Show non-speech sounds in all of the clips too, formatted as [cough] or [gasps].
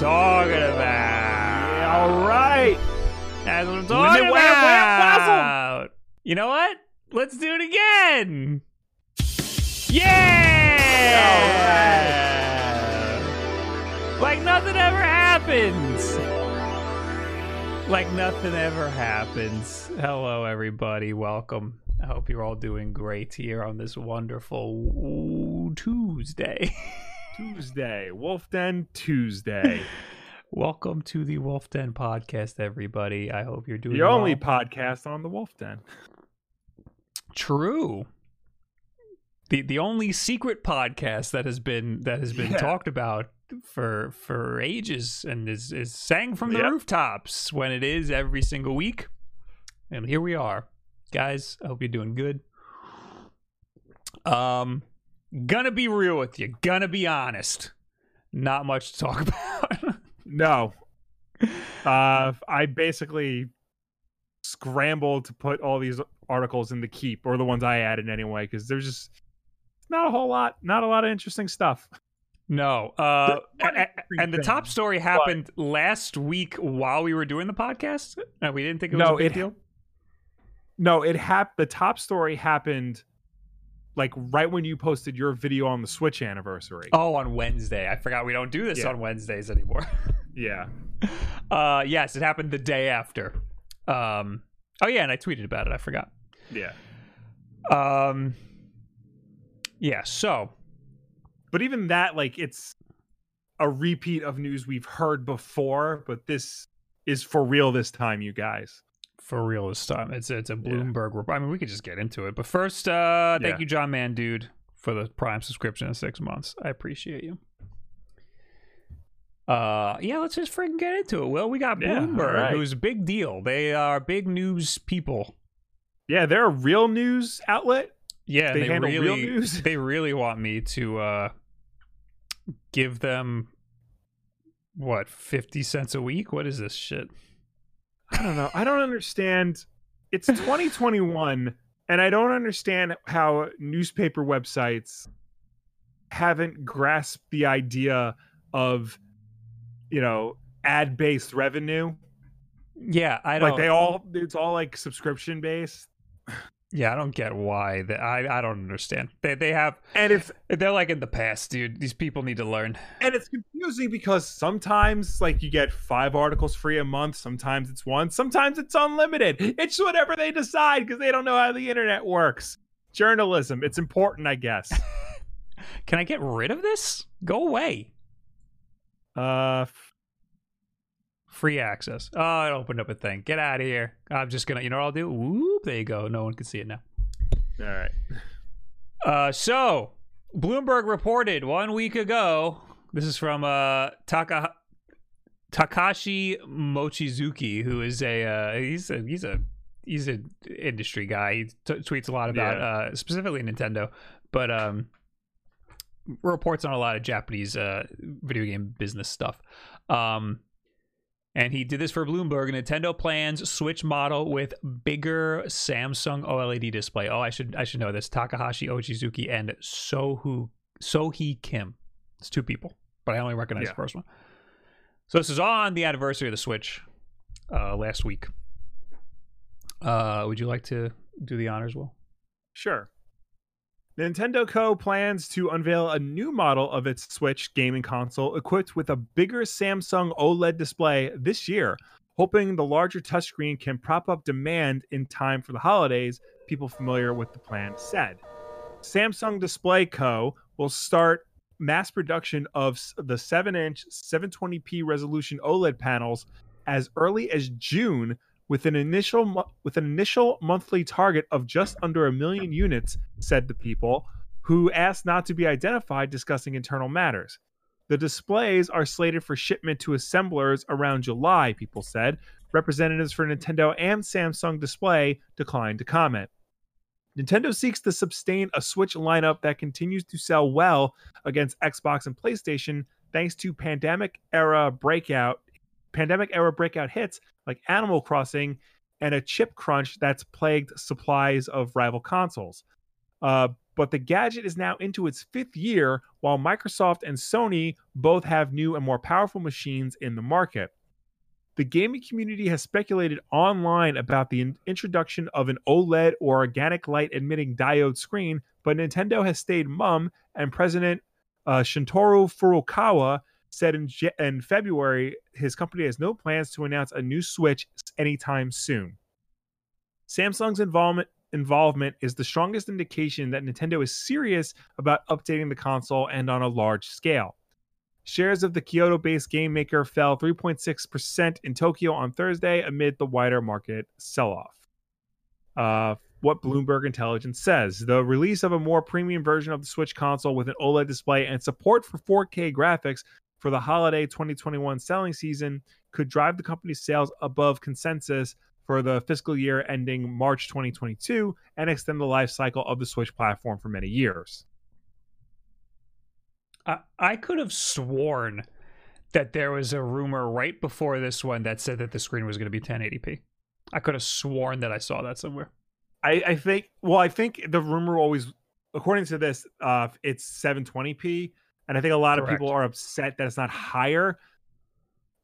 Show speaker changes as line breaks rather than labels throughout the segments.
Talking about.
All right.
That's what I'm talking
wham,
about. You know what? Let's do it again. Yeah. Like nothing ever happens. Like nothing ever happens. Hello, everybody. Welcome. I hope you're all doing great here on this wonderful Tuesday. [laughs]
Tuesday, Wolf Den Tuesday. [laughs]
Welcome to the Wolf Den podcast, everybody. I hope you're doing
the only podcast on the Wolf Den.
True. The the only secret podcast that has been that has been
Yeah.
talked about for for ages and is is sang from the
Yep.
rooftops when it is every single week. And here we are. Guys, I hope you're doing good. Um gonna be real with you, gonna be honest. Not much to talk [laughs] about.
No. Uh, I basically scrambled to put all these articles in the keep, or the ones I added anyway, because there's just not a whole lot, not a lot of interesting stuff.
No. Uh,
The funny
a- a- and the top story happened last week while we were doing the podcast. And we didn't think it was
No,
a big
it-
deal.
No, it hap- The top story happened like right when you posted your video on the Switch anniversary.
Oh, on Wednesday. I forgot we don't do this
Yeah.
on Wednesdays anymore. [laughs]
Yeah.
uh, yes, it happened the day after. Um, oh yeah, and I tweeted about it. I forgot.
Yeah.
Um, yeah. So
But even that, like, it's a repeat of news we've heard before, but this is for real this time, you guys.
For real this time, it's it's a Bloomberg report. I mean, we could just get into it, but first, uh, thank
Yeah.
you, John Man, dude, for the Prime subscription in six months. I appreciate you. Uh, yeah, let's just freaking get into it. Well, we got
Yeah,
Bloomberg, who's a big deal. They are big news people.
Yeah, they're a real news outlet.
Yeah,
They
they,
handle real news?
they really want me to uh give them what, 50 cents a week? What is this shit?
I don't know. I don't understand. It's 2021, and I don't understand how newspaper websites haven't grasped the idea of, you know, ad based revenue.
Yeah, I don't
Like they all, it's all like subscription based.
Yeah, I don't get why. They, I I don't understand. They they have
And it's [laughs]
they're like in the past, dude. These people need to learn.
and it's confusing because sometimes like you get five articles free a month sometimes it's one sometimes it's unlimited it's whatever they decide because they don't know how the internet works journalism it's important i guess [laughs]
Can I get rid of this? Go away.
uh
Free access. Oh, it opened up a thing. Get out of here. I'm just gonna. You know what I'll do? Whoop. There you go. No one can see it now.
all right
Uh, so Bloomberg reported one week ago. This is from uh Taka Takashi Mochizuki, who is a uh, he's a he's a he's an industry guy. He t- tweets a lot about
Yeah.
uh, specifically Nintendo, but um reports on a lot of Japanese uh video game business stuff. Um and he did this for Bloomberg. Nintendo plans Switch model with bigger Samsung OLED display. Oh, I should I should know this. Takahashi Ochizuki and Sohu Sohee Kim. It's two people, but I only recognize
Yeah.
the first one. So this is on the anniversary of the Switch uh, last week. Uh, would you like to do the honors, Will?
sure nintendo co plans to unveil a new model of its switch gaming console equipped with a bigger samsung oled display this year hoping the larger touchscreen can prop up demand in time for the holidays people familiar with the plan said Samsung Display Co. will start mass production of the 7 inch 720p resolution OLED panels as early as June with an initial with an initial monthly target of just under a million units, said the people, who asked not to be identified discussing internal matters. The displays are slated for shipment to assemblers around July, people said. Representatives for Nintendo and Samsung Display declined to comment. Nintendo seeks to sustain a Switch lineup that continues to sell well against Xbox and PlayStation thanks to pandemic era breakout pandemic era breakout hits like Animal Crossing and a chip crunch that's plagued supplies of rival consoles. Uh, but the gadget is now into its fifth year, while Microsoft and Sony both have new and more powerful machines in the market. The gaming community has speculated online about the in- introduction of an OLED or organic light emitting diode screen, but Nintendo has stayed mum, and President uh, Shuntaro Furukawa said in, in February his company has no plans to announce a new Switch anytime soon. Samsung's involvement involvement is the strongest indication that Nintendo is serious about updating the console and on a large scale. Shares of the Kyoto based game maker fell 3.6% in Tokyo on Thursday amid the wider market sell off. Uh, what Bloomberg Intelligence says the release of a more premium version of the Switch console with an OLED display and support for 4K graphics for the holiday 2021 selling season could drive the company's sales above consensus for the fiscal year ending March 2022 and extend the life cycle of the Switch platform for many years.
I, I could have sworn that there was a rumor right before this one that said that the screen was going to be 1080p. I could have sworn that I saw that somewhere.
I, I think, well, I think the rumor always, according to this, uh, it's 720p. And I think a lot Correct. of people are upset that it's not higher.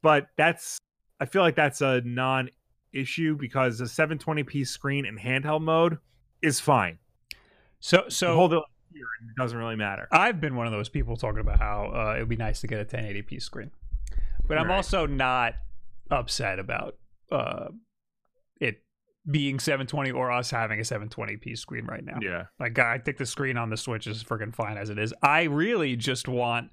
But that's, I feel like that's a non issue because a 720p screen in handheld mode is fine.
So, so
hold it here, it doesn't really matter.
I've been one of those people talking about how uh, it would be nice to get a 1080p screen, but I'm also not upset about uh, being 720 or us having a 720p screen right now.
Yeah,
like I think the screen on the Switch is freaking fine as it is. I really just want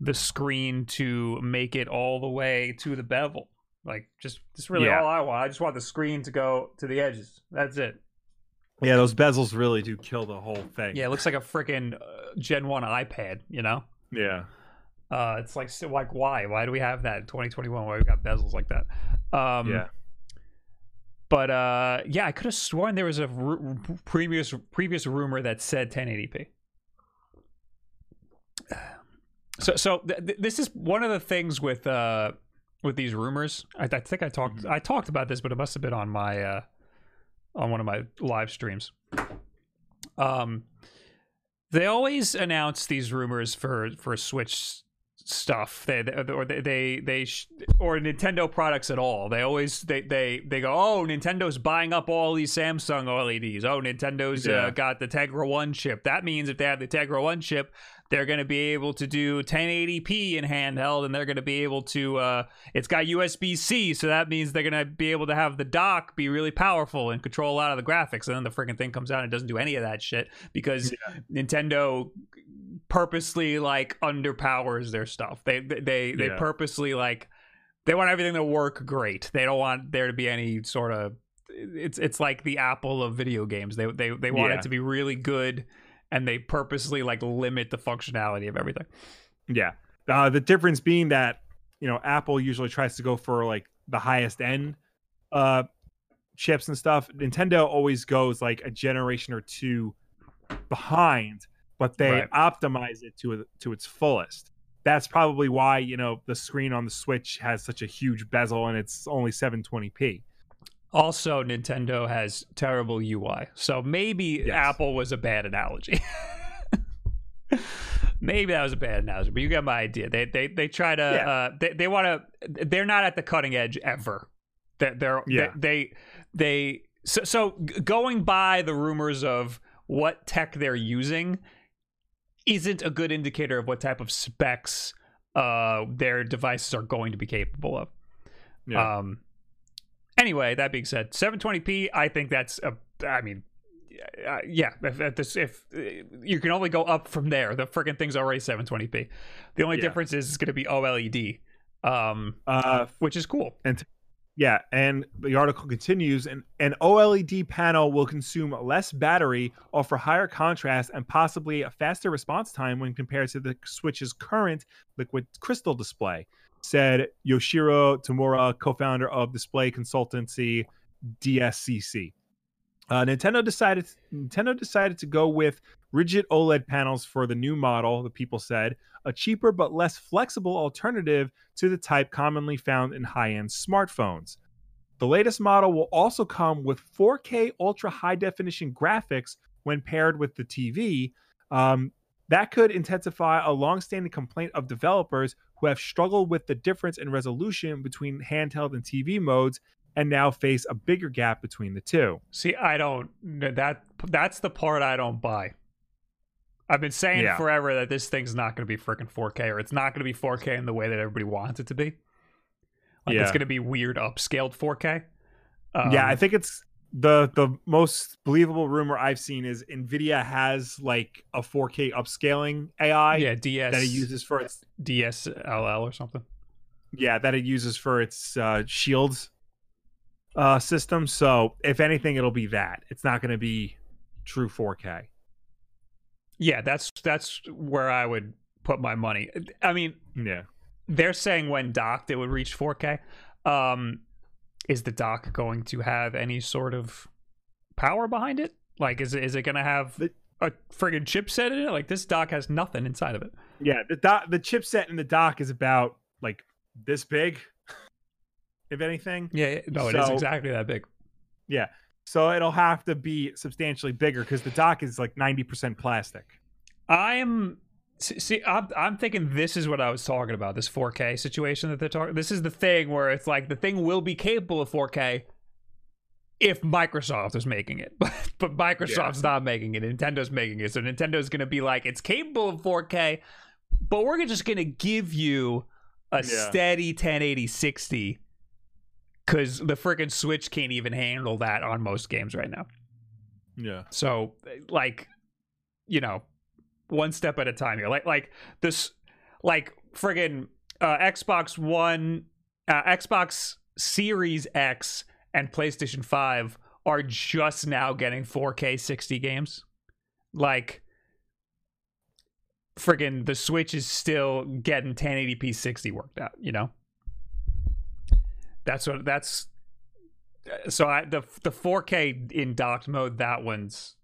the screen to make it all the way to the bevel. Like just that's really yeah. all I want. I just want the screen to go to the edges. That's it.
Yeah, those bezels really do kill the whole thing.
Yeah, it looks like a freaking uh, Gen One iPad. You know.
Yeah.
Uh, it's like like why? Why do we have that in 2021? Why we got bezels like that? Um,
yeah.
But uh, yeah, I could have sworn there was a r- previous previous rumor that said 1080p. [sighs] So so th- th- this is one of the things with uh with these rumors. I, I think I talked mm-hmm. I talked about this, but it must have been on my uh, on one of my live streams. Um, they always announce these rumors for for Switch stuff. They, they or they they, they sh- or Nintendo products at all. They always they they they go oh Nintendo's buying up all these Samsung LEDs oh Nintendo's uh, yeah. uh, got the Tegra 1 chip. That means if they have the Tegra 1 chip they're going to be able to do 1080p in handheld and they're going to be able to uh, it's got usb-c so that means they're going to be able to have the dock be really powerful and control a lot of the graphics and then the freaking thing comes out and doesn't do any of that shit because yeah. nintendo purposely like underpowers their stuff they they they, yeah. they purposely like they want everything to work great they don't want there to be any sort of it's it's like the apple of video games they they, they want yeah. it to be really good and they purposely like limit the functionality of everything.
Yeah. Uh, the difference being that you know Apple usually tries to go for like the highest end uh chips and stuff. Nintendo always goes like a generation or two behind, but they right. optimize it to to its fullest. That's probably why you know the screen on the Switch has such a huge bezel and it's only 720p.
Also, Nintendo has terrible UI, so maybe yes. Apple was a bad analogy. [laughs] maybe that was a bad analogy, but you get my idea. They they they try to yeah. uh, they they want to. They're not at the cutting edge ever. They're, they're yeah. they they, they so, so going by the rumors of what tech they're using isn't a good indicator of what type of specs uh, their devices are going to be capable of. Yeah. Um, Anyway, that being said, 720p, I think that's a. I mean, uh, yeah, if, if, this, if uh, you can only go up from there, the freaking thing's already 720p. The only yeah. difference is it's going to be OLED, um, uh, which is cool.
And Yeah, and the article continues and an OLED panel will consume less battery, offer higher contrast, and possibly a faster response time when compared to the Switch's current liquid crystal display, said Yoshio Tamura, co founder of display consultancy DSCC. Uh, Nintendo decided Nintendo decided to go with rigid OLED panels for the new model. The people said a cheaper but less flexible alternative to the type commonly found in high-end smartphones. The latest model will also come with 4K ultra high definition graphics when paired with the TV. Um, that could intensify a long-standing complaint of developers who have struggled with the difference in resolution between handheld and TV modes and now face a bigger gap between the two.
See, I don't that that's the part I don't buy. I've been saying yeah. forever that this thing's not going to be freaking 4K or it's not going to be 4K in the way that everybody wants it to be. Like yeah. it's going to be weird upscaled 4K.
Um, yeah, I um, think it's the the most believable rumor I've seen is Nvidia has like a 4K upscaling AI.
Yeah, DS
that it uses for its
DSLL or something.
Yeah, that it uses for its uh, shields uh, system. So if anything, it'll be that. It's not going to be true 4K.
Yeah, that's that's where I would put my money. I mean,
yeah,
they're saying when docked it would reach 4K. Um, is the dock going to have any sort of power behind it? Like, is it is it going to have the, a friggin' chipset in it? Like, this dock has nothing inside of it.
Yeah, the dock, the chipset in the dock is about like this big, if anything.
Yeah, no, it so, is exactly that big.
Yeah, so it'll have to be substantially bigger because the dock is like 90% plastic.
I'm see I'm, I'm thinking this is what I was talking about this 4K situation that they're talking this is the thing where it's like the thing will be capable of 4K if Microsoft is making it. [laughs] But but Microsoft's yeah. not making it. Nintendo's making it. So Nintendo's going to be like it's capable of 4K, but we're just going to give you a yeah. steady 1080 60 because the freaking Switch can't even handle that on most games right now.
Yeah.
So, like, you know, one step at a time here. Like, like this, like friggin' uh, Xbox One, uh, Xbox Series X, and PlayStation Five are just now getting 4K 60 games. Like, friggin' the Switch is still getting 1080p 60 worked out. You know. That's what that's. So I the the 4K in docked mode that one's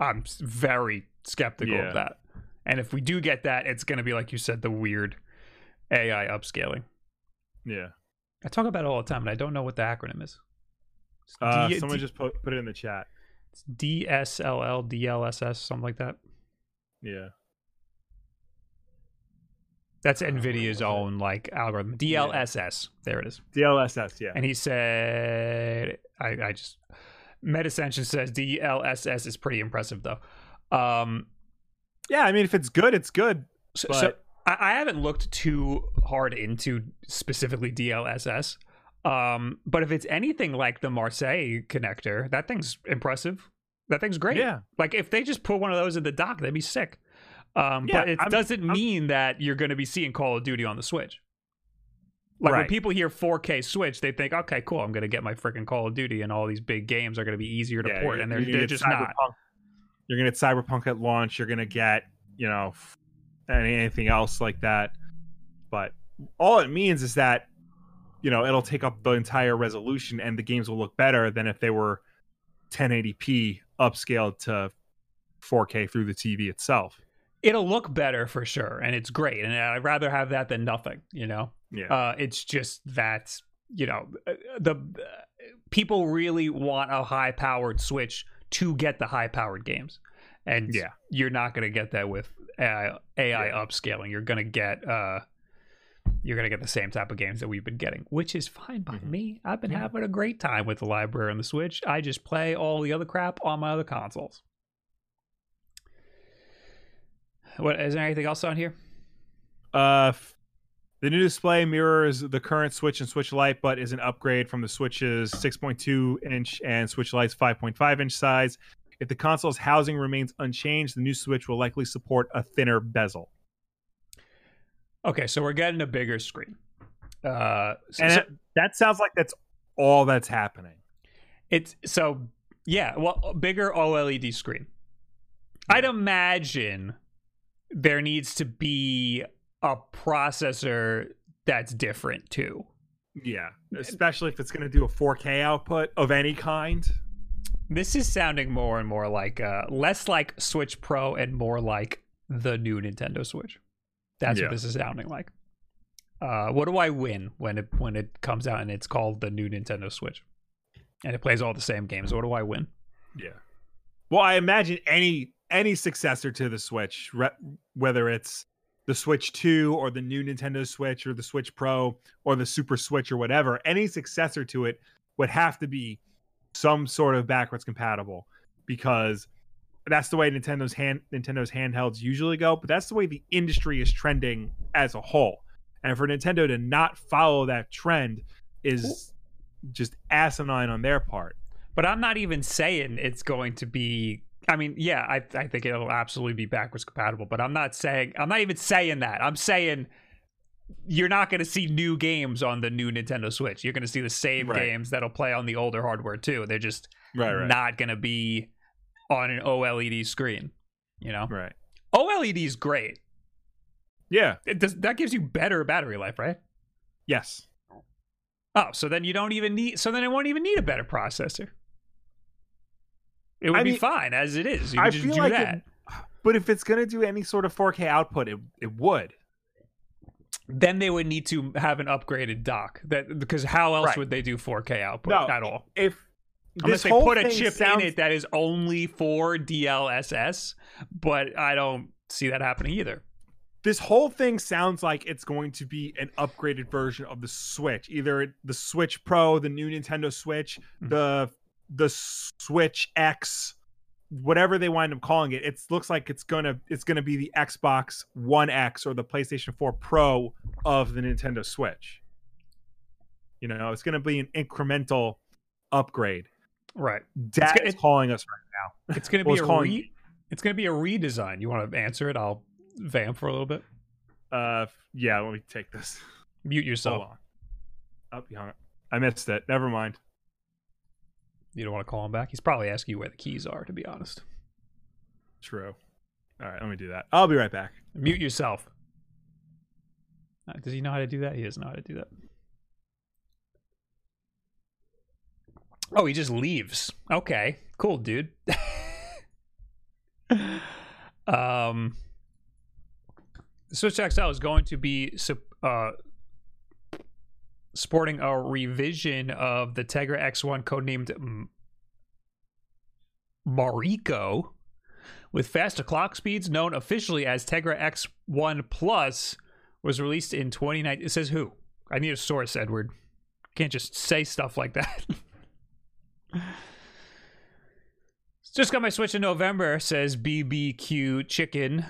I'm very skeptical yeah. of that. And if we do get that, it's going to be like you said, the weird AI upscaling.
Yeah,
I talk about it all the time, and I don't know what the acronym is.
Uh, D- someone D- just put put it in the chat.
It's DSLL, DLSS, something like that.
Yeah.
That's NVIDIA's own like algorithm. DLSS. Yeah. There it is.
DLSS, yeah.
And he said, I, I just, MetaSension says DLSS is pretty impressive though. Um,
yeah, I mean, if it's good, it's good.
So, so I, I, haven't looked too hard into specifically DLSS. Um, but if it's anything like the Marseille connector, that thing's impressive. That thing's great.
Yeah.
Like if they just put one of those in the dock, that'd be sick. Um, yeah, but it I'm, doesn't I'm, mean that you're going to be seeing Call of Duty on the Switch. Like right. when people hear 4K Switch, they think, okay, cool, I'm going to get my freaking Call of Duty, and all these big games are going to be easier to yeah, port, and they're, they're just not.
You're going to get Cyberpunk at launch. You're going to get, you know, anything else like that. But all it means is that, you know, it'll take up the entire resolution, and the games will look better than if they were 1080p upscaled to 4K through the TV itself
it'll look better for sure and it's great and i'd rather have that than nothing you know
yeah
uh, it's just that you know uh, the uh, people really want a high powered switch to get the high powered games and
yeah
you're not going to get that with ai, AI yeah. upscaling you're going to get uh you're going to get the same type of games that we've been getting which is fine by mm-hmm. me i've been yeah. having a great time with the library on the switch i just play all the other crap on my other consoles what is there anything else on here?
Uh, the new display mirrors the current Switch and Switch Lite, but is an upgrade from the Switch's 6.2 inch and Switch Lite's 5.5 inch size. If the console's housing remains unchanged, the new Switch will likely support a thinner bezel.
Okay, so we're getting a bigger screen. Uh,
so, and so, that sounds like that's all that's happening.
It's so yeah, well, bigger OLED screen. I'd imagine there needs to be a processor that's different too.
Yeah, especially if it's going to do a 4K output of any kind.
This is sounding more and more like uh less like Switch Pro and more like the new Nintendo Switch. That's
Yeah.
what this is sounding like. Uh what do I win when it when it comes out and it's called the new Nintendo Switch? And it plays all the same games. What do I win?
Yeah. Well, I imagine any any successor to the Switch, re- whether it's the Switch 2 or the new Nintendo Switch or the Switch Pro or the Super Switch or whatever, any successor to it would have to be some sort of backwards compatible because that's the way Nintendo's hand Nintendo's handhelds usually go, but that's the way the industry is trending as a whole. And for Nintendo to not follow that trend is just asinine on their part.
But I'm not even saying it's going to be. I mean, yeah, I I think it'll absolutely be backwards compatible. But I'm not saying. I'm not even saying that. I'm saying you're not going to see new games on the new Nintendo Switch. You're going to see the same
Right.
games that'll play on the older hardware too. They're just
Right,
not going to be on an OLED screen. You know,
Right.
OLED is great.
Yeah.
It does, that gives you better battery life, right?
Yes.
Oh, so then you don't even need. So then it won't even need a better processor. It would
I
be
mean,
fine as it is. You
I
just
feel
do
like
that.
it, but if it's gonna do any sort of 4K output, it it would.
then they would need to have an upgraded dock. That because how else
Right.
would they do 4K output
No,
at all?
If
Unless they put a chip
sounds,
in it that is only for DLSS, but I don't see that happening either.
this whole thing sounds like it's going to be an upgraded version of the Switch, either the Switch Pro, the new Nintendo Switch,
Mhm.
the the Switch X, whatever they wind up calling it. It looks like it's gonna it's gonna be the Xbox One X or the PlayStation 4 Pro of the Nintendo Switch. You know, it's gonna be an incremental upgrade.
Right. Gonna-
is calling us right now.
It's to [laughs]
Well,
be
it's
a
calling-
re- It's to be a redesign. You want to answer it? I'll vamp for a little bit.
Uh, yeah, let me take this.
Mute yourself.
Hold on. Oh, you hung it. I missed it. Never mind.
You don't want to call him back. He's probably asking you where the keys are. To be honest,
True. All right, let me do that. I'll be right back.
mute yourself. Uh, Does he know how to do that? He doesn't know how to do that. Oh, he just leaves. Okay, cool, dude. [laughs] um, Switch XL is going to be uh, sporting a revision of the Tegra X1 codenamed Mariko with faster clock speeds known officially as Tegra X1 Plus was released in 2019. It says who? I need a source, Edward. Can't just say stuff like that. [laughs] Just got my Switch in November, says BBQ Chicken.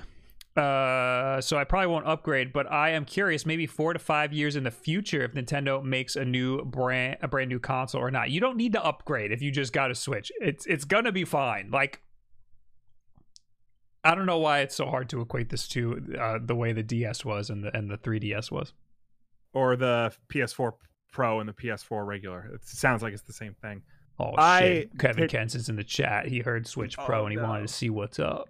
Uh, so I probably won't upgrade, but I am curious, maybe four to five years in the future, if Nintendo makes a new brand, a brand new console or not. You don't need to upgrade if you just got a Switch. It's it's gonna be fine. Like, I don't know why it's so hard to equate this to uh, the way the DS was and the and the 3DS was.
Or the PS4 Pro and the PS4 regular. It sounds like it's the same thing.
Oh
I
shit! Kevin
pick-
Kenson's in the chat. He heard Switch Pro
Oh,
and he
no.
wanted to see what's up.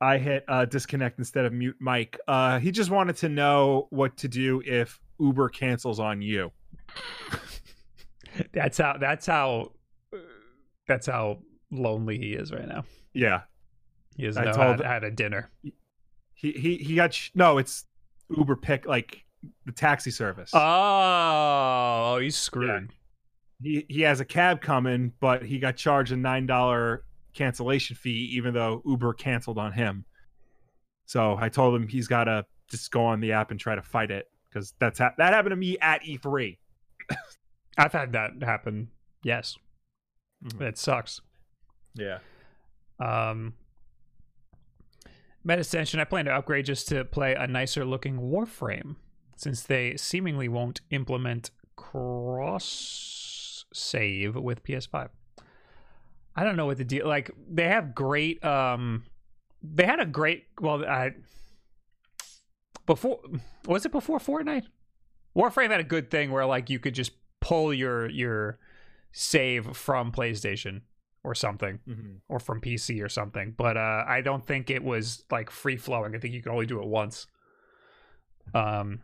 I hit uh, disconnect instead of mute mic. Uh, he just wanted to know what to do if Uber cancels on you. [laughs]
That's how. That's how. That's how lonely he is right now.
Yeah,
He doesn't
I
know
told-
how, how to dinner.
he he he got sh- no. It's Uber pick like the taxi service.
Oh, oh, he's screwed.
he he has a cab coming, but he got charged a nine dollar cancellation fee, even though Uber canceled on him. So I told him he's got to just go on the app and try to fight it because that's ha- that happened to me at E E3. [coughs]
I've had that happen. Yes,
Mhm.
it sucks.
Yeah.
Um, Medascension, I plan to upgrade just to play a nicer looking Warframe, since they seemingly won't implement cross save with PS5. I don't know what the deal. Like they have great. Um, they had a great. Well, I before was it before Fortnite? Warframe had a good thing where like you could just pull your your save from PlayStation or something
Mhm.
or from PC or something. But uh, I don't think it was like free flowing. I think you can only do it once. Um,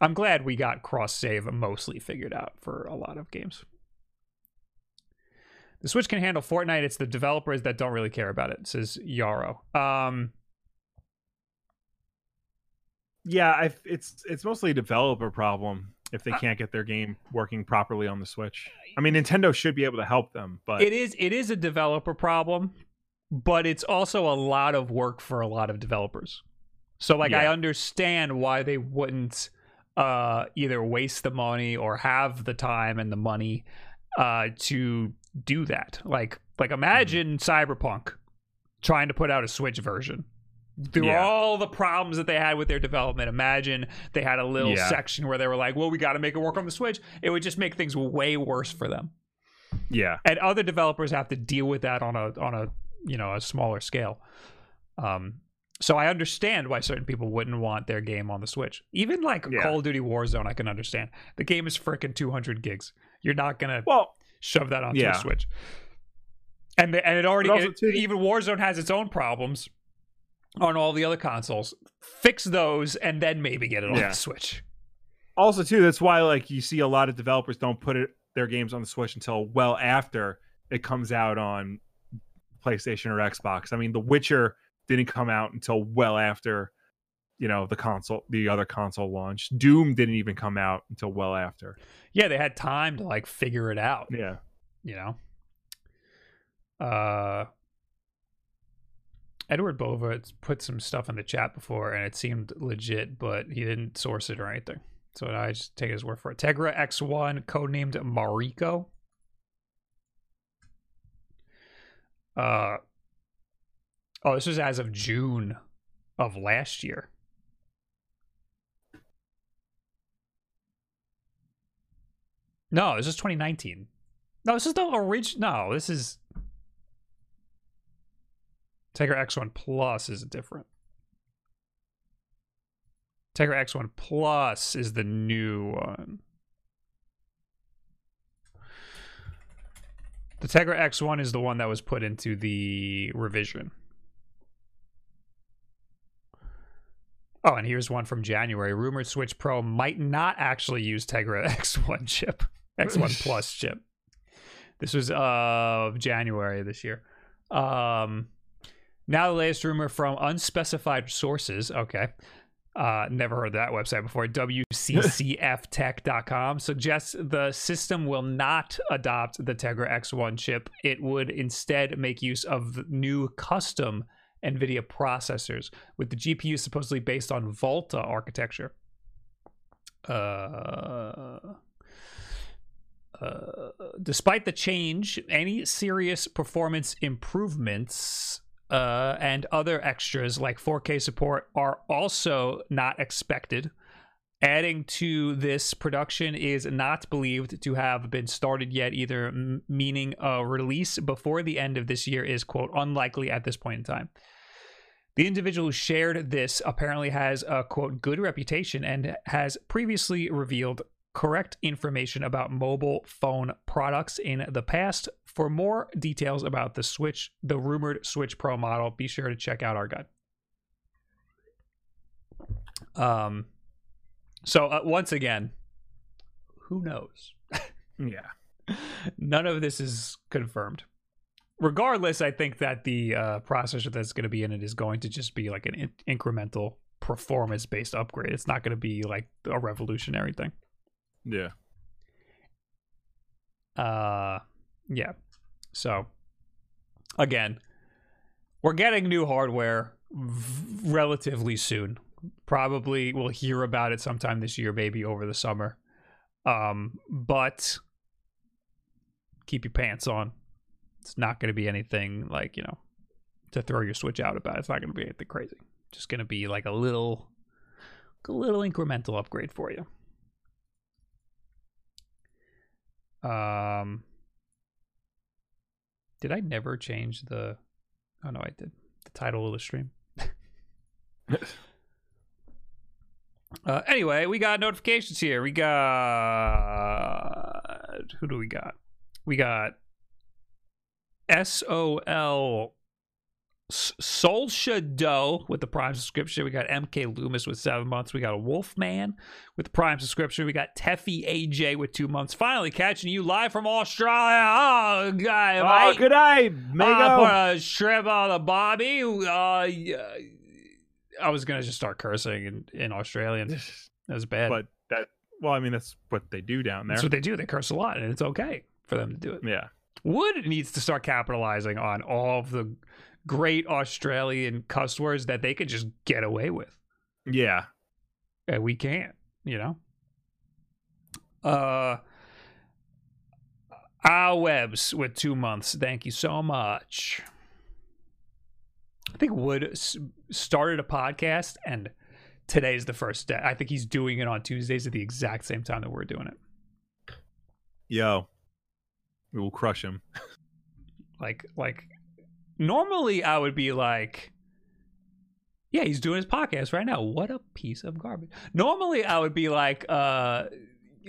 I'm glad we got cross save mostly figured out for a lot of games. The Switch can handle Fortnite. It's the developers that don't really care about it, says Yarrow. Um,
Yeah, I, it's it's mostly a developer problem if they can't get their game working properly on the Switch. I mean, Nintendo should be able to help them, but
it is it is a developer problem, but it's also a lot of work for a lot of developers. So like I understand why they wouldn't uh either waste the money or have the time and the money uh to do that. Like like imagine Cyberpunk trying to put out a Switch version. Through
Yeah.
all the problems that they had with their development, imagine they had a little
Yeah.
section where they were like, "Well, we got to make it work on the Switch." It would just make things way worse for them
yeah,
and other developers have to deal with that on a on a you know a smaller scale um so i understand why certain people wouldn't want their game on the switch even like
Yeah.
call of duty warzone i can understand the game is freaking 200 gigs you're not gonna
well,
shove that onto
yeah.
a switch and and it already it-
too,
even warzone has its own problems on all the other consoles fix those and then maybe get it on
Yeah.
the switch
also too, that's why like you see a lot of developers don't put it their games on the Switch until well after it comes out on PlayStation or Xbox. I mean, The Witcher didn't come out until well after you know the console the other console launch. Doom didn't even come out until well after.
yeah they had time to like figure it out
Yeah.
you know. Uh Edward Bova put some stuff in the chat before and it seemed legit, but he didn't source it or anything. So I just take his word for it. Tegra X1, codenamed Mariko. Uh oh, this was as of June of last year. No, this is 2019. No, this is the original. No, this is Tegra X1 Plus is different. Tegra X1 Plus is the new one. The Tegra X1 is the one that was put into the revision. Oh, and here's one from January. Rumored Switch Pro might not actually use Tegra [laughs] X1 chip, X1 [laughs] Plus chip. This was uh January this year. Um, now the latest rumor from unspecified sources. Okay. Uh, never heard that website before. WCCFtech.com [laughs] suggests the system will not adopt the Tegra X1 chip. It would instead make use of new custom NVIDIA processors, with the GPU supposedly based on Volta architecture. Uh, uh, despite the change, any serious performance improvements uh, and other extras like 4K support are also not expected. Adding to this, production is not believed to have been started yet either, meaning a release before the end of this year is, quote, unlikely at this point in time. The individual who shared this apparently has a, quote, good reputation and has previously revealed correct information about mobile phone products in the past. For more details about the Switch, the rumored Switch Pro model, be sure to check out our guide. Um, so uh, once again, who knows?
Yeah. [laughs]
None of this is confirmed. Regardless, I think that the uh, processor that's going to be in it is going to just be like an in- incremental performance based upgrade. It's not going to be like a revolutionary thing.
Yeah.
Uh, yeah. So, again, we're getting new hardware v- relatively soon. Probably we'll hear about it sometime this year, maybe over the summer. Um, but keep your pants on. It's not going to be anything like you know to throw your switch out about. It's not going to be anything crazy. Just going to be like a little, a little incremental upgrade for you. Um, did I never change the? Oh no, I did. The title of the stream. [laughs] Uh, anyway, we got notifications here. We got who do we got? We got SOL Soul Shadow with the Prime subscription. We got MK Loomis with seven months. We got a Wolfman with the Prime subscription. We got Teffy AJ with two months. Finally catching you live from Australia. Oh, God.
Oh, good night, ah, Mego.
I put a shrimp on the Bobby. Uh, I was going to just start cursing in, in Australian. That was bad.
but that, well, I mean, that's what they do down there.
That's what they do. They curse a lot, and it's okay for them to do it.
yeah.
Wood needs to start capitalizing on all of the great Australian cuss words that they could just get away with.
Yeah.
And we can't, you know? Uh our webs with two months. Thank you so much. I think Wood started a podcast and today's the first day. I think he's doing it on Tuesdays at the exact same time that we're doing it.
Yo. We will crush him.
Like like normally I would be like yeah, he's doing his podcast right now. What a piece of garbage. Normally I would be like uh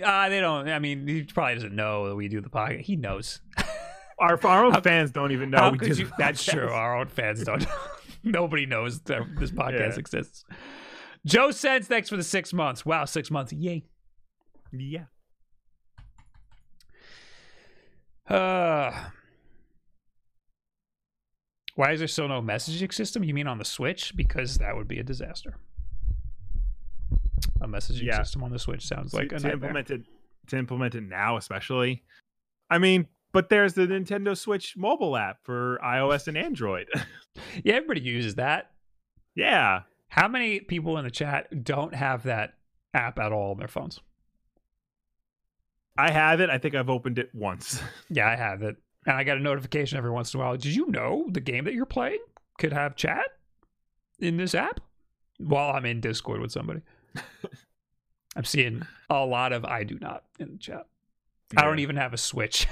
ah, they don't I mean he probably doesn't know that we do the podcast. He knows. [laughs]
Our, our own
How-
fans don't even know. We
could
did
you- [laughs] that's true. Our own fans don't. [laughs] Nobody knows that this podcast
Yeah.
exists. Joe Sense, thanks for the six months. Wow, six months. Yay.
Yeah.
Uh, why is there still no messaging system? You mean on the Switch? Because that would be a disaster. A messaging
Yeah.
system on the Switch sounds like
to,
a
to implement it to implement it now, especially. I mean, but there's the Nintendo Switch mobile app for iOS and Android. [laughs]
Yeah, everybody uses that.
yeah.
How many people in the chat don't have that app at all on their phones?
I have it. I think I've opened it once. [laughs]
Yeah, I have it. And I got a notification every once in a while. Did you know the game that you're playing could have chat in this app? While I'm in Discord with somebody. [laughs] I'm seeing a lot of I do not in the chat. I don't even have a Switch.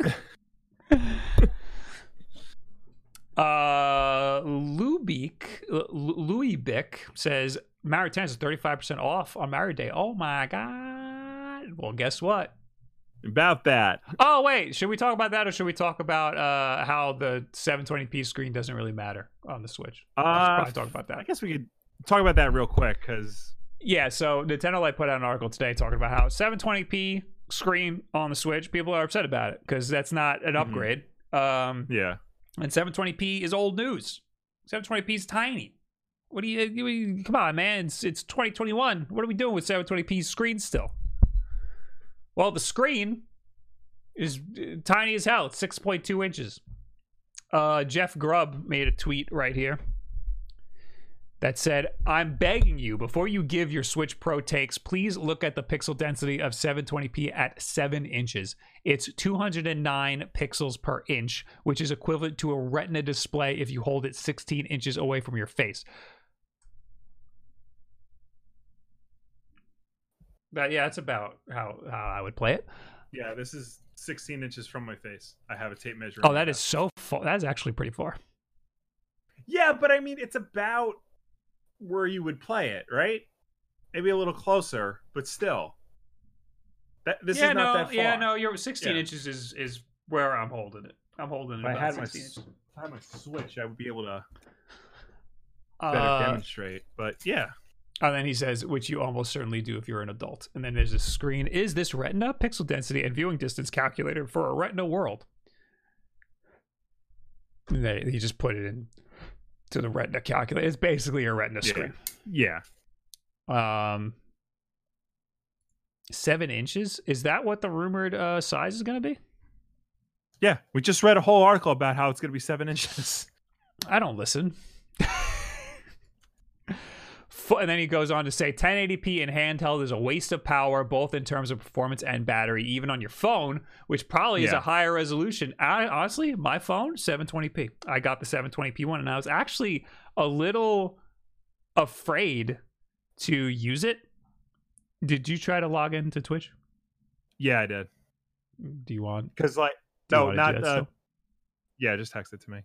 [laughs] uh Lubeek Louis Bick says Mario Tennis is 35% off on Mario Day. Oh my god. Well, guess what?
About that.
Oh wait, should we talk about that or should we talk about uh how the 720p screen doesn't really matter on the Switch?
Uh,
probably talk about that.
I guess we could talk about that real quick because
Yeah, so Nintendo Life put out an article today talking about how 720p screen on the Switch, people are upset about it because that's not an
Mhm.
upgrade. Um
yeah,
and 720p is old news. 720p is tiny. What do you, you- you- come on, man? It's it's 2021. What are we doing with 720p screen still? Well, the screen is uh, tiny as hell. It's 6.2 inches. Uh, Jeff Grubb made a tweet right here that said, "I'm begging you before you give your Switch Pro takes, please look at the pixel density of 720p at 7 inches. It's 209 pixels per inch, which is equivalent to a Retina display if you hold it 16 inches away from your face." But yeah, that's about how how I would play it.
yeah. This is 16 inches from my face. I have a tape measure.
Oh, that is so far. That is actually pretty far.
Yeah, but I mean, it's about where you would play it, right? Maybe a little closer, but still. That this
yeah,
is not
no,
that far.
yeah, no. You're 16
Yeah.
inches is is where I'm holding it. I'm holding it.
If I
about
had my
inches.
if I had my switch, I would be able to better
Uh,
demonstrate. But yeah,
and then he says, which you almost certainly do if you're an adult. And then there's a screen. Is this Retina pixel density and viewing distance calculator for a Retina world? And then he just put it in to the Retina calculator. It's basically a Retina
Yeah.
screen.
yeah.
Um, seven inches. Is that what the rumored uh, size is going to be?
Yeah, we just read a whole article about how it's going to be seven inches.
I don't listen. [laughs] And then he goes on to say 1080p in handheld is a waste of power, both in terms of performance and battery, even on your phone, which probably is a higher resolution. I, honestly, my phone, 720p. I got the 720p one, and I was actually a little afraid to use it. Did you try to log into Twitch?
Yeah, I did.
Do you want?
Because like, no, not uh, yeah, just text it to me.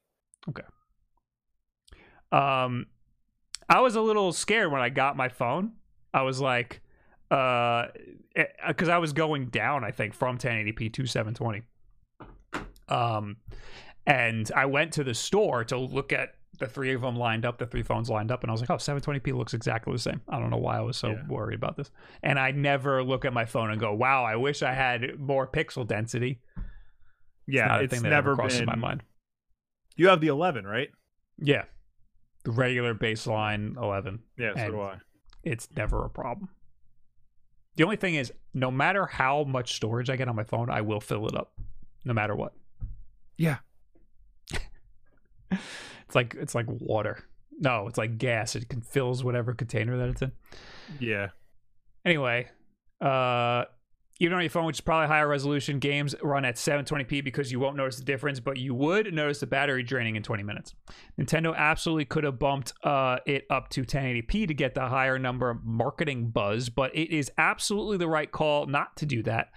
Okay.
Um, I was a little scared when I got my phone I was like, uh, because I was going down, I think, from 1080p to 720. Um, and I went to the store to look at the three of them lined up, the three phones lined up, and I was like, oh, 720p looks exactly the same. I don't know why I was so
Yeah.
worried about this. And I never look at my phone and go, wow, I wish I had more pixel density.
Yeah,
a
it's never been.
my mind.
You have the 11, right?
Yeah. The regular baseline 11.
Yeah, so
And-
do I.
It's never a problem. The only thing is, no matter how much storage I get on my phone, I will fill it up, no matter what.
Yeah. [laughs]
It's like it's like water. No, it's like gas. It can fills whatever container that it's in.
Yeah.
Anyway, uh, even on your phone, which is probably higher resolution, games run at 720p because you won't notice the difference, but you would notice the battery draining in 20 minutes. Nintendo absolutely could have bumped uh, it up to 1080p to get the higher number marketing buzz, but it is absolutely the right call not to do that.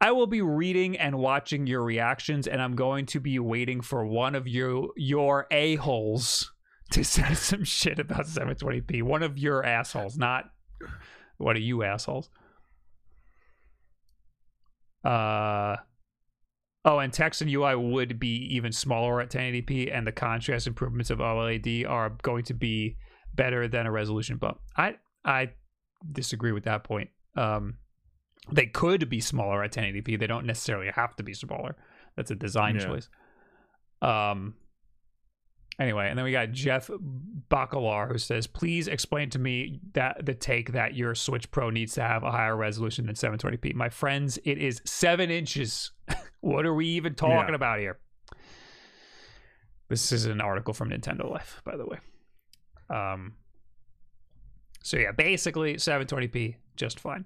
I will be reading and watching your reactions, and I'm going to be waiting for one of you, your a holes, to [laughs] say some shit about 720p. One of your assholes, not one of you assholes. Uh oh, and text and UI would be even smaller at 1080p, and the contrast improvements of OLED are going to be better than a resolution bump. I I disagree with that point. Um, they could be smaller at 1080p. They don't necessarily have to be smaller. That's a design
Yeah.
choice. Um. Anyway, and then we got Jeff Bacalar who says, "Please explain to me that the take that your Switch Pro needs to have a higher resolution than 720p." My friends, it is seven inches. [laughs] what are we even talking
Yeah.
about here? This is an article from Nintendo Life, by the way. Um. So yeah, basically 720p just fine.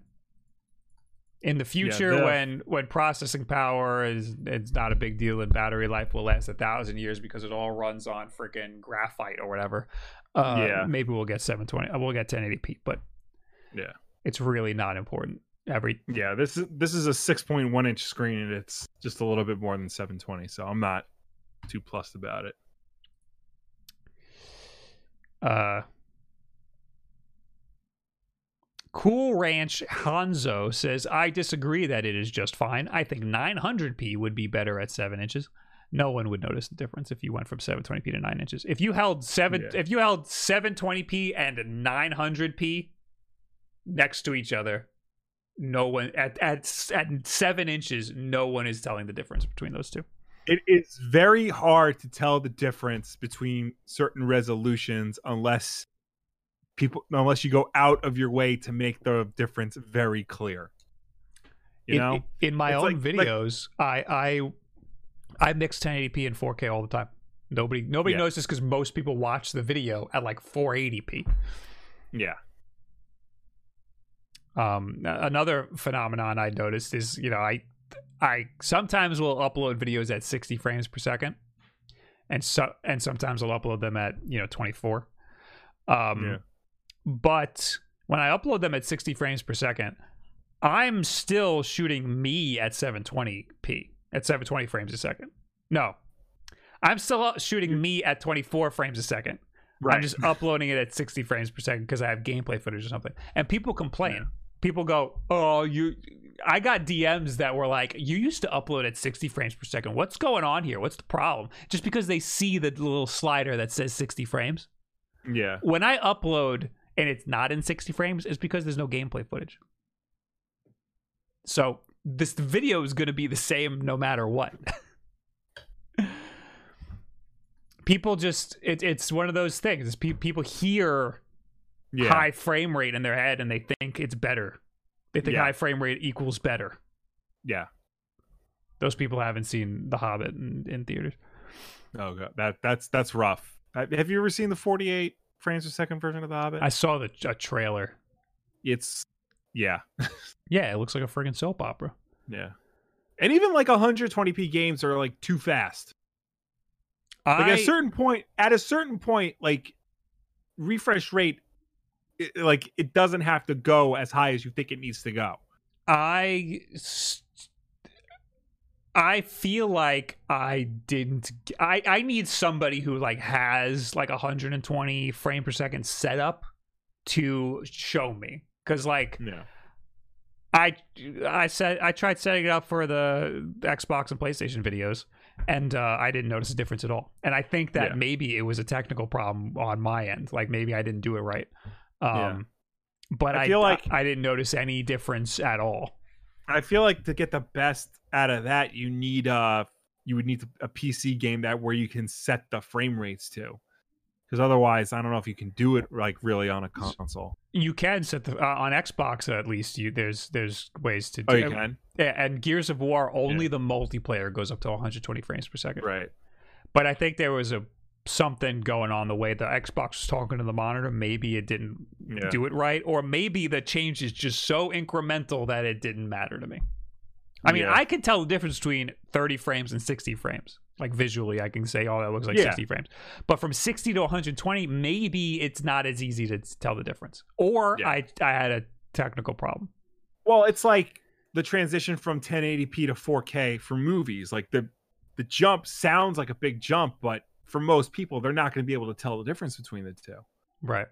In the future,
the-
when when processing power is it's not a big deal and battery life will last a thousand years because it all runs on freaking graphite or whatever. Uh,
Yeah.
maybe we'll get 720. uh, We'll get 1080p, but
Yeah.
it's really not important. Every
Yeah, this is this is a 6.1 inch screen and it's just a little bit more than 720, so I'm not too plussed about it.
Uh, cool Ranch Hanzo says, I disagree that it is just fine. I think 900p would be better at 7 inches. No one would notice the difference if you went from 720p to 9 inches. If you held 7
Yeah.
if you held 720p and 900p next to each other, no one at at at 7 inches, no one is telling the difference between those two.
It is very hard to tell the difference between certain resolutions unless people unless you go out of your way to make the difference very clear. You
in,
know?
in my
It's
own
like- like-
videos, I I I mix 1080p and 4K all the time. Nobody nobody
Yeah.
notices because most people watch the video at like 480p.
Yeah.
Um, another phenomenon I noticed is you know I I sometimes will upload videos at 60 frames per second, and so and sometimes I'll upload them at you know 24. Um,
Yeah.
But when I upload them at 60 frames per second, I'm still shooting me at 720p at 720 frames a second. No, I'm still shooting mm. me at 24 frames a second.
Right.
I'm just [laughs] uploading it at 60 frames per second because I have gameplay footage or something. And people complain. People go, "Oh, you." I got DMs that were like, "You used to upload at 60 frames per second. What's going on here? What's the problem?" Just because they see the little slider that says 60 frames.
yeah.
When I upload and it's not in 60 frames, it's because there's no gameplay footage. So this video is going to be the same no matter what. [laughs] people just it, it's one of those things. Pe- people hear
Yeah.
high frame rate in their head and they think it's better. They think
Yeah.
high frame rate equals better.
Yeah.
Those people haven't seen The Hobbit in, in theaters.
Oh god. That that's that's rough. Have you ever seen the 48 frames per second version of The Hobbit?
I saw the a trailer.
it's yeah. [laughs]
Yeah, it looks like a friggin' soap opera.
Yeah. And even like 120p games are like too fast. Like
I,
at a certain point, at a certain point, like refresh rate, it, like it doesn't have to go as high as you think it needs to go.
I s- I feel like I didn't I I need somebody who like has like 120 frame per second setup to show me because like
Yeah.
I I said I tried setting it up for the Xbox and PlayStation videos, and uh, I didn't notice a difference at all. And I think that
Yeah.
maybe it was a technical problem on my end. Like maybe I didn't do it right. Um,
Yeah.
But
I
I,
feel like-
I, didn't notice any difference at all.
I feel like to get the best out of that, you need uh you would need a PC game that where you can set the frame rates to. Because otherwise, I don't know if you can do it like really on a console.
You can set the uh, on Xbox at least. You there's there's ways to do
Oh, you can.
Yeah, and Gears of War only the multiplayer goes up to 120 frames per second.
Right.
But I think there was a something going on the way the Xbox was talking to the monitor. Maybe it didn't
Yeah.
do it right, or maybe the change is just so incremental that it didn't matter to me. I mean,
Yeah.
I can tell the difference between 30 frames and 60 frames. Like visually, I can say, oh, that looks like
Yeah.
60 frames. But from 60 to 120, maybe it's not as easy to tell the difference. Or. I, I had a technical problem.
Well, it's like the transition from 1080p to 4K for movies. Like the the jump sounds like a big jump, but for most people, they're not going to be able to tell the difference between the two.
Right.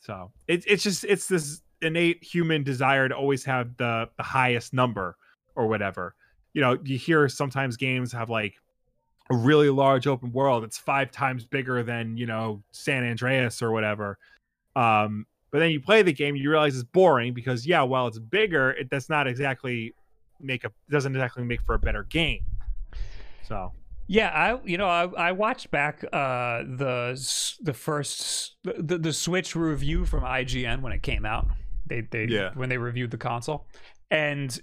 So it's it's just it's this innate human desire to always have the the highest number or whatever. You know, you hear sometimes games have like a really large open world. It's five times bigger than you know San Andreas or whatever. Um, but then you play the game, you realize it's boring because yeah, while it's bigger, it does not exactly make a doesn't exactly make for a better game. So
Yeah, I you know I, I watched back uh the the first the, the Switch review from IGN when it came out. They they
Yeah.
when they reviewed the console, and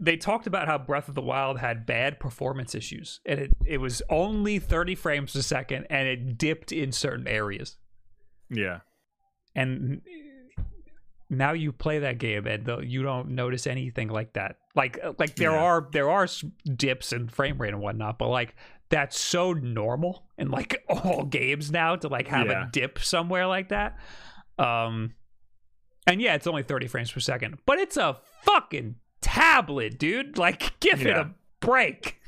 they talked about how Breath of the Wild had bad performance issues, and it it was only thirty frames a second, and it dipped in certain areas.
yeah,
And now you play that game, and though you don't notice anything like that. Like like there
Yeah.
are there are dips in frame rate and whatnot, but like that's so normal in like [laughs] all games now to like have
Yeah.
a dip somewhere like that. Um, and yeah, it's only thirty frames per second, but it's a fucking tablet, dude. Like, [laughs] give it a break.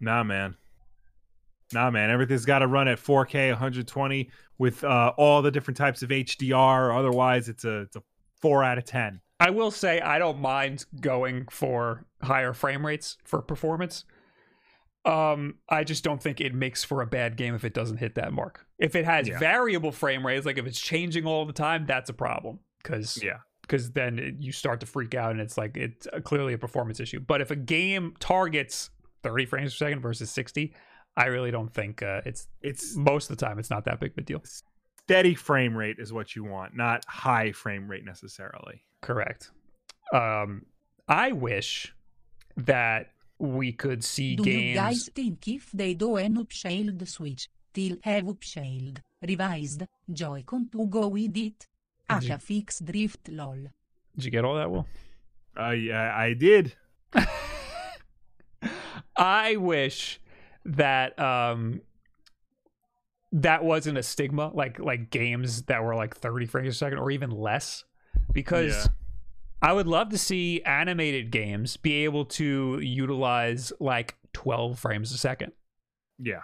Nah, man. Nah, man. Everything's got to run at 4K 120 with uh, all the different types of HDR. Otherwise, it's a it's a four out of ten.
I will say I don't mind going for higher frame rates for performance. Um, I just don't think it makes for a bad game if it doesn't hit that mark. If it has
Yeah.
variable frame rates, like if it's changing all the time, that's a problem. Because
Yeah.
because then it, you start to freak out and it's like it's a, clearly a performance issue. But if a game targets 30 frames per second versus 60, I really don't think uh, it's
It's
most of the time it's not that big of a deal.
steady frame rate is what you want, not high frame rate necessarily.
Correct. Um, I wish that we could see
Do
games.
you guys think if they do an upscaled Switch, they'll have upscaled, revised, Joy-Con to go with it?
Did you-
Asha fix drift lol.
Did you get all that, Will?
Uh, yeah, I did. [laughs]
I wish that um that wasn't a stigma, like like games that were like 30 frames a second or even less, because
Yeah.
I would love to see animated games be able to utilize like 12 frames a second.
Yeah.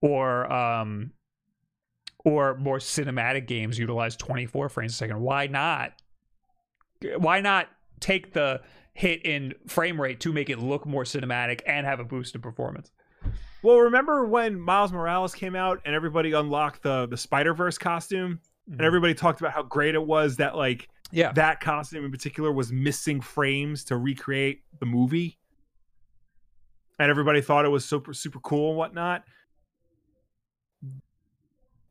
or um or more cinematic games utilize 24 frames a second why not why not take the hit in frame rate to make it look more cinematic and have a boost in performance
Well, remember when Miles Morales came out and everybody unlocked the the Spider Verse costume, and mm-hmm. everybody talked about how great it was that like
yeah
that costume in particular was missing frames to recreate the movie, and everybody thought it was super super cool and whatnot.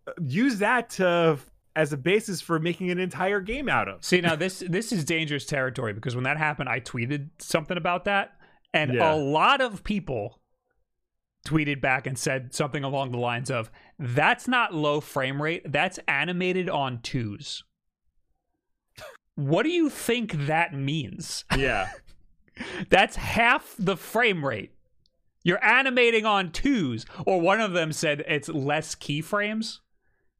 Uh, use that to as a basis for making an entire game out of.
see now this this is dangerous territory because when that happened i tweeted something about that and
Yeah.
a lot of people tweeted back and said something along the lines of that's not low frame rate that's animated on twos what do you think that means
Yeah, [laughs]
That's half the frame rate. You're animating on twos, or one of them said it's less keyframes,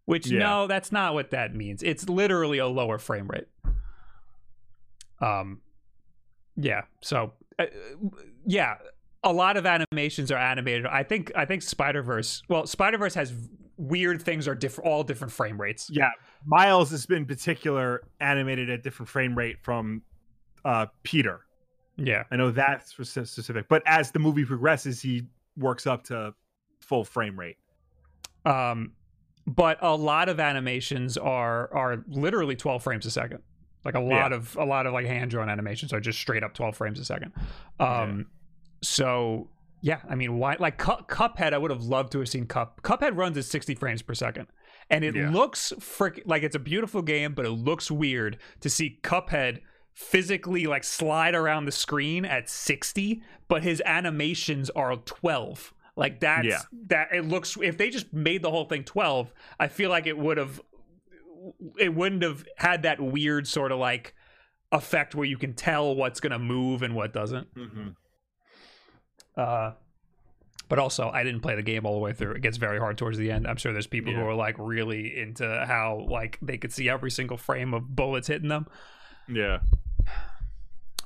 which
Yeah.
no, that's not what that means. It's literally a lower frame rate. Um, yeah. So, uh, yeah, a lot of animations are animated. I think I think Spider Verse. Well, Spider Verse has weird things are different, all different frame rates.
Yeah, Miles has been particular animated at different frame rate from uh, Peter.
Yeah,
I know that's spec- specific, but as the movie progresses, he works up to full frame rate.
um, but a lot of animations are are literally 12 frames a second. Like a lot
Yeah.
of a lot of like hand drawn animations are just straight up 12 frames a second. Um, so yeah, I mean, why like Cu- Cuphead? I would have loved to have seen Cup. Cuphead runs at 60 frames per second, and it
Yeah.
looks frick like it's a beautiful game, but it looks weird to see Cuphead physically like slide around the screen at 60, but his animations are 12. Like that's
Yeah.
that it looks if they just made the whole thing 12, I feel like it would have it wouldn't have had that weird sort of like effect where you can tell what's going to move and what doesn't.
Mm-hmm.
Uh, but also, I didn't play the game all the way through. It gets very hard towards the end. I'm sure there's people who are like really into how like they could see every single frame of bullets hitting them.
Yeah,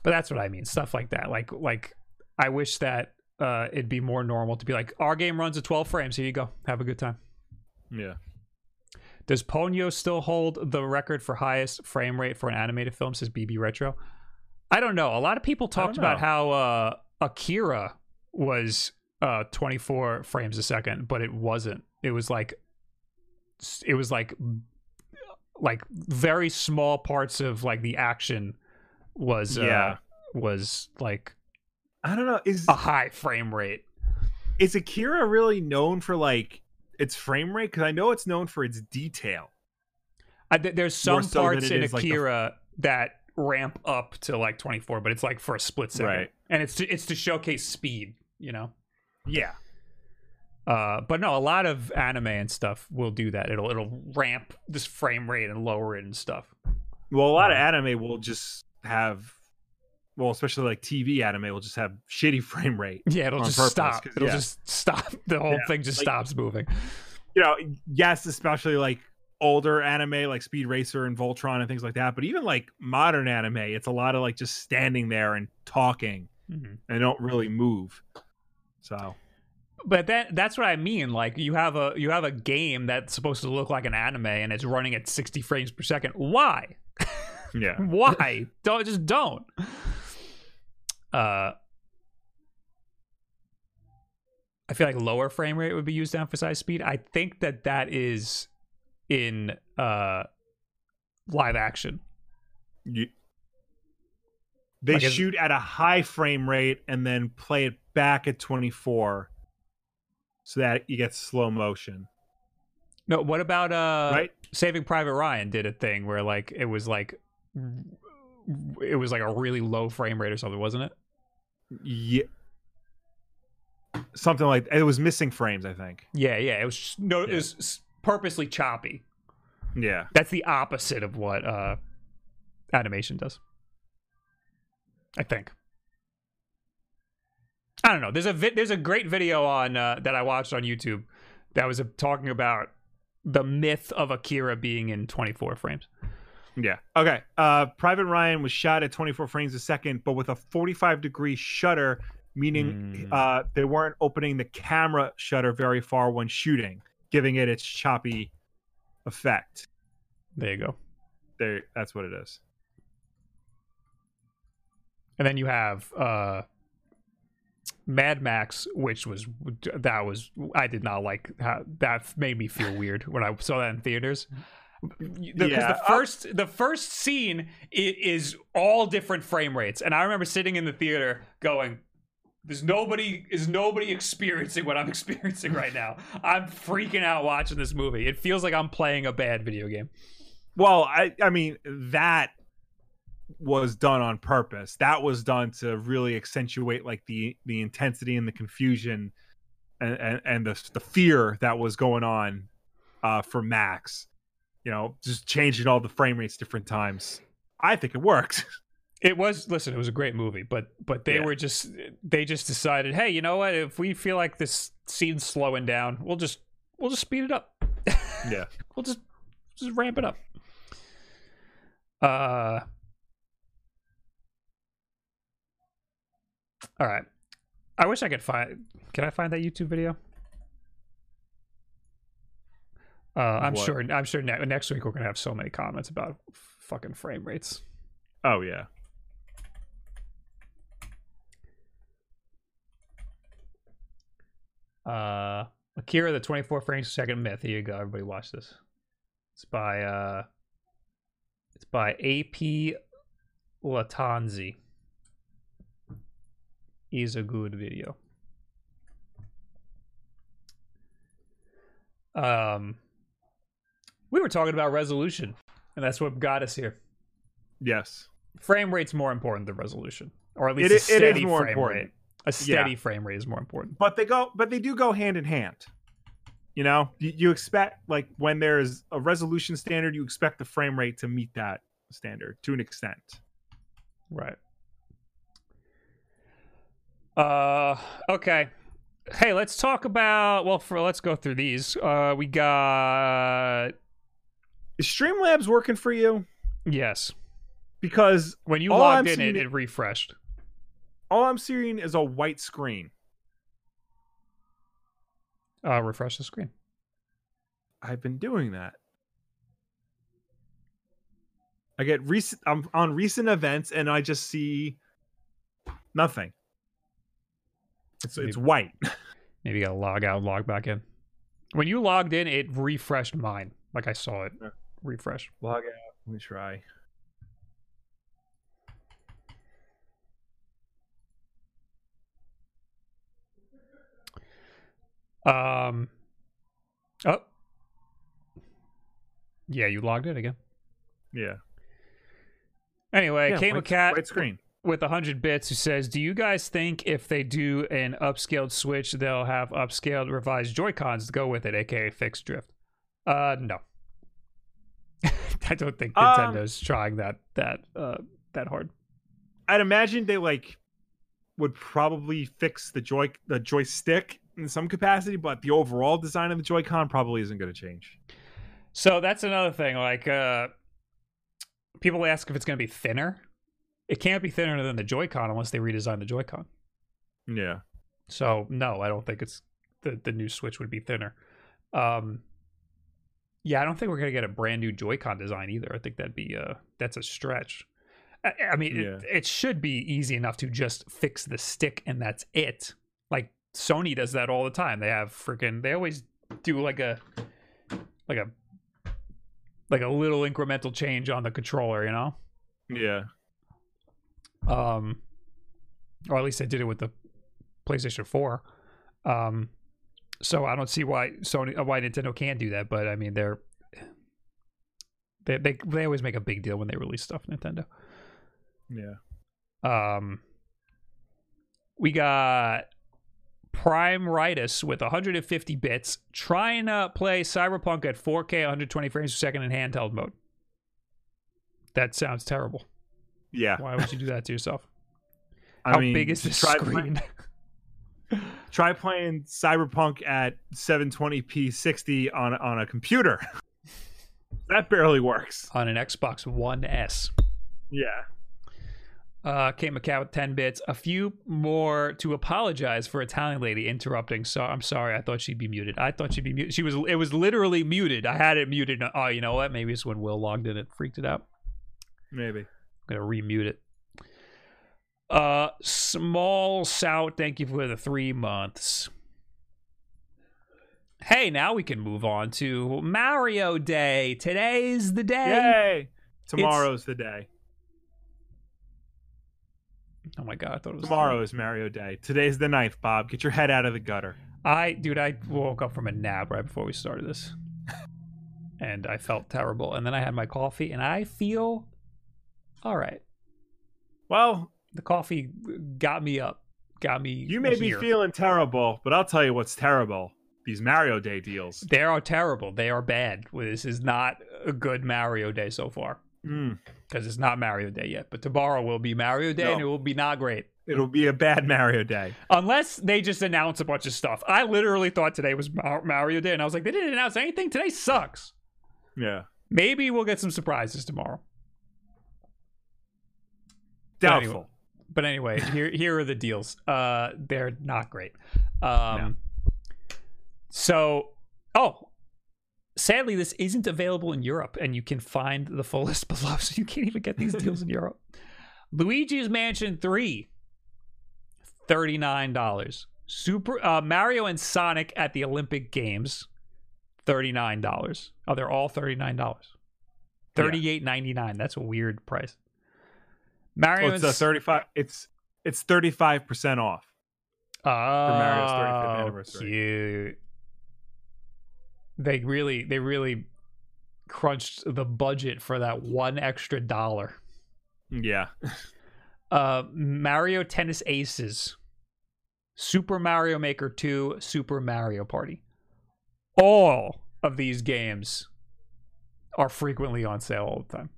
But that's what I mean, stuff like that. Like like I wish that uh, it'd be more normal to be like our game runs at 12 frames. Here you go, have a good time.
yeah.
Does Ponyo still hold the record for highest frame rate for an animated film? Says BB Retro. I don't know. A lot of people talked about how uh, Akira was uh, 24 frames a second, but it wasn't. It was like it was like like very small parts of like the action was uh,
Yeah.
was like
I don't know. Is
a high frame rate.
is Akira really known for like its frame rate? Because I know it's known for its detail.
I, th- there's some
so
parts in
is, like, the-
Akira that ramp up to like 24, but it's like for a split second,
Right.
and it's to, it's to showcase speed, you know.
Yeah,
Uh, but no, a lot of anime and stuff will do that. It'll it'll ramp this frame rate and lower it and stuff.
Well, a lot of anime will just have, well, especially like TV anime will just have shitty [laughs] frame rate.
Yeah, it'll just
purpose,
stop. It'll
yeah.
just stop. [laughs] The whole
Yeah,
thing just
like-
stops moving.
You know, yes, especially like older anime like Speed Racer and Voltron and things like that. But even like modern anime, it's a lot of like just standing there and talking
Mhm.
and don't really move. So
But that that's what I mean. Like you have a you have a game that's supposed to look like an anime and it's running at 60 frames per second. Why?
yeah, [laughs]
Why? don't just don't. Uh I feel like lower frame rate would be used to emphasize speed. I think that that is in uh live action.
you, they
Like,
shoot at a high frame rate and then play it back at 24 so that you get slow motion
No, what about uh
right
Saving Private Ryan did a thing where like it was like it was like a really low frame rate or something, wasn't it?
yeah something like it was missing frames i think
Yeah, yeah. It was just, no, it was purposely choppy.
yeah
That's the opposite of what uh animation does. I think. I don't know. There's a vi- there's a great video on uh, that I watched on YouTube that was uh, talking about the myth of Akira being in 24 frames.
yeah okay uh private ryan was shot at 24 frames a second but with a 45 degree shutter meaning
Mm.
uh they weren't opening the camera shutter very far when shooting giving it its choppy effect
There you go.
there that's what it is
And then you have uh Mad Max, which was that was I did not like how that made me feel weird when I saw that in theaters. Because
Yeah,
the first the first scene is all different frame rates, and I remember sitting in the theater going, "There's nobody is nobody experiencing what I'm [laughs] experiencing right now. I'm freaking out watching this movie. It feels like I'm playing a bad video game."
Well, I I mean that was done on purpose. That was done to really accentuate like the the intensity and the confusion and and, and the the fear that was going on uh for Max. You know, just changing all the frame rates different times. I think it worked. [laughs]
It was listen, it was a great movie, but but they
Yeah.
were just they just decided, hey, you know what? If we feel like this scene's slowing down, we'll just we'll just speed it up.
yeah. [laughs]
we'll just just ramp it up. Uh All right. I wish I could find Can I find that YouTube video? Uh, I'm
What?
sure. I'm sure ne- next week we're gonna have so many comments about fucking frame rates.
Oh yeah.
Uh, Akira, the 24 frames per second myth. Here you go. Everybody watch this. It's by uh, it's by AP Latanzi. Is a good video. Um, we were talking about resolution, and that's what got us here.
Yes.
Frame rate's more important than resolution, or at least
It
a
it is
steady
more
frame
important.
rate. A steady frame rate is more important.
But they go but they do go hand in hand. You know, you, you expect like when there's a resolution standard, you expect the frame rate to meet that standard to an extent.
Right. Uh okay. Hey, let's talk about well for let's go through these. Uh we got
Is Streamlabs working for you?
yes.
Because
When you logged
I'm
in it-
it
refreshed.
all I'm seeing is a white screen.
Uh refresh the screen.
I've been doing that. I get recent I'm on recent events and I just see nothing. It's it's white. [laughs]
Maybe you gotta log out log back in. When you logged in, it refreshed mine. Like I saw it
Yeah.
refresh.
Log out. Let me try.
Um Oh. Yeah, you logged in again.
Yeah.
Anyway,
yeah
came a cat
white screen.
With 100 bits who says, Do you guys think if they do an upscaled Switch, they'll have upscaled revised Joy-Cons to go with it, aka fixed drift? Uh, no. [laughs] I don't think
Um,
Nintendo's trying that that uh that hard.
I'd imagine they like would probably fix the joy the joystick in some capacity, but the overall design of the Joy-Con probably isn't going to change.
So that's another thing. Like, uh, people ask if it's going to be thinner. It can't be thinner than the Joy-Con unless they redesign the Joy-Con.
Yeah.
So no, I don't think it's the the new Switch would be thinner. Um, yeah, I don't think we're gonna get a brand new Joy-Con design either. I think that'd be uh that's a stretch. I, I mean,
Yeah.
it, it should be easy enough to just fix the stick and that's it. Like Sony does that all the time. They have freaking they always do like a like a like a little incremental change on the controller, you know?
Yeah.
Um or at least they did it with the PlayStation 4 um so I don't see why Sony uh, why Nintendo can't do that but I mean they're they they they always make a big deal when they release stuff Nintendo.
Yeah.
um we got Prime Ritus with 150 bits. Trying to play Cyberpunk at 4K 120 frames per second in handheld mode. That sounds terrible
Yeah.
why would you do that to yourself [laughs]
I
How
mean,
big is this
try
screen? [laughs]
try playing Cyberpunk at 720p 60 on on a computer. [laughs] that barely works.
on an Xbox One S.
Yeah.
Uh, came a cat with 10 bits. A few more to apologize for Italian lady interrupting. So I'm sorry. I thought she'd be muted. I thought she'd be muted. She was. It was literally muted. I had it muted. Oh, you know what? Maybe it's when Will logged in. It freaked it out.
Maybe.
I'm gonna remute it. Uh, small Sout. Thank you for the three months. Hey, now we can move on to Mario Day. Today's the day.
Yay! Tomorrow's the day.
Oh my god! I thought it was
Tomorrow is Mario Day. Today's the ninth, Bob. Get your head out of the gutter.
I, dude, I woke up from a nap right before we started this, [laughs] and I felt terrible. And then I had my coffee, and I feel all right.
Well,
The coffee got me up, got me.
you may be feeling terrible, but I'll tell you what's terrible. These Mario Day deals.
They are terrible. They are bad. This is not a good Mario Day so far
Mm,
because it's not Mario Day yet. But tomorrow will be Mario Day,
No.
and it will be not great
it'll be a bad Mario Day.
unless they just announce a bunch of stuff. I literally thought today was Mario Day, and I was like, they didn't announce anything. Today sucks.
Yeah.
Maybe we'll get some surprises tomorrow.
Doubtful.
anyway. But anyway, [laughs] here here are the deals. Uh, they're not great. Um, so oh, sadly, this isn't available in Europe, and you can find the full [laughs] list below, so you can't even get these [laughs] deals in Europe. Luigi's Mansion 3, $39. Super uh, Mario and Sonic at the Olympic Games, $39. Oh, they're all $39. Thirty-eight ninety-nine. That's a weird price. Mario
Well, it's a 35 it's it's 35% off.
Oh,
Mario's 35th anniversary.
Cute. They really, they really crunched the budget for that one extra dollar.
Yeah. [laughs]
Uh, Mario Tennis Aces, Super Mario Maker 2, Super Mario Party. All of these games are frequently on sale all the time.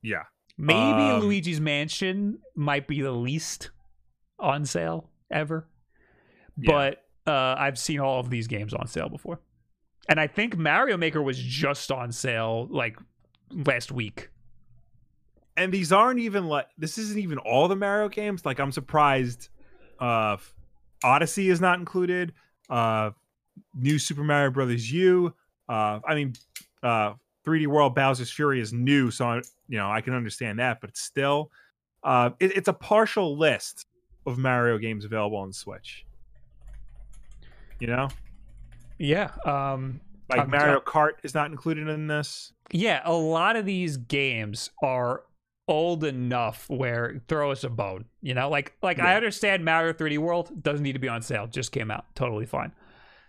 Yeah.
Maybe
Um,
Luigi's Mansion might be the least on sale ever.
Yeah.
But uh, I've seen all of these games on sale before. And I think Mario Maker was just on sale like last week.
and these aren't even like this isn't even all the Mario games. Like I'm surprised uh Odyssey is not included. Uh new Super Mario Brothers U. Uh I mean uh 3D World Bowser's Fury is new, so I, you know I can understand that, but still uh it, it's a partial list of Mario games available on Switch. You know?
Yeah. Um
Like
I'm-
Mario Kart is not included in this.
yeah, a lot of these games are old enough where throw us a bone. You know, like like I understand Mario 3D World doesn't need to be on sale, just came out, totally fine.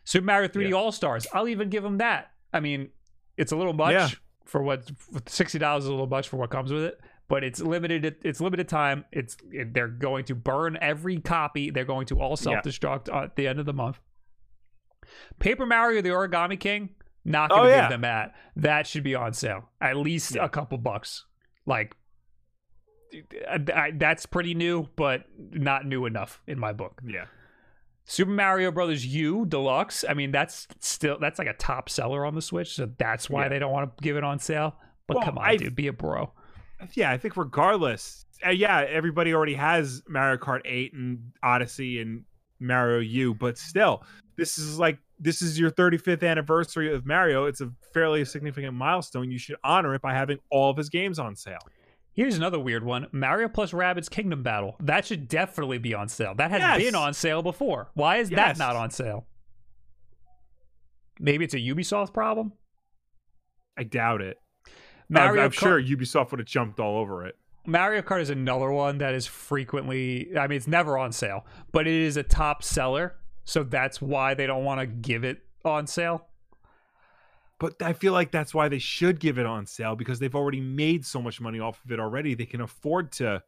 Super Mario 3D
Yeah.
All Stars, I'll even give them that. I mean, it's a little much
Yeah.
for what sixty dollars is a little much for what comes with it, but it's limited. It's limited time. It's they're going to burn every copy. They're going to all self destruct at the end of the month. Paper Mario: The Origami King, not going
Oh,
to
yeah.
give them that. That should be on sale, at least
Yeah.
a couple bucks. Like I- I- that's pretty new, but not new enough in my book.
Yeah.
Super Mario Brothers U Deluxe. I mean, that's still that's like a top seller on the Switch, so that's why
Yeah.
they don't want to give it on sale. But
Well,
come on,
I've-
dude, be a bro.
yeah, I think regardless, uh, yeah, everybody already has Mario Kart 8 and Odyssey and Mario U, but still, this is like this is your 35th anniversary of Mario. It's a fairly significant milestone. You should honor it by having all of his games on sale.
Here's another weird one: Mario plus Rabbids Kingdom Battle. That should definitely be on sale. That has
Yes.
been on sale before. Why is
Yes.
that not on sale? Maybe it's a Ubisoft problem.
I doubt it.
Mario
I'm, I'm
Kart-
sure Ubisoft would have jumped all over it.
Mario Kart is another one that is frequently, I mean, it's never on sale, but it is a top seller. So that's why they don't want to give it on sale.
But I feel like that's why they should give it on sale because they've already made so much money off of it already. They can afford to,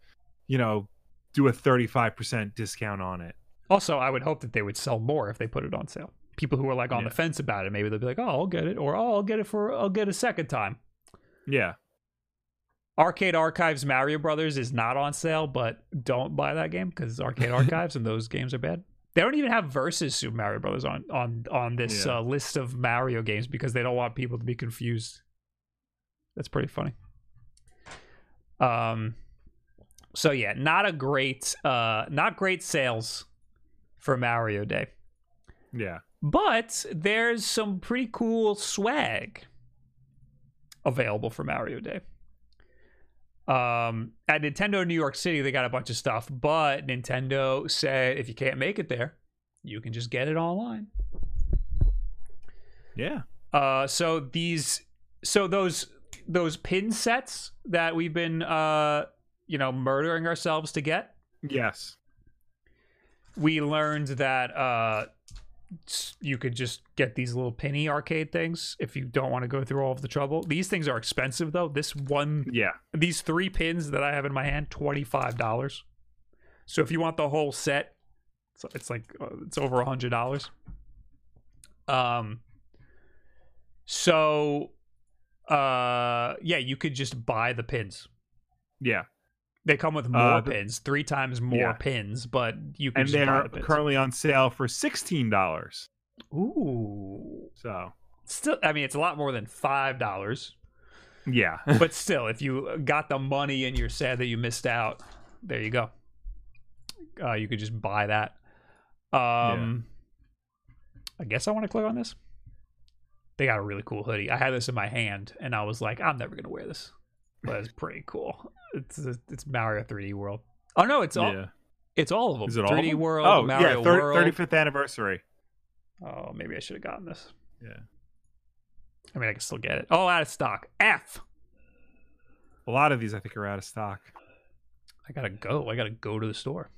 you know, do a 35% discount on it.
Also, I would hope that they would sell more if they put it on sale. People who are like on
Yeah.
the fence about it, maybe they'll be like, "Oh, I'll get it," or "Oh, I'll get it for I'll get it a second time."
Yeah.
Arcade Archives Mario Brothers is not on sale, but don't buy that game because Arcade [laughs] Archives and those games are bad. They don't even have versus Super Mario Brothers on on on this
Yeah.
uh, list of Mario games because they don't want people to be confused. That's pretty funny. Um, so yeah, not a great uh, not great sales for Mario Day.
Yeah.
But there's some pretty cool swag available for Mario Day. Um, at Nintendo New York City, they got a bunch of stuff, but Nintendo said if you can't make it there, you can just get it online.
Yeah.
Uh, so these, so those those pin sets that we've been, uh, you know, murdering ourselves to get.
Yes.
we learned that uh you could just get these little penny arcade things if you don't want to go through all of the trouble. These things are expensive though. This one
Yeah.
these three pins that I have in my hand, $25. So if you want the whole set, it's, it's like uh, it's over a $100. Um so uh yeah, you could just buy the pins.
Yeah.
They come with more
Uh,
pins, three times more
Yeah.
pins, but you can
And they're
the
currently on sale for $16.
Ooh.
So,
Still, I mean, it's a lot more than five dollars,
yeah. [laughs]
but still, if you got the money and you're sad that you missed out, there you go. Uh, you could just buy that. Um, I guess I want to click on this. They got a really cool hoodie. I had this in my hand, and I was like, I'm never gonna wear this, but it's pretty cool. It's it's Mario 3D World. Oh no, it's all
yeah.
it's all of them.
Is it all
3D
of them?
World,
Oh,
Mario
yeah, thir-
World.
35th anniversary.
Oh, maybe I should have gotten this.
Yeah.
I mean, I can still get it. Oh, out of stock. F.
A lot of these I think are out of stock.
I gotta go. I gotta go to the store.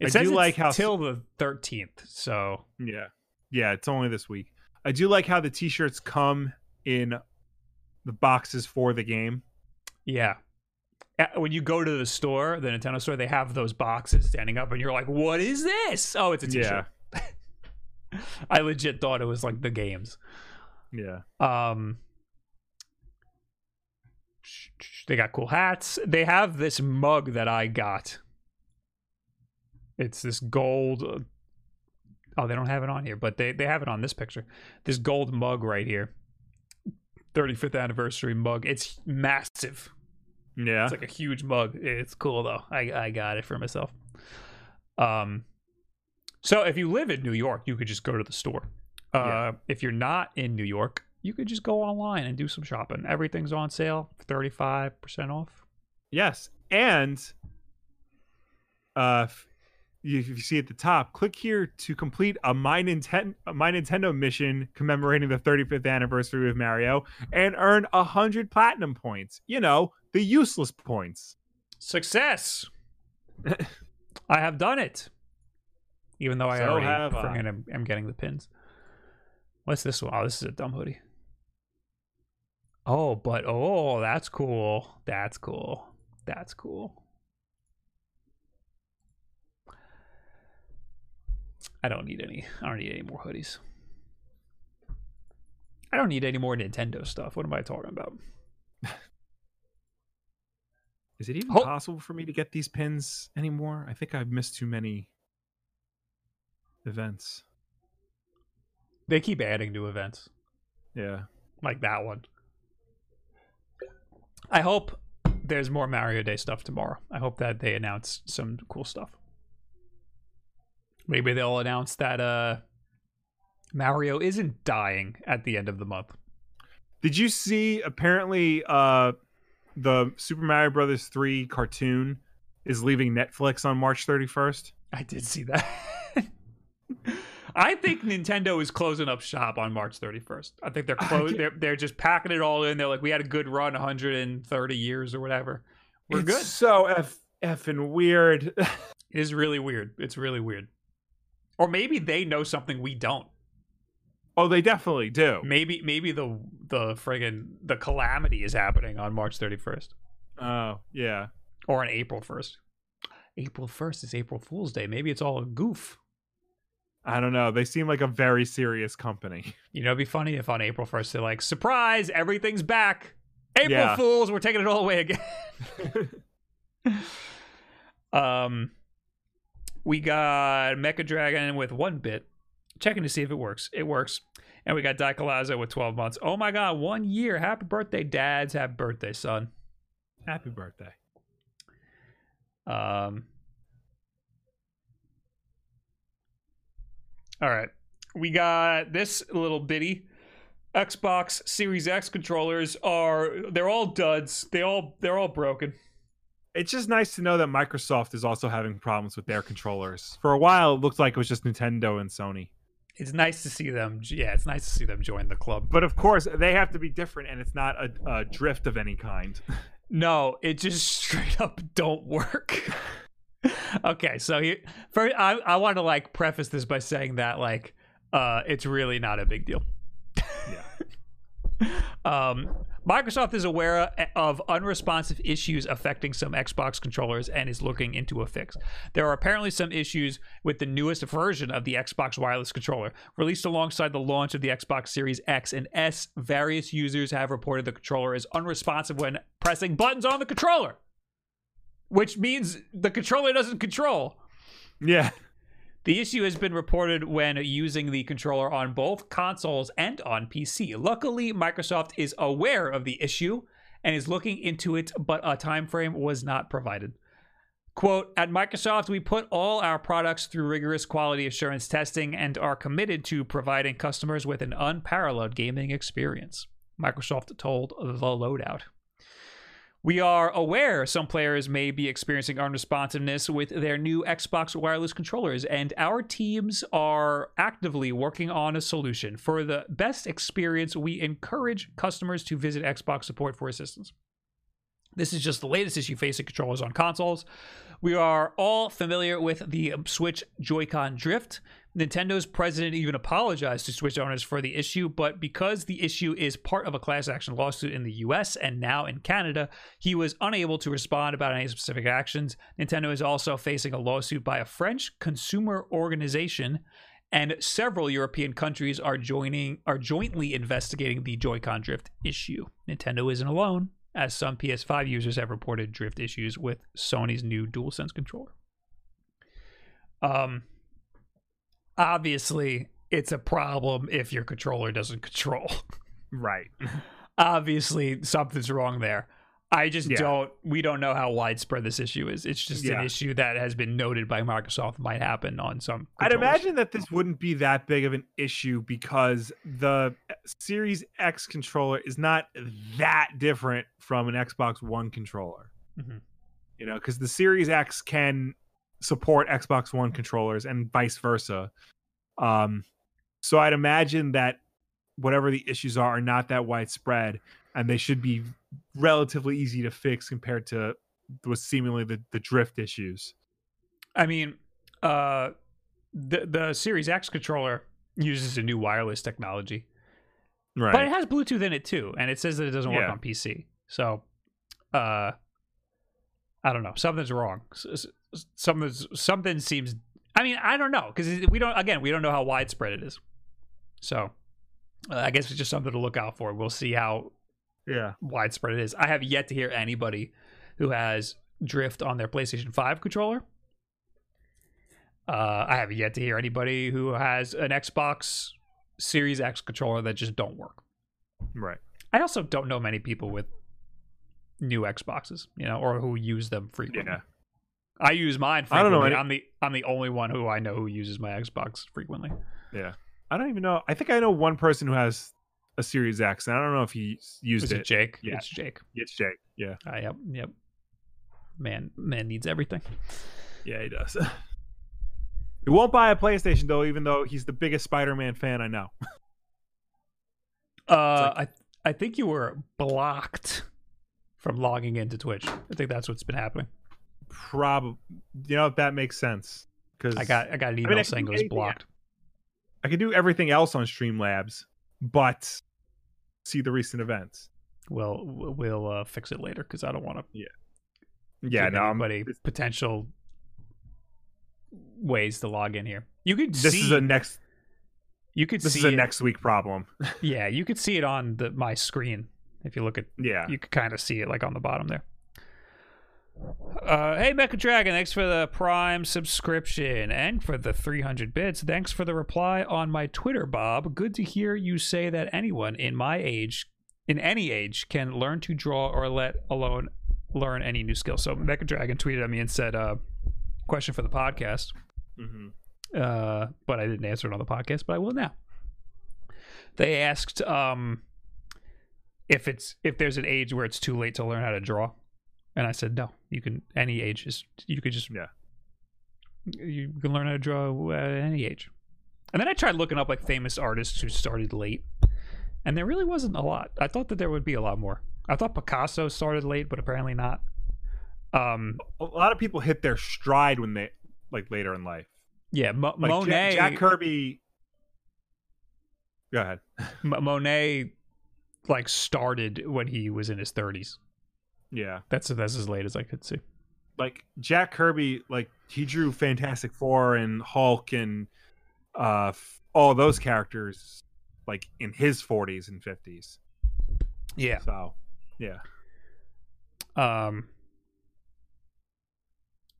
It
I
says
do
it's
like how-
till the thirteenth. So
Yeah. Yeah, it's only this week. I do like how the t-shirts come in the boxes for the game.
Yeah, when you go to the store, the Nintendo store, they have those boxes standing up, and you're like, "What is this?" Oh, it's a T-shirt. [laughs] I legit thought it was like the games.
Yeah.
Um, they got cool hats. They have this mug that I got. It's this gold. uh, Oh, they don't have it on here, but they they have it on this picture. This gold mug right here. 35th anniversary mug. It's massive.
Yeah.
It's like a huge mug. It's cool though. I I got it for myself. Um so if you live in New York, you could just go to the store. Uh
Yeah.
if you're not in New York, you could just go online and do some shopping. Everything's on sale, 35% off.
Yes, and uh, if you see at the top, click here to complete a my Nintendo my Nintendo mission commemorating the 35th anniversary of Mario and earn a hundred platinum points. You know, the useless points.
Success. [laughs] I have done it. Even though I
So
already
have I.
friggin' am, am getting the pins. What's this one? Oh, this is a dumb hoodie. Oh, but oh, that's cool. That's cool. That's cool. I don't need any. I don't need any more hoodies. I don't need any more Nintendo stuff. What am I talking about? [laughs]
Is it even possible for me to get these pins anymore? I think I've missed too many events.
They keep adding new events.
Yeah.
like that one. I hope there's more Mario Day stuff tomorrow. I hope that they announce some cool stuff. Maybe they'll announce that uh Mario isn't dying at the end of the month.
Did you see apparently uh the Super Mario Brothers 3 cartoon is leaving Netflix on March 31st?
I did see that. [laughs] I think Nintendo is closing up shop on March 31st. I think they're close. They're, they're just packing it all in. They're like, we had a good run, 130 years or whatever. We're
it's
good.
so f effing weird. [laughs]
It is really weird. It's really weird. Or maybe they know something we don't.
Oh, they definitely do.
Maybe maybe the the friggin' the calamity is happening on March 31st
Oh, yeah.
or on April 1st. April 1st is April Fool's Day. Maybe it's all a goof.
I don't know. They seem like a very serious company. [laughs]
You know, it'd be funny if on April 1st they're like, surprise, everything's back. April
Yeah.
Fools, we're taking it all away again. [laughs] um, we got Mecha Dragon with one bit, checking to see if it works. It works. And we got Daikalaza with 12 months. Oh my god, one year. Happy birthday, dads. Happy birthday, son.
Happy birthday.
Um, all right. We got this little bitty Xbox Series X controllers are they're all duds. They all they're all broken.
It's just nice to know that Microsoft is also having problems with their controllers. For a while, it looked like it was just Nintendo and Sony.
It's nice to see them. Yeah, it's nice to see them join the club.
But of course, they have to be different, and it's not a, a drift of any kind. [laughs]
No, it just straight up don't work. [laughs] okay, so here, first, I I want to like preface this by saying that like uh, it's really not a big deal. Yeah. [laughs] um, Microsoft is aware eh, of unresponsive issues affecting some Xbox controllers and is looking into a fix. There are apparently some issues with the newest version of the Xbox wireless controller. Released alongside the launch of the Xbox Series X and S, various users have reported the controller is unresponsive when pressing buttons on the controller, which means the controller doesn't control.
Yeah.
The issue has been reported when using the controller on both consoles and on PC. Luckily, Microsoft is aware of the issue and is looking into it, but a time frame was not provided. Quote, at Microsoft, we put all our products through rigorous quality assurance testing and are committed to providing customers with an unparalleled gaming experience. Microsoft told the loadout. We are aware some players may be experiencing unresponsiveness with their new Xbox wireless controllers, and our teams are actively working on a solution. For the best experience, we encourage customers to visit Xbox support for assistance. This is just the latest issue facing controllers on consoles. We are all familiar with the Switch Joy-Con drift. Nintendo's president even apologized to Switch owners for the issue, but because the issue is part of a class action lawsuit in the US and now in Canada, he was unable to respond about any specific actions. Nintendo is also facing a lawsuit by a French consumer organization and several European countries are joining are jointly investigating the Joy-Con drift issue. Nintendo isn't alone as some PS5 users have reported drift issues with Sony's new DualSense controller. Um, obviously, it's a problem if your controller doesn't control. [laughs]
Right.
obviously, something's wrong there. I just
Yeah.
don't. We don't know how widespread this issue is. It's just
Yeah.
an issue that has been noted by Microsoft might happen on some.
I'd imagine that this wouldn't be that big of an issue because the Series X controller is not that different from an Xbox One controller.
Mhm.
You know, because the Series X can support Xbox One controllers and vice versa. Um, so I'd imagine that whatever the issues are are not that widespread, and they should be relatively easy to fix compared to was seemingly the, the drift issues.
I mean, uh, the the Series X controller uses a new wireless technology,
Right.
but it has Bluetooth in it too, and it says that it doesn't work
Yeah.
on PC. So, uh, I don't know. Something's wrong. Something's something seems. I mean, I don't know because we don't. Again, we don't know how widespread it is. So, uh, I guess it's just something to look out for. We'll see how
yeah.
widespread it is. I have yet to hear anybody who has drift on their PlayStation 5 controller. Uh, I have yet to hear anybody who has an Xbox Series X controller that just don't work.
Right.
I also don't know many people with new Xboxes, you know, or who use them frequently.
Yeah.
I use mine
I don't know
I'm the I'm the only one who I know who uses my Xbox frequently.
Yeah. I don't even know. I think I know one person who has a Series X, and I don't know if he used
Is
it.
it Jake?
Yeah.
It's Jake.
It's Jake. Yeah.
Uh, yep, yep. Man, man needs everything.
Yeah, he does. [laughs] he won't buy a PlayStation though, even though he's the biggest Spider-Man fan I know. [laughs]
Uh, I I think you were blocked from logging into Twitch. I think that's what's been happening.
Probably, you know, if that makes sense because
I got I got an email
mean, I
saying it was blocked.
I can do everything else on Streamlabs, but see the recent events.
We'll we'll uh, fix it later because I don't want to
Yeah,
Yeah.
no, I'm,
potential ways to log in here. You could
this
see
is a next.
you could
This
see
is a
it-
next week problem. [laughs]
yeah you could see it on the my screen if you look at
yeah,
you could kind of see it like on the bottom there. Uh, hey, Mecha Dragon, thanks for the Prime subscription and for the 300 bits. Thanks for the reply on my Twitter, Bob. Good to hear you say that anyone in my age, in any age, can learn to draw or let alone learn any new skill. So, Mecha Dragon tweeted at me and said, uh, question for the podcast.
Mhm.
Uh, but I didn't answer it on the podcast, but I will now. They asked um, if it's if there's an age where it's too late to learn how to draw, and I said no. You can any age is you could just
Yeah.
you can learn how to draw at any age. And then I tried looking up like famous artists who started late, and there really wasn't a lot. I thought that there would be a lot more. I thought Picasso started late, but apparently not. Um,
a lot of people hit their stride when they like later in life.
yeah, Mo-
Like Jack-
Monet.
Jack, Kirby. Go ahead.
M- Monet like started when he was in his 30s.
Yeah,
That's that's as late as I could see.
like Jack Kirby, like he drew Fantastic Four and Hulk and uh f- all those characters like in his 40s and 50s.
Yeah.
So, yeah.
Um.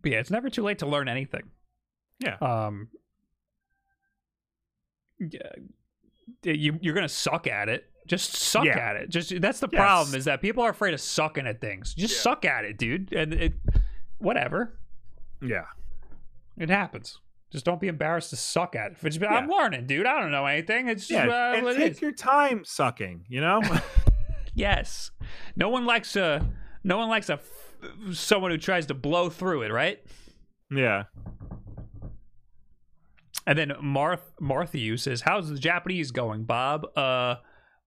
But yeah, it's never too late to learn anything.
Yeah.
Um. Yeah, you you're gonna suck at it. Just suck
Yeah.
at it. Just that's the
Yes.
problem is that people are afraid of sucking at things. Just
Yeah.
suck at it, dude. And it, whatever.
Yeah.
It happens. Just don't be embarrassed to suck at it. It's,
Yeah.
I'm learning, dude. I don't know anything. It's just
Yeah.
uh,
and take
is.
your time sucking, you know? [laughs] [laughs]
Yes. No one likes a no one likes a f- someone who tries to blow through it, right?
yeah.
And then Marth Marthew says, "How's the Japanese going, Bob? Uh,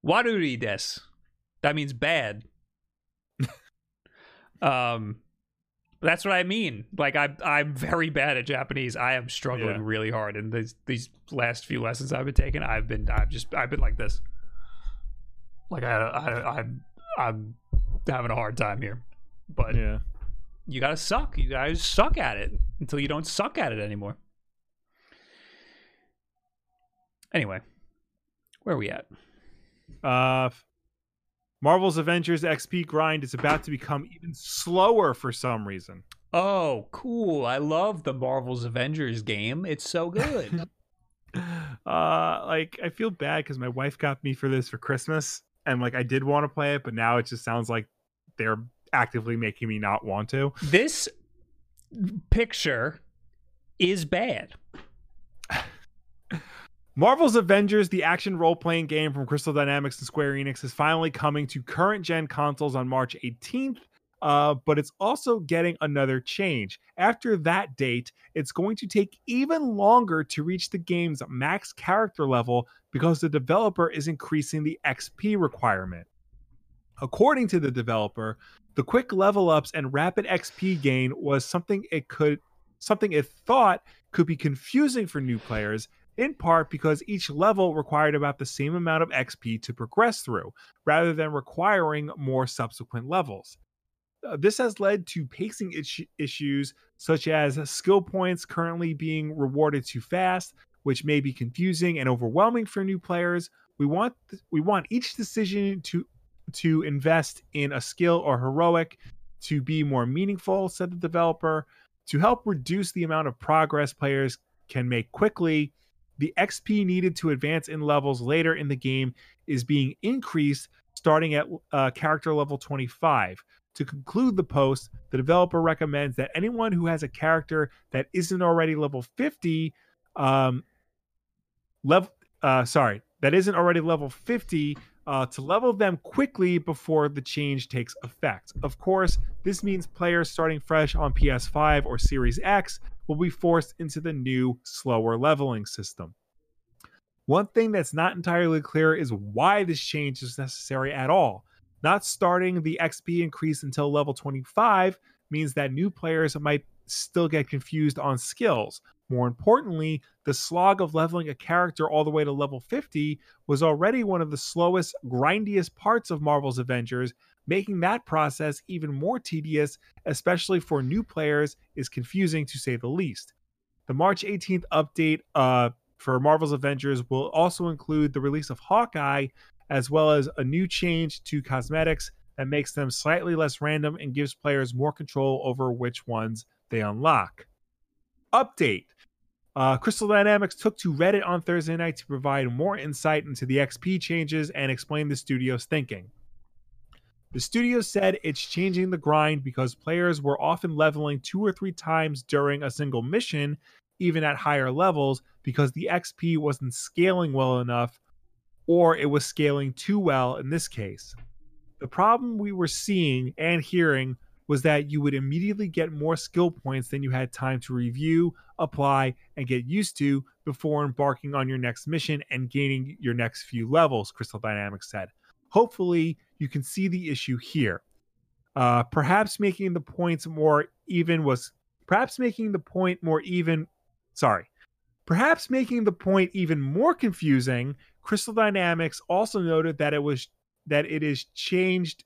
waruri desu. That means bad. [laughs] um, that's what I mean. Like I'm I'm very bad at Japanese. I am struggling
Yeah.
really hard, and these these last few lessons I've been taking, I've been I've just I've been like this. Like I I I'm I'm having a hard time here, but
Yeah.
you gotta suck. You guys suck at it until you don't suck at it anymore. Anyway, where are we at?
Uh Marvel's Avengers XP grind is about to become even slower for some reason.
Oh, cool. I love the Marvel's Avengers game. It's so good. [laughs]
Uh like I feel bad cuz my wife got me for this for Christmas and like I did want to play it, but now it just sounds like they're actively making me not want to.
this picture is bad.
Marvel's Avengers, the action role playing game from Crystal Dynamics and Square Enix, is finally coming to current gen consoles on March 18th. Uh, but it's also getting another change. After that date, it's going to take even longer to reach the game's max character level because the developer is increasing the XP requirement. According to the developer, the quick level ups and rapid XP gain was something it could something it thought could be confusing for new players in part because each level required about the same amount of XP to progress through, rather than requiring more subsequent levels. Uh, this has led to pacing is- issues such as skill points currently being rewarded too fast, which may be confusing and overwhelming for new players. We want th- we want each decision to to invest in a skill or heroic to be more meaningful, said the developer. To help reduce the amount of progress players can make quickly, the XP needed to advance in levels later in the game is being increased starting at uh, character level 25. To conclude the post, the developer recommends that anyone who has a character that isn't already level 50, um, level, uh, sorry, that isn't already level 50, uh, to level them quickly before the change takes effect. Of course, this means players starting fresh on PS5 or Series X will be forced into the new, slower leveling system. One thing that's not entirely clear is why this change is necessary at all. Not starting the XP increase until level 25 means that new players might still get confused on skills. More importantly, the slog of leveling a character all the way to level 50 was already one of the slowest, grindiest parts of Marvel's Avengers, making that process even more tedious, especially for new players, is confusing to say the least. The March 18th update uh, for Marvel's Avengers will also include the release of Hawkeye, as well as a new change to cosmetics that makes them slightly less random and gives players more control over which ones they unlock. Update uh, Crystal Dynamics took to Reddit on Thursday night to provide more insight into the XP changes and explain the studio's thinking. The studio said it's changing the grind because players were often leveling two or three times during a single mission, even at higher levels, because the XP wasn't scaling well enough or it was scaling too well in this case. The problem we were seeing and hearing was that you would immediately get more skill points than you had time to review, apply, and get used to before embarking on your next mission and gaining your next few levels, Crystal Dynamics said. Hopefully, you can see the issue here. Uh, perhaps making the points more even was perhaps making the point more even. Sorry. Perhaps making the point even more confusing, Crystal Dynamics also noted that it was that it is changed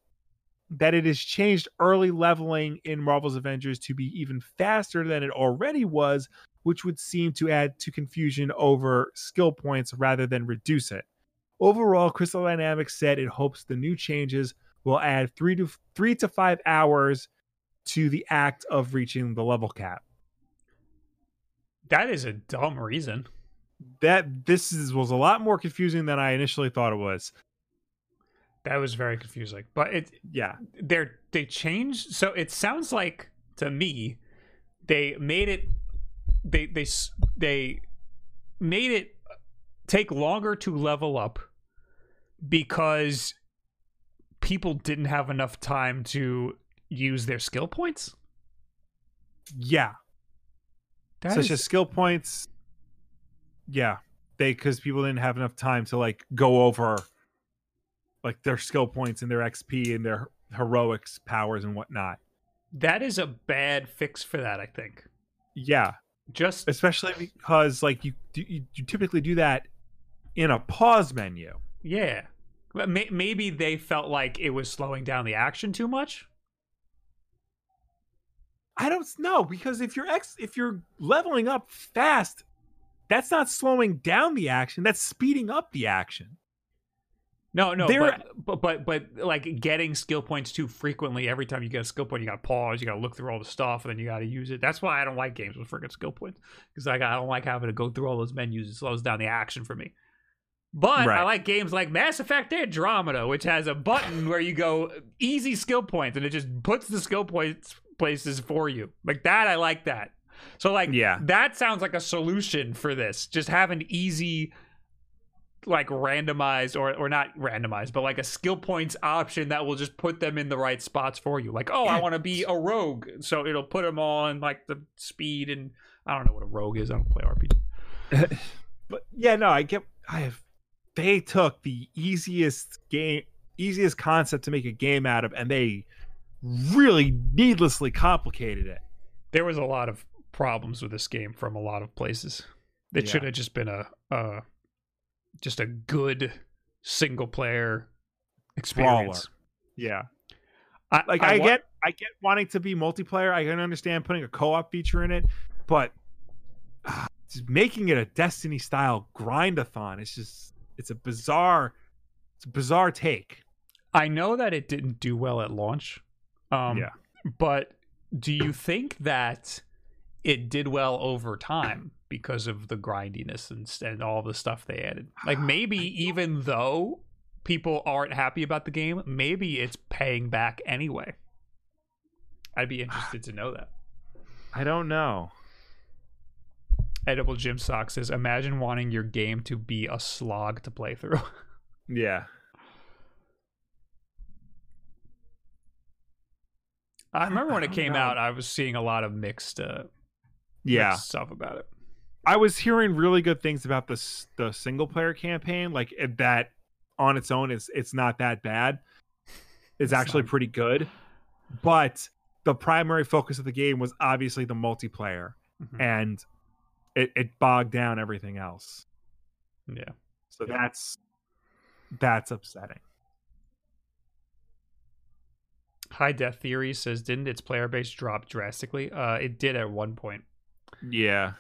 that it has changed early leveling in Marvel's Avengers to be even faster than it already was, which would seem to add to confusion over skill points rather than reduce it. Overall, Crystal Dynamics said it hopes the new changes will add three to three to five hours to the act of reaching the level cap.
That is a dumb reason.
That this is, was a lot more confusing than I initially thought it was.
That was very confusing. But it
Yeah,
they're they changed so it sounds like to me they made it they they they made it take longer to level up because people didn't have enough time to use their skill points.
Yeah,
That
such
is-
as skill points. Yeah, they because people didn't have enough time to like go over like their skill points and their XP and their heroics powers and whatnot.
that is a bad fix for that. I think
Yeah,
just
especially because like you you, you typically do that in a pause menu.
yeah. But may- Maybe they felt like it was slowing down the action too much.
I don't know because if you're ex if you're leveling up fast, that's not slowing down the action. That's speeding up the action.
No, no,
There-
but, but but but like getting skill points too frequently. Every time you get a skill point, you got to pause. You got to look through all the stuff, and then you got to use it. That's why I don't like games with freaking skill points because like I don't like having to go through all those menus. It slows down the action for me. But I like games like Mass Effect Andromeda, which has a button where you go easy skill points, and it just puts the skill points places for you. Like that, I like that. So like
Yeah.
that sounds like a solution for this. Just have an easy like randomized or or not randomized, but like a skill points option that will just put them in the right spots for you. Like, oh, I want to be a rogue, so it'll put them on like the speed and I don't know what a rogue is. I don't play RPG. [laughs]
But yeah, no, I get I have they took the easiest game easiest concept to make a game out of and they really needlessly complicated it.
There was a lot of problems with this game from a lot of places. It
Yeah.
should have just been a uh just a good single player experience.
Yeah.
I,
Like I,
wa-
get I get wanting to be multiplayer. I can understand putting a co-op feature in it, but just making it a Destiny style grindathon it's just it's a bizarre it's a bizarre take.
I know that it didn't do well at launch. Um,
Yeah.
But do you think that it did well over time because of the grindiness and, and all the stuff they added? [sighs] Like maybe even though people aren't happy about the game, maybe it's paying back anyway. I'd be interested to know that.
I don't know.
Edible Gym Sock says, imagine wanting your game to be a slog to play through. [laughs]
Yeah.
I remember when
I
it came
know.
out, I was seeing a lot of mixed, uh,
Yeah.
mixed stuff about it.
I was hearing really good things about the the single player campaign. Like that on its own, it's it's not that bad. [laughs] It's actually
not.
pretty good, but the primary focus of the game was obviously the multiplayer,
Mhm.
and it, it bogged down everything else.
Yeah.
So that's that's upsetting.
High Death Theory says, didn't its player base drop drastically? Uh, it did at one point,
Yeah,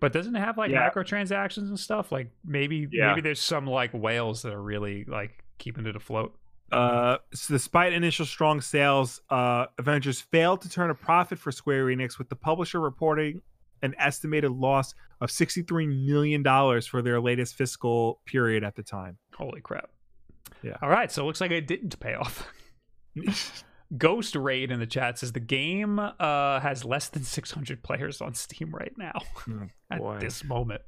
but doesn't it have like
Yeah.
microtransactions and stuff? Like maybe
Yeah.
maybe there's some like whales that are really like keeping it afloat.
Uh, so despite initial strong sales, uh, Avengers failed to turn a profit for Square Enix, with the publisher reporting an estimated loss of $63 million for their latest fiscal period at the time.
Holy crap!
Yeah.
All right, so it looks like it didn't pay off. [laughs] Ghost Raid in the chat says the game uh, has less than 600 players on Steam right now [laughs] at this moment.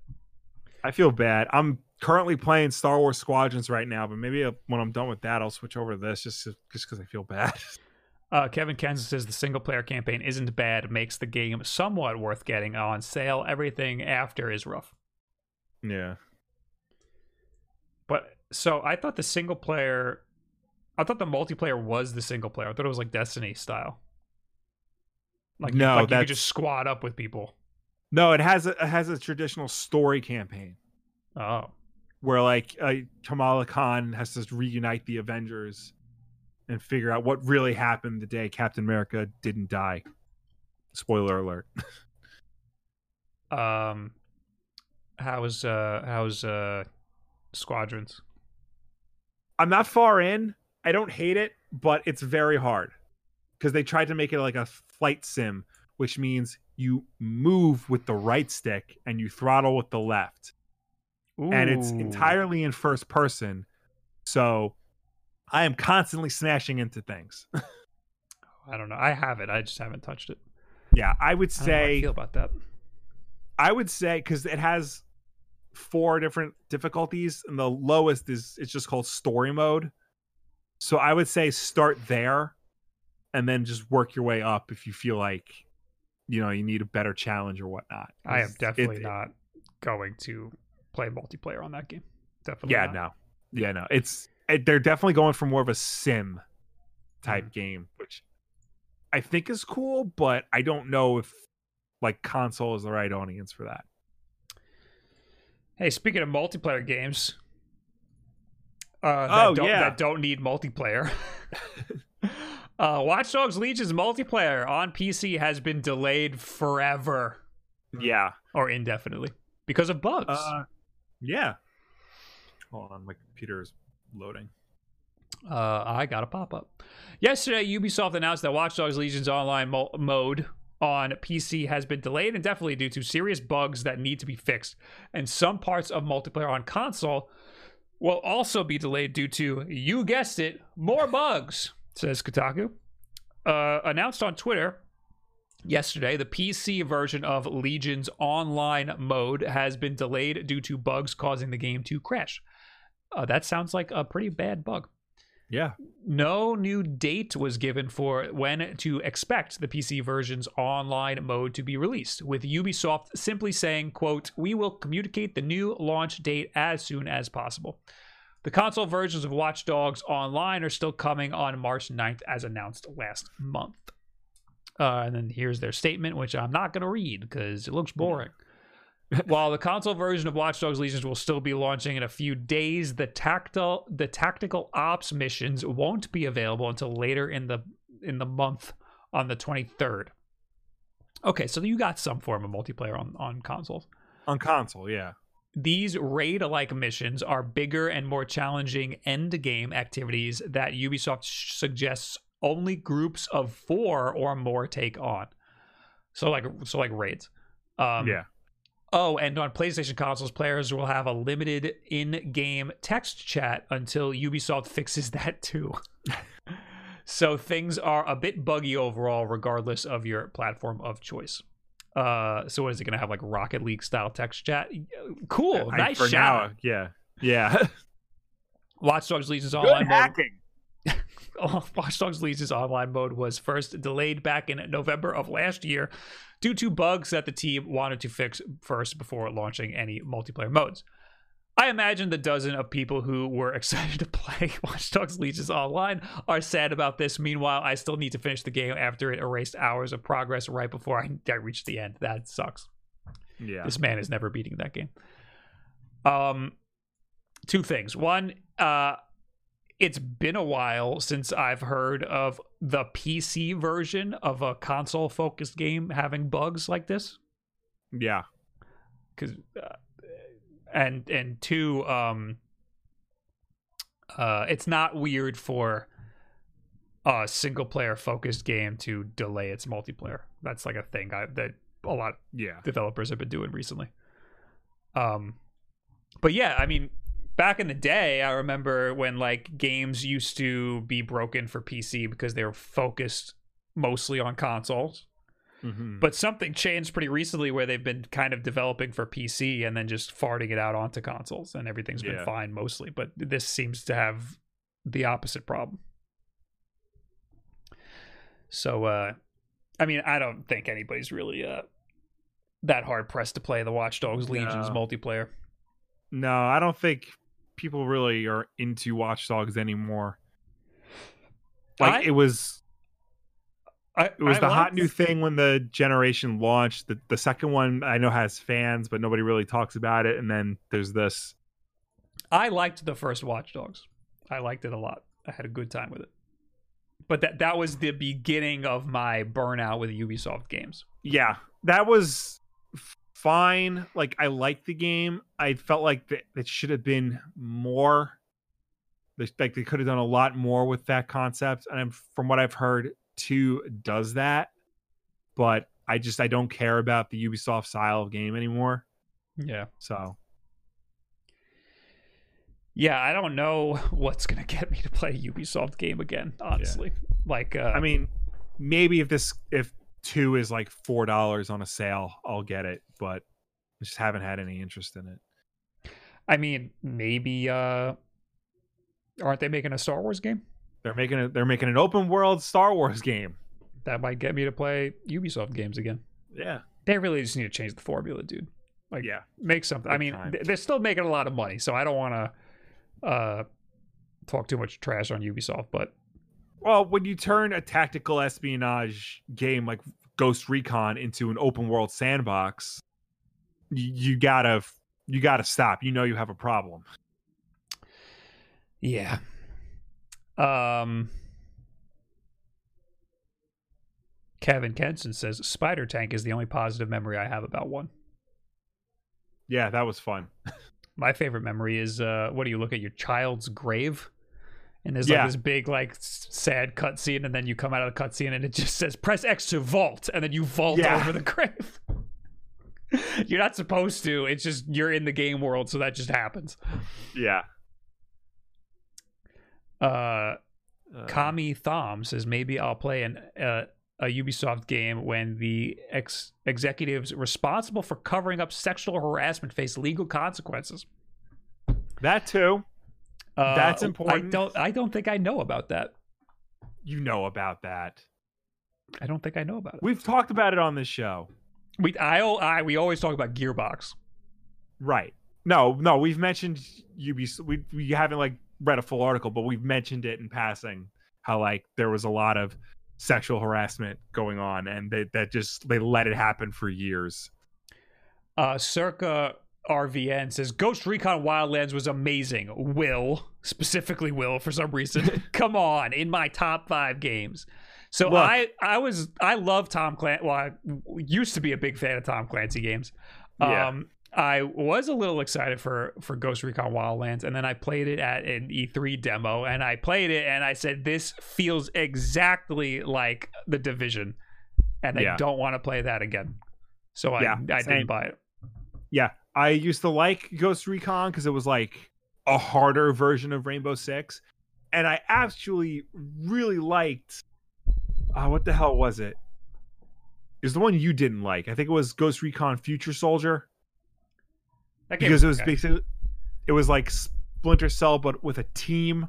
I feel bad. I'm currently playing Star Wars Squadrons right now, but maybe uh, when I'm done with that, I'll switch over to this just just because I feel bad. [laughs]
Uh, Kevin Kansas says the single player campaign isn't bad, makes the game somewhat worth getting on sale. Everything after is rough.
yeah.
But so I thought the single player, I thought the multiplayer was the single player. I thought it was like Destiny style. Like,
No,
like you could just squad up with people.
No, it has a, it has a traditional story campaign
Oh,
where like uh, Kamala Khan has to reunite the Avengers and figure out what really happened the day Captain America didn't die. Spoiler alert. [laughs]
um, how's uh how's uh Squadrons?
I'm not far in. I don't hate it, but it's very hard because they tried to make it like a flight sim, which means you move with the right stick and you throttle with the left, and it's entirely in first person. So I am constantly smashing into things. [laughs]
I don't know. I have it. I just haven't touched it.
Yeah, I would
I how I
say
feel about that.
I would say because it has four different difficulties, and the lowest is it's just called story mode. So I would say start there, and then just work your way up if you feel like you know you need a better challenge or whatnot.
I am definitely
it-
not going to play multiplayer on that game. Definitely.
Yeah,
not.
no, yeah, no. It's it, they're definitely going for more of a sim type
Mm.
game, which I think is cool, but I don't know if like console is the right audience for that.
Hey, speaking of multiplayer games, uh, that
Oh,
don't,
yeah.
that don't need multiplayer. [laughs] uh, Watch Dogs Legion's multiplayer on PC has been delayed forever
Yeah,
or indefinitely because of bugs.
uh, yeah. Hold on, my computer is loading.
Uh, I got a pop up. Yesterday, Ubisoft announced that Watch Dogs Legion's online mo- mode on PC has been delayed indefinitely due to serious bugs that need to be fixed. And some parts of multiplayer on console will also be delayed due to, you guessed it, more bugs, says Kotaku. Uh, announced on Twitter yesterday, the PC version of Legion's online mode has been delayed due to bugs causing the game to crash. Uh, that sounds like a pretty bad bug.
Yeah,
No new date was given for when to expect the PC version's online mode to be released, with Ubisoft simply saying, quote, "We will communicate the new launch date as soon as possible." The console versions of Watch Dogs Online are still coming on March 9th as announced last month. Uh, and then here's their statement, which I'm not going to read because it looks boring. While the console version of Watch Dogs Legions will still be launching in a few days, the tactile the tactical ops missions won't be available until later in the in the month on the 23rd. Okay, so you got some form of multiplayer on on consoles.
on console. Yeah,
These raid like missions are bigger and more challenging end-game activities that Ubisoft sh- suggests only groups of 4 or more take on. So like so like raids. Um
yeah.
Oh, and on PlayStation consoles, players will have a limited in-game text chat until Ubisoft [laughs] fixes that too. [laughs] so things are a bit buggy overall, regardless of your platform of choice. Uh, so what is it going to have like Rocket League style text chat? Cool,
I-
nice
for
shout.
now. Yeah, yeah. [laughs]
Watch Dogs Legion's
Good
online mode.
hacking.
Watch [laughs] Dogs Legion's online mode was first delayed back in November of last year due to bugs that the team wanted to fix first before launching any multiplayer modes. I imagine the dozen of people who were [laughs] excited to play [laughs] Watch Dogs Legion's online are sad about this. Meanwhile, I still need to finish the game after it erased hours of progress right before I, I reached the end. That sucks.
Yeah,
This man is never beating that game. Um, two things. One, uh, it's been a while since I've heard of the PC version of a console-focused game having bugs like this.
yeah.
Because, uh, and and two, um, uh, it's not weird for a single-player focused game to delay its multiplayer. That's like a thing I, that a lot
Yeah.
developers have been doing recently. Um, but yeah, I mean, back in the day, I remember when like games used to be broken for PC because they were focused mostly on consoles.
Mhm.
But something changed pretty recently where they've been kind of developing for PC and then just farting it out onto consoles, and everything's been
Yeah.
fine mostly. But this seems to have the opposite problem. So, uh, I mean, I don't think anybody's really uh, that hard pressed to play the Watch Dogs Legions
No.
multiplayer.
No, I don't think people really are into Watch Dogs anymore. Like
I-
it was
I,
it was
I
the hot new thing when the generation launched. The the second one I know has fans, but nobody really talks about it. And then there's this.
I liked the first Watch Dogs. I liked it a lot. I had a good time with it. But that that was the beginning of my burnout with Ubisoft games.
Yeah, that was fine. Like I liked the game. I felt like that it should have been more. Like they could have done a lot more with that concept. And I'm- from what I've heard, two does that. But I just I don't care about the Ubisoft style of game anymore.
Yeah.
So
Yeah, I don't know [laughs] what's gonna get me to play a Ubisoft game again, honestly. Like uh
I mean, maybe if this if two is like four dollars on a sale, I'll get it. But I just haven't had any interest in it.
I mean, maybe uh aren't they making a Star Wars game?
They're making it. They're making an open world Star Wars game.
That might get me to play Ubisoft games again.
Yeah.
They really just need to change the formula, dude. Like,
Yeah.
make something. I mean,
time.
they're still making a lot of money, so I don't want to uh talk too much trash on Ubisoft, but
Well, when you turn a tactical espionage game like Ghost Recon into an open world sandbox, you, you gotta you gotta stop. You know you have a problem.
yeah. Um Kevin Kenson says Spider Tank is the only positive memory I have about one.
Yeah, that was fun. [laughs]
My favorite memory is uh what do you look at your child's grave? And there's
Yeah.
like this big like sad cutscene, and then you come out of the cutscene and it just says press X to vault, and then you vault
Yeah.
over the [laughs] grave. you're not supposed to. It's just you're in the game world, so that just happens.
Yeah.
Uh
Uh,
Kami Thom says maybe I'll play an uh, a Ubisoft game when the ex- executives responsible for covering up sexual harassment face legal consequences.
that too.
Uh,
That's
I don't. I don't think I know about that.
You know about that.
I don't think I know about it.
We've talked about it on this show.
We I, I we always talk about Gearbox.
Right. No, no, we've mentioned Ubisoft. We we haven't like read a full article, but we've mentioned it in passing how like there was a lot of sexual harassment going on, and they that just they let it happen for years.
Uh, Circa RVN says Ghost Recon Wildlands was amazing. Will specifically Will for some reason. [laughs] Come on, in my top five games. So
Look.
I I was I love Tom Clancy. Well, I used to be a big fan of Tom Clancy games.
Yeah.
Um, I was a little excited for for Ghost Recon Wildlands, and then I played it at an E3 demo, and I played it, and I said, "This feels exactly like the Division," and I don't want to play that again. So I
Yeah,
I
same.
didn't buy it.
Yeah, I used to like Ghost Recon because it was like a harder version of Rainbow Six, and I actually really liked. Uh, what the hell was it? It the one you didn't like. I think it was Ghost Recon Future Soldier because it was
okay.
basically it was like Splinter Cell but with a team.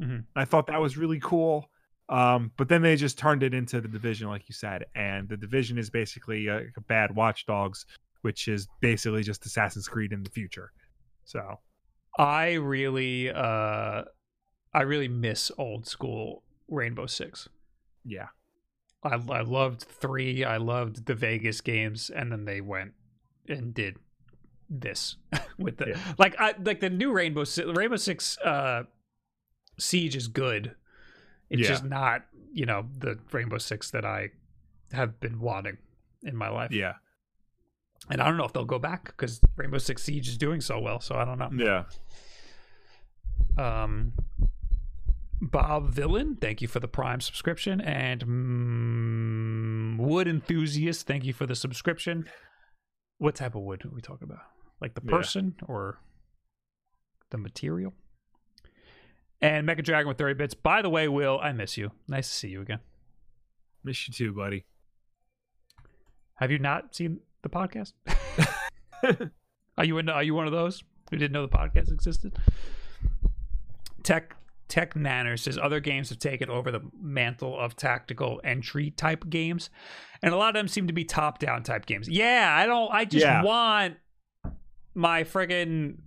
Mhm.
I thought that was really cool. Um, but then they just turned it into the division, like you said, and the division is basically a, a bad Watch Dogs, which is basically just Assassin's Creed in the future. So
I really uh I really miss old school Rainbow Six.
yeah,
I I loved three. I loved the Vegas games, and then they went and did this [laughs] with the
Yeah.
like I like the new Rainbow Six, Rainbow Six uh, Siege is good. It's
Yeah.
just not you know the Rainbow Six that I have been wanting in my life.
yeah,
And I don't know if they'll go back because Rainbow Six Siege is doing so well. So I don't know.
yeah.
Um, Bob Villain, thank you for the Prime subscription, and mm, Wood Enthusiast, thank you for the subscription. What type of wood are we talking about? Like the
Yeah.
person or the material? And Mecha Dragon with 30 bits. By the way, Will, I miss you. Nice to see you again.
Miss you too, buddy.
Have you not seen the podcast? [laughs] [laughs] are you in, are you one of those who didn't know the podcast existed? Tech Tech Nanner says other games have taken over the mantle of tactical entry type games, and a lot of them seem to be top down type games. Yeah, I don't. I just
Yeah.
want my friggin'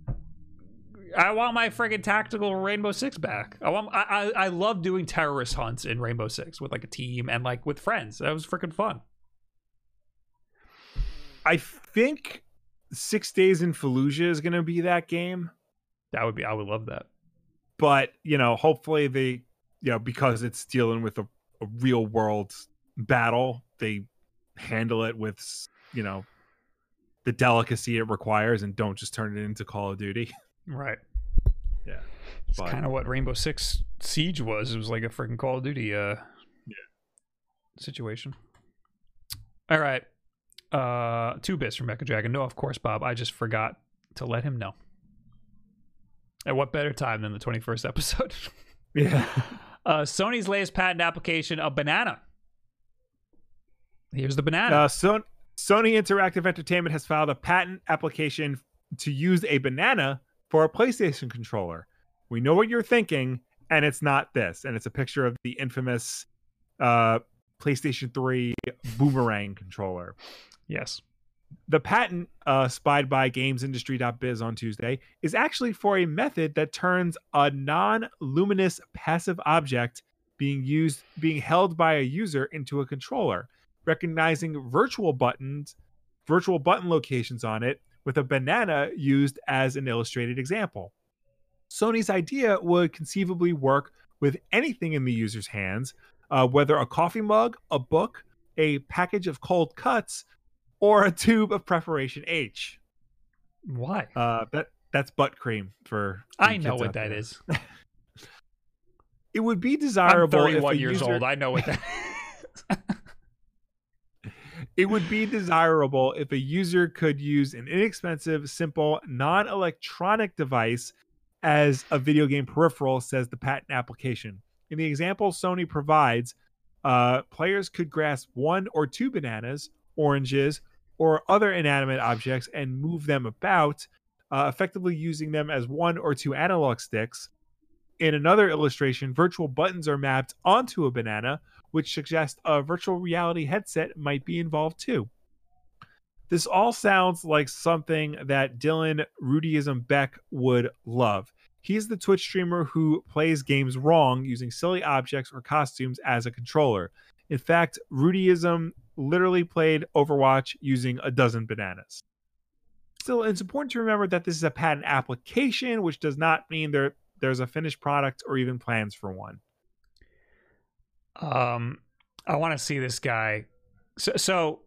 I want my friggin' tactical Rainbow Six back. I want. I, I I love doing terrorist hunts in Rainbow Six with like a team and like with friends. That was freaking fun.
I think Six Days in Fallujah is going to be that game,
That would be. I would love that.
but you know, hopefully they, you know, because it's dealing with a, a real world battle, they handle it with, you know, the delicacy it requires, and don't just turn it into Call of Duty. [laughs]
Right.
Yeah.
It's kind of what Rainbow Six Siege was. It was like a freaking Call of Duty uh situation. All right. Uh two bits from Mecha Dragon. No, of course, Bob. I just forgot to let him know. At what better time than the 21st episode? [laughs]
Yeah.
uh Sony's latest patent application, a banana. Here's the banana.
Uh, so, Sony Interactive Entertainment has filed a patent application to use a banana for a PlayStation controller. We know what you're thinking, and it's not this. And it's a picture of the infamous uh, PlayStation 3 boomerang controller.
yes.
The patent, uh, spied by GamesIndustry.biz on Tuesday, is actually for a method that turns a non-luminous passive object being used, being held by a user into a controller, recognizing virtual buttons, virtual button locations on it, with a banana used as an illustrated example. Sony's idea would conceivably work with anything in the user's hands, uh, whether a coffee mug, a book, a package of cold cuts, or a tube of preparation H.
Why?
Uh, that that's butt cream for.
I know what that
there.
is. [laughs]
It would be desirable.
I'm
desirable. if
31 years
user-
old. I know what that [laughs]
It would be desirable if a user could use an inexpensive, simple, non electronic device as a video game peripheral, says the patent application. In the example Sony provides, uh, players could grasp one or two bananas, oranges, or other inanimate objects and move them about, uh, effectively using them as one or two analog sticks. In another illustration, virtual buttons are mapped onto a banana, which suggests a virtual reality headset might be involved too. This all sounds like something that Dylan Rudeism Beck would love. He's the Twitch streamer who plays games wrong using silly objects or costumes as a controller. In fact, Rudeism literally played Overwatch using a dozen bananas. Still, it's important to remember that this is a patent application, which does not mean there there's a finished product or even plans for one.
Um, I want to see this guy. So, so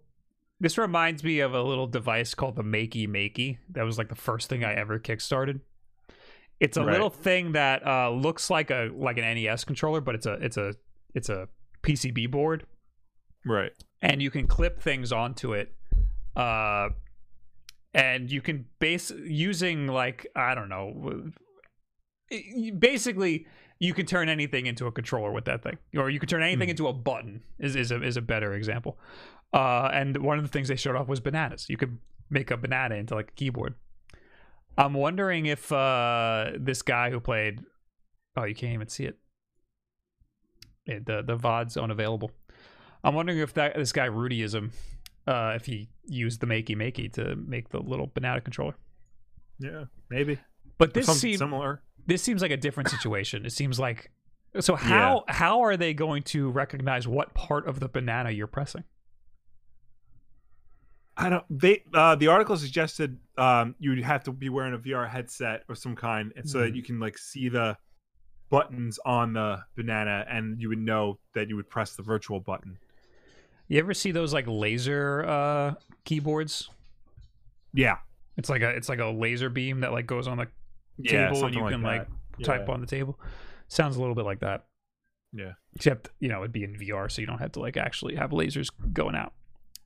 this reminds me of a little device called the Makey Makey. That was like the first thing I ever kickstarted. It's a
Right.
little thing that uh, looks like a like an NES controller, but it's a it's a it's a PCB board,
Right.
and you can clip things onto it. Uh, and you can base using like I don't know. Basically, you can turn anything into a controller with that thing, or you can turn anything
Mhm.
into a button. Is is a is a better example. Uh, and one of the things they showed off was bananas. You could make a banana into like a keyboard. I'm wondering if uh, this guy who played. Oh, you can't even see it. It- the the VOD's unavailable. I'm wondering if that this guy Rudeism, uh, if he used the Makey Makey to make the little banana controller.
Yeah. Maybe.
But this seems
similar.
this seems like a different [coughs] situation. It seems like so how how are they going to recognize what part of the banana you're pressing?
I don't. They uh, the article suggested um, you'd have to be wearing a VR headset of some kind, and so that
Mhm.
you can like see the buttons on the banana, and you would know that you would press the virtual button.
You ever see those like laser uh keyboards?
Yeah,
It's like a it's like a laser beam that like goes on the
yeah,
table and you
like
can like
that.
type on the table. Sounds a little bit like that.
Yeah.
Except, you know, it'd be in VR so you don't have to like actually have lasers going out.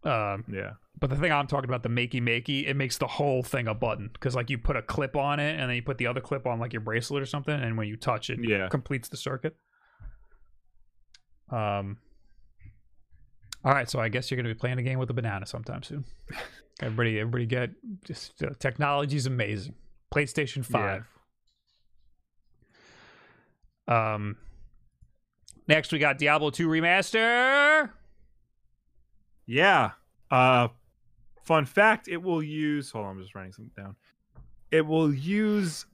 Um
Yeah,
But the thing I'm talking about, the makey makey, it makes the whole thing a button because like you put a clip on it and then you put the other clip on like your bracelet or something, and when you touch it,
Yeah.
completes the circuit. Um. All right, so I guess you're gonna be playing a game with a banana sometime soon. [laughs] everybody, everybody, get just uh, technology's amazing. PlayStation Five. Um. Next, we got Diablo 2 remaster.
Yeah. Uh, fun fact: it will use. Hold on, I'm just writing something down. It will use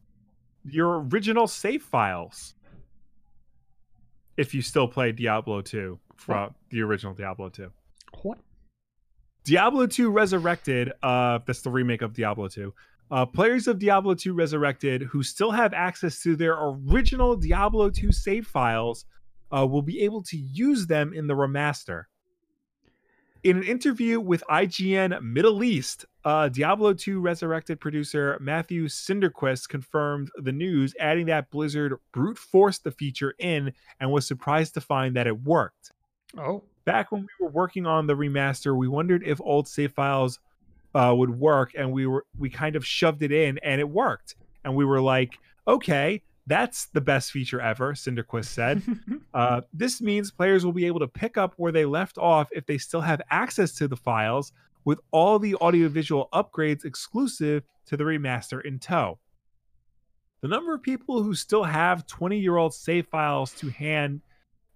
your original save files if you still play Diablo 2 from the original Diablo 2.
What?
Diablo 2 Resurrected, uh, that's the remake of Diablo 2. Uh, players of Diablo 2 Resurrected who still have access to their original Diablo 2 save files uh, will be able to use them in the remaster. In an interview with IGN Middle East, uh, Diablo 2 Resurrected producer Matthew Cederquist confirmed the news, adding that Blizzard brute forced the feature in and was surprised to find that it worked
Oh,
back when we were working on the remaster, we wondered if old save files uh, would work, and we were we kind of shoved it in, and it worked. And we were like, okay, That's the best feature ever, Cederquist said. [laughs] uh, this means players will be able to pick up where they left off if they still have access to the files, with all the audiovisual upgrades exclusive to the remaster in tow. The number of people who still have 20 year old save files to hand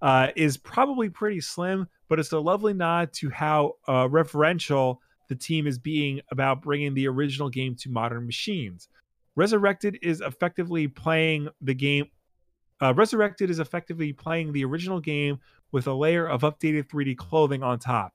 uh, is probably pretty slim, but it's a lovely nod to how uh, referential the team is being about bringing the original game to modern machines. Resurrected is effectively playing the game. Uh, Resurrected is effectively playing the original game with a layer of updated 3D clothing on top.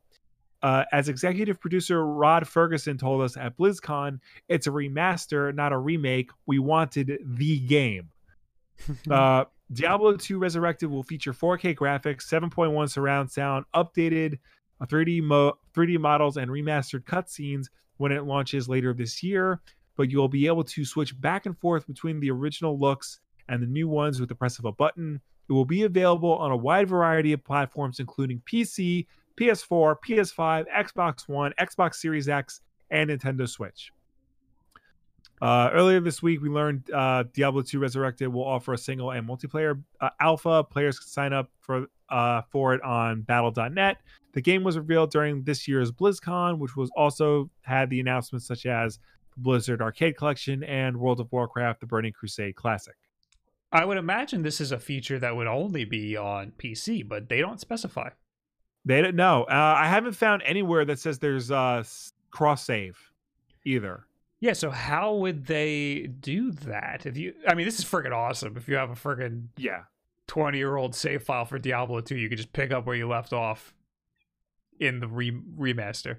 Uh, as executive producer Rod Fergusson told us at BlizzCon, it's a remaster, not a remake. We wanted the game. [laughs] uh, Diablo 2 Resurrected will feature 4K graphics, 7.1 surround sound, updated 3D mo- 3D models, and remastered cutscenes when it launches later this year. But you'll be able to switch back and forth between the original looks and the new ones with the press of a button. It will be available on a wide variety of platforms, including PC, PS4, PS5, Xbox One, Xbox Series X, and Nintendo Switch. Uh, earlier this week, we learned uh, Diablo 2 Resurrected will offer a single and multiplayer uh, alpha. Players can sign up for uh, for it on Battle.net. The game was revealed during this year's BlizzCon, which was also had the announcements such as Blizzard Arcade Collection and World of Warcraft: The Burning Crusade Classic.
I would imagine this is a feature that would only be on PC, but they don't specify.
They don't know. Uh, I haven't found anywhere that says there's uh, cross save either.
Yeah, so how would they do that? If you, I mean, this is freaking awesome. If you have a freaking
Yeah.
twenty year old save file for Diablo two, you could just pick up where you left off in the re- remaster.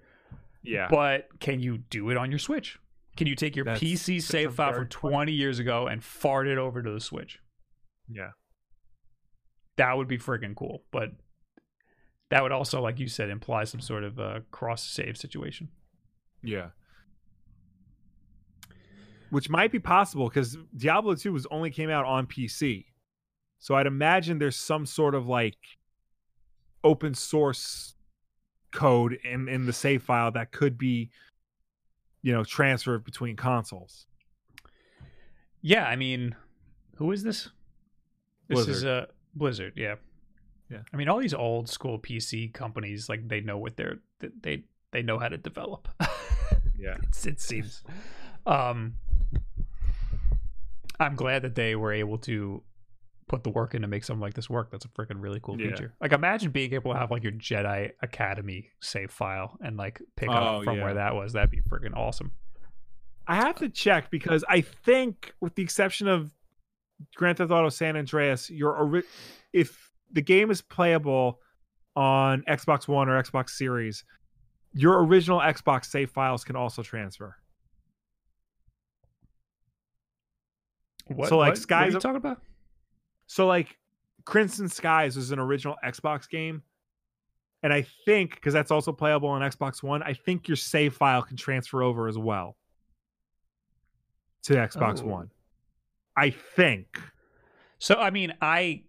Yeah.
But can you do it on your Switch? Can you take your
That's-
PC
that's
save file from
good
20 years ago and fart it over to the Switch?
yeah.
That would be freaking cool. But that would also, like you said, imply some sort of uh, cross save situation.
Yeah. Which might be possible because Diablo 2 was only came out on PC. So I'd imagine there's some sort of like open source code in, in the save file that could be, you know, transfer between consoles.
Yeah, I mean, who is this? This is
a
uh, Blizzard. Yeah,
Yeah.
I mean, all these old school PC companies, like they know what they're they they know how to develop. [laughs]
Yeah.
It's- it seems. Um, I'm glad that they were able to put the work in to make something like this work. That's a freaking really cool
Yeah.
feature. Like, imagine being able to have like your Jedi Academy save file and like pick
Oh,
up from
yeah.
where that was. That'd be freaking awesome.
I have to check because I think, with the exception of Grand Theft Auto San Andreas, your if the game is playable on Xbox One or Xbox Series, your original Xbox save files can also transfer.
What,
So, like,
what- what are you talking about?
So, like, Crimson Skies was an original Xbox game. And I think, because that's also playable on Xbox One, I think your save file can transfer over as well to Xbox
Oh.
One. I think.
So I mean, I,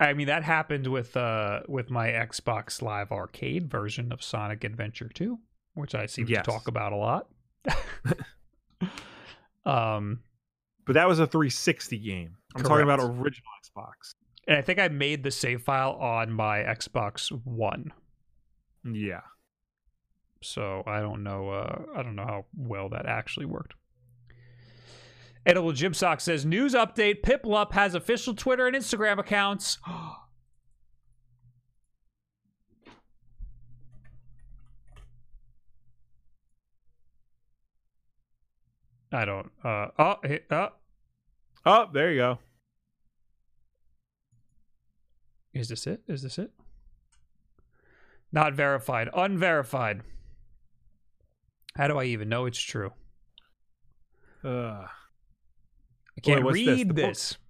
I mean that happened with uh with my Xbox Live Arcade version of Sonic Adventure 2, which I seem
Yes.
to talk about a lot. [laughs] [laughs] um,
But that was a 360 game. I'm talking about original Xbox.
and I think I made the save file on my Xbox One,
Yeah.
so I don't know. Uh, I don't know how well that actually worked. Edible Jim Sock says news update: Piplup has official Twitter and Instagram accounts. [gasps] I don't. Uh, oh, hey, oh,
there you go.
is this it? Is this it? Not verified. Unverified. How do I even know it's true?
Uh,
I can't
this?
read
The
this.
book-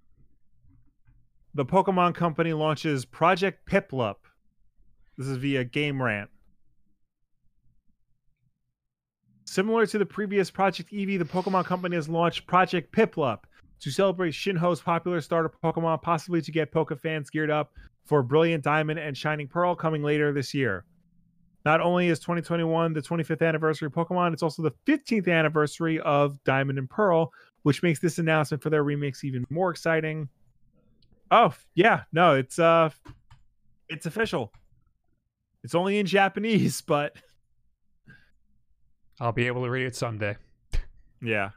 the Pokemon Company launches Project Piplup. This is via Game Rant. Similar to the previous Project Eevee, the Pokemon Company has launched Project Piplup to celebrate Sinnoh's popular starter Pokemon, possibly to get Poke fans geared up for Brilliant Diamond and Shining Pearl coming later this year. Not only is 2021 the 25th anniversary of Pokemon, it's also the 15th anniversary of Diamond and Pearl, which makes this announcement for their remakes even more exciting. Oh, yeah, no, it's uh it's official. It's only in Japanese, [laughs] but
I'll be able to read it someday.
yeah.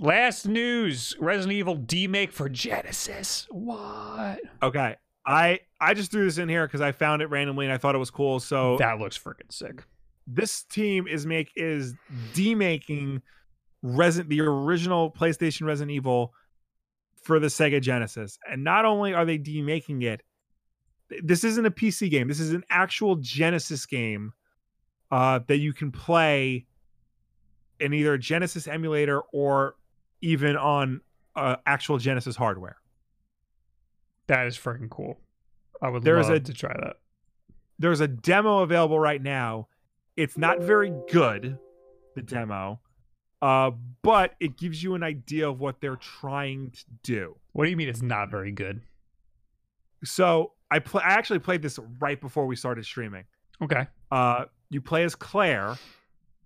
Last news: Resident Evil demake for Genesis. What?
Okay. I I just threw this in here because I found it randomly and I thought it was cool. So
That looks freaking sick.
this team is make is demaking Resident the original PlayStation Resident Evil for the Sega Genesis. And not only are they demaking it, this isn't a PC game. This is an actual Genesis game uh, that you can play in either a Genesis emulator or even on uh, actual Genesis hardware.
That is freaking cool. I would
There is
love
a-
to try that.
there's a demo available right now. It's not very good, the demo, uh, but it gives you an idea of what they're trying to do.
What do you mean it's not very good?
So I pl- I actually played this right before we started streaming.
Okay.
Uh, you play as Claire.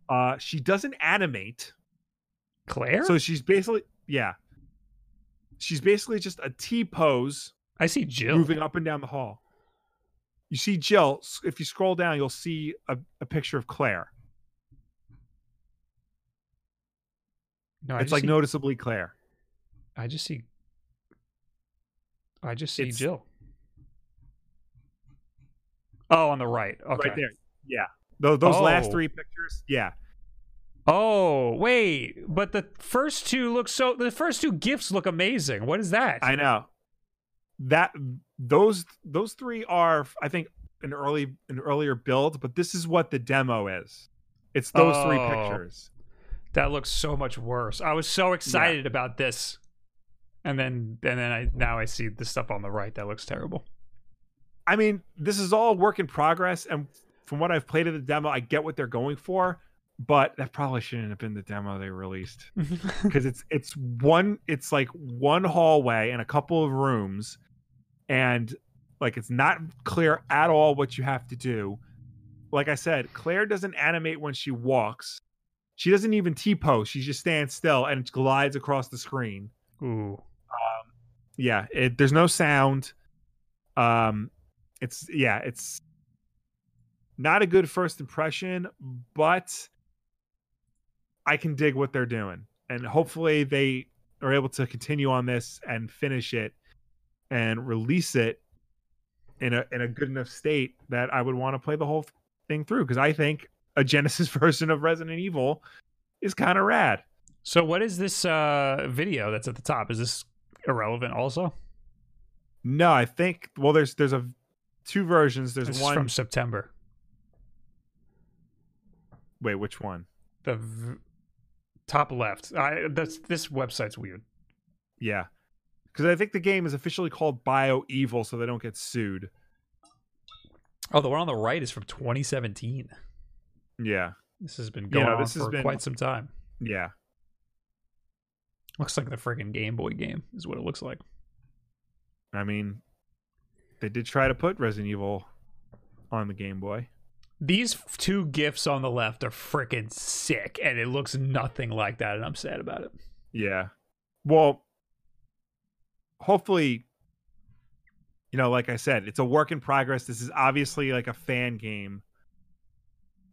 Uh, she doesn't animate,
Claire?
so she's basically yeah. She's basically just a T pose
I see Jill.
moving up and down the hall. You see Jill. If you scroll down, you'll see a, a picture of Claire.
No, I
it's like
see,
noticeably Claire.
I just see. I just see
It's-
Jill. Oh, on the right. Okay.
right there. Yeah, those, those last
Oh.
three pictures. Yeah,
Oh wait, but the first two look so. The first two gifts look amazing. What is that?
I know that those those three are, I think, an early an earlier build, but this is what the demo is. It's those three
Oh.
pictures.
That looks so much worse. I was so excited about this, and then and then I now I see the stuff on the right that looks terrible.
I mean, this is all work in progress, and from what I've played of the demo, I get what they're going for, but that probably shouldn't have been the demo they released. [laughs] because it's it's one it's like one hallway and a couple of rooms and like it's not clear at all what you have to do. Like i said claire doesn't animate when she walks. She doesn't even t-pose. She just stands still and glides across the screen.
Ooh.
yeah it, there's no sound. Um it's yeah it's not a good first impression but i can dig what they're doing and hopefully they are able to continue on this and finish it and release it in a in a good enough state that i would want to play the whole thing through because i think a genesis [laughs] version of resident evil is kind of rad
So what is this uh video that's at the top? Is this irrelevant also?
no i think well there's there's a two versions there's
This
one
from September.
wait which one
The v- top left. I that's this website's weird.
Yeah. Because I think the game is officially called Bio Evil, so they don't get sued.
Oh, the one on the right is from 2017.
Yeah.
This has been going
no,
on
this has
for
been-
quite some time.
Yeah.
Looks like the freaking Game Boy game is what it looks like.
I mean, they did try to put Resident Evil on the Game Boy.
These two gifts on the left are freaking sick, and it looks nothing like that, and I'm sad about it.
Yeah. Well, hopefully, you know, like I said, it's a work in progress. This is obviously like a fan game.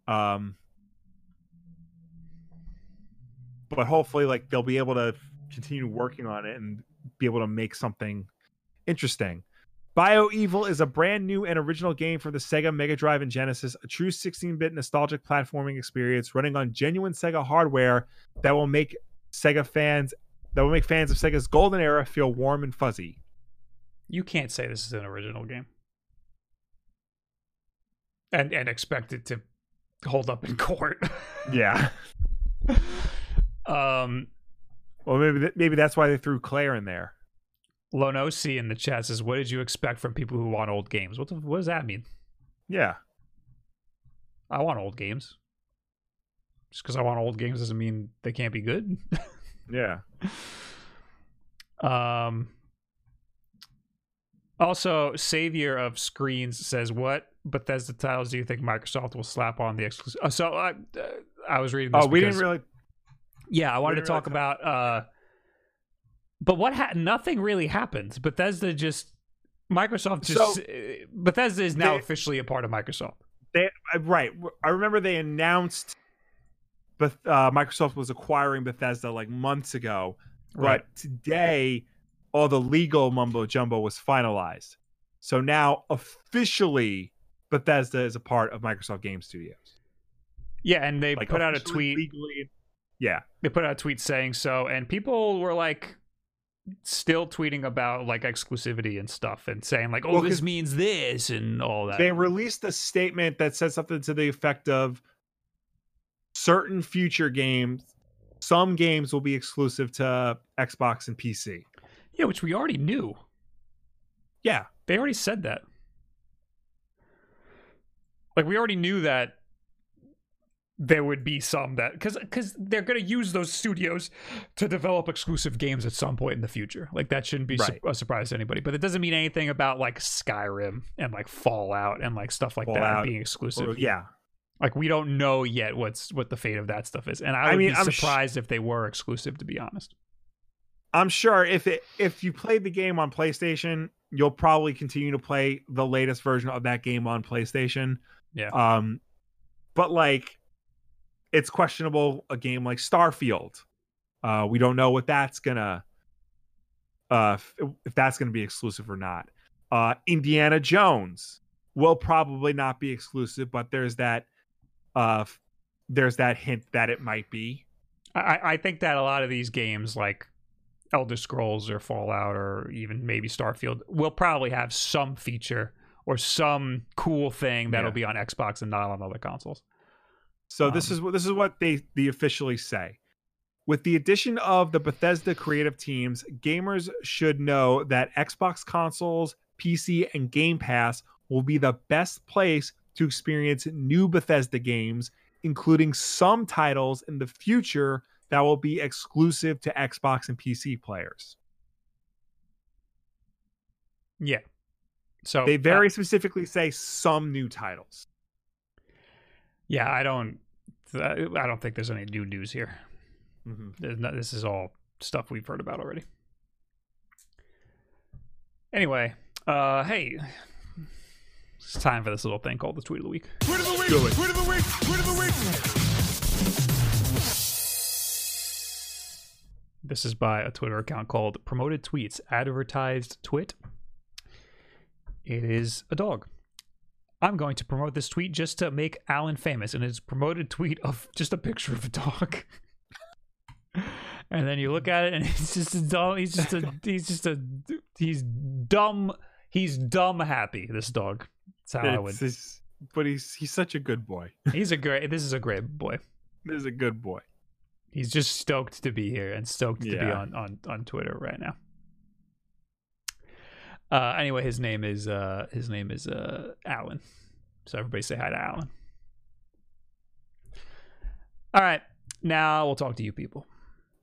Um, but hopefully, like they'll be able to continue working on it and be able to make something interesting. BioEvil is a brand new and original game for the Sega Mega Drive and Genesis, a true 16-bit nostalgic platforming experience running on genuine Sega hardware that will make Sega fans that will make fans of Sega's golden era feel warm and fuzzy.
You can't say this is an original game, and and expect it to hold up in [laughs] court.
Yeah. [laughs]
um,
Well, maybe th- maybe that's why they threw Claire in there.
Lonosi in the chat says, "What did you expect from people who want old games? What the, what does that mean?
Yeah.
I want old games. Just because I want old games doesn't mean they can't be good." [laughs]
Yeah.
Um. Also, Savior of Screens says, "What Bethesda titles do you think Microsoft will slap on the exclusive?" Uh, so I, uh, I was reading. This
Oh, we
because-
didn't really
Yeah, I wanted to talk about. uh But what? Ha- nothing really happened. Bethesda just Microsoft just
So-
uh, Bethesda is now
They-
officially a part of Microsoft.
They right. I remember they announced, Beth, uh, Microsoft was acquiring Bethesda like months ago,
Right.
but today all the legal mumbo jumbo was finalized. So now officially, Bethesda is a part of Microsoft Game Studios.
Yeah, and they
Like
put out a tweet.
legally. Yeah,
They put out a tweet saying so, and people were like still tweeting about like exclusivity and stuff, and saying like, "Oh,
Well,
this means this" and all that.
they released a statement that said something to the effect of certain future games, some games will be exclusive to Xbox and PC.
yeah, which we already knew.
Yeah,
They already said that. Like we already knew that there would be some that because because they're going to use those studios to develop exclusive games at some point in the future. Like that shouldn't be su- a surprise to anybody. But it doesn't mean anything about like Skyrim and like Fallout and like stuff like that being exclusive.
Or- yeah.
Like we don't know yet what's what the fate of that stuff is, and I
I
would
mean,
be
I'm sh-
surprised if they were exclusive. To be honest,
I'm sure if it if you played the game on PlayStation, you'll probably continue to play the latest version of that game on PlayStation.
Yeah.
Um, but like, it's questionable. A game like Starfield, uh, we don't know what that's gonna, uh, if, if that's gonna be exclusive or not. Uh, Indiana Jones will probably not be exclusive, but there's that, uh, there's that hint that it might be.
I, I think that a lot of these games, like Elder Scrolls or Fallout or even maybe Starfield, will probably have some feature or some cool thing that'll
Yeah.
be on Xbox and not on other consoles.
So this
Um,
is what this is what they they officially say. With the addition of the Bethesda creative teams, gamers should know that Xbox consoles, PC, and Game Pass will be the best place to experience new Bethesda games, including some titles in the future that will be exclusive to Xbox and PC players.
Yeah. So
They
uh,
very specifically say some new titles.
Yeah, I don't. I don't think there's any new news here.
Mhm.
No- this is all stuff we've heard about already. Anyway, uh, hey, it's time for this little thing called the tweet of the week.
Do it.
This is by a Twitter account called Promoted Tweets Advertised Twit. It is a dog. I'm going to promote this tweet just to make Alan famous, and it's promoted tweet of just a picture of a dog. and then you look at it, and [laughs] it's just a dumb. He's just a. He's just a. He's dumb. He's dumb happy. This dog. That's how I would.
It's- it's- but he's he's such a good boy. [laughs]
He's a great. This is a great boy.
This is a good boy.
He's just stoked to be here and stoked to be on, on, on Twitter right now. Uh, anyway, his name is uh, his name is uh, Alan. So everybody say hi to Alan. All right, now we'll talk to you people.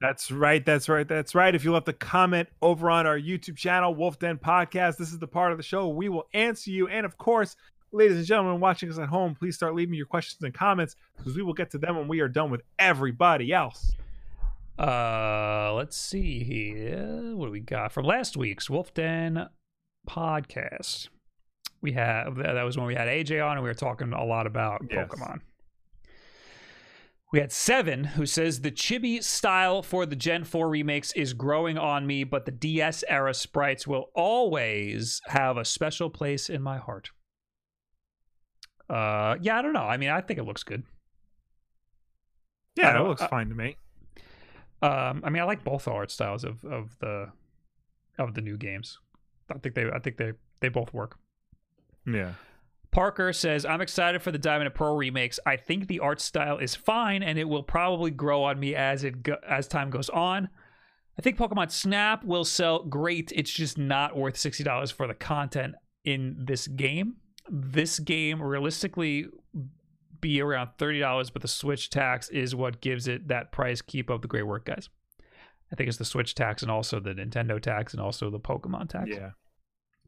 That's right. That's right. That's right. If you left a comment over on our YouTube channel, Wolf Den Podcast, this is the part of the show we will answer you. And of course, ladies and gentlemen watching us at home, please start leaving your questions and comments because we will get to them when we are done with everybody else.
Uh, let's see here. What do we got from last week's Wolf Den podcast? We have that was when we had AJ on and we were talking a lot about
Yes.
Pokemon. We had Seven, who says the chibi style for the Gen 4 remakes is growing on me, but the DS era sprites will always have a special place in my heart. Uh, yeah, I don't know. I mean, I think it looks good.
Yeah, it looks
uh,
fine to me.
Um, I mean, I like both art styles of of the of the new games. I think they I think they they both work.
Yeah.
Parker says, "I'm excited for the Diamond and Pearl remakes. I think the art style is fine, and it will probably grow on me as it go- as time goes on. I think Pokemon Snap will sell great. It's just not worth sixty dollars for the content in this game. This game realistically be around thirty dollars, but the Switch tax is what gives it that price. Keep up the great work, guys. I think it's the Switch tax and also the Nintendo tax and also the Pokemon tax
Yeah.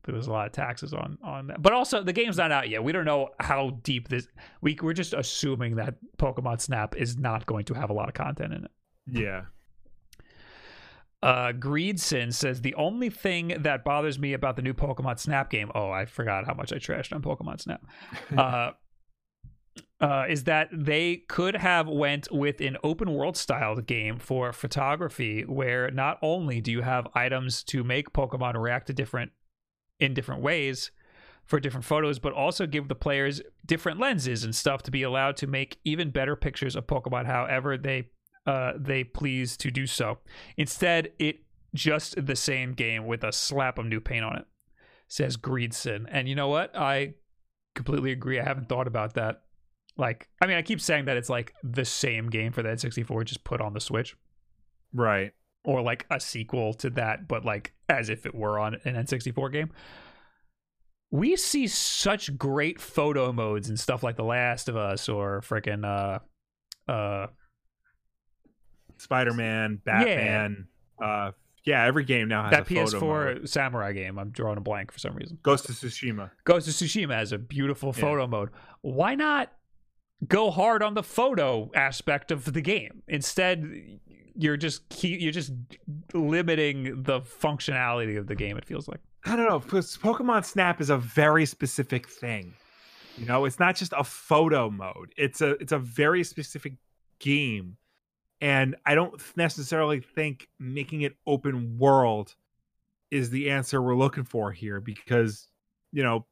There was a lot of taxes on on that. But also the game's not out yet. We don't know how deep this we we're just assuming that Pokemon Snap is not going to have a lot of content in it.
Yeah.
Uh, Greedson says the only thing that bothers me about the new Pokemon Snap game. Oh, I forgot how much I trashed on Pokemon Snap. [laughs] Uh, uh, is that they could have went with an open world styled game for photography, where not only do you have items to make Pokemon react to different in different ways for different photos, but also give the players different lenses and stuff to be allowed to make even better pictures of Pokemon, however they uh, they please to do so. Instead, it just the same game with a slap of new paint on it. Says Greedson, and you know what? I completely agree. I haven't thought about that. Like, I mean, I keep saying that it's like the same game for the N64, just put on the Switch,
Right.
or like a sequel to that, but like as if it were on an N64 game. We see such great photo modes and stuff like The Last of Us or freaking uh uh
Spider Man, Batman. Uh, yeah, every game now has
that
a
PS4
mode.
samurai game. I'm drawing a blank for some reason.
Ghost of Tsushima.
Ghost of Tsushima has a beautiful
Yeah.
photo mode. Why not go hard on the photo aspect of the game? Instead, you're just keep, you're just limiting the functionality of the game. It feels like.
I don't know because Pokemon Snap is a very specific thing. You know, it's not just a photo mode. It's a it's a very specific game, and I don't necessarily think making it open world is the answer we're looking for here because you know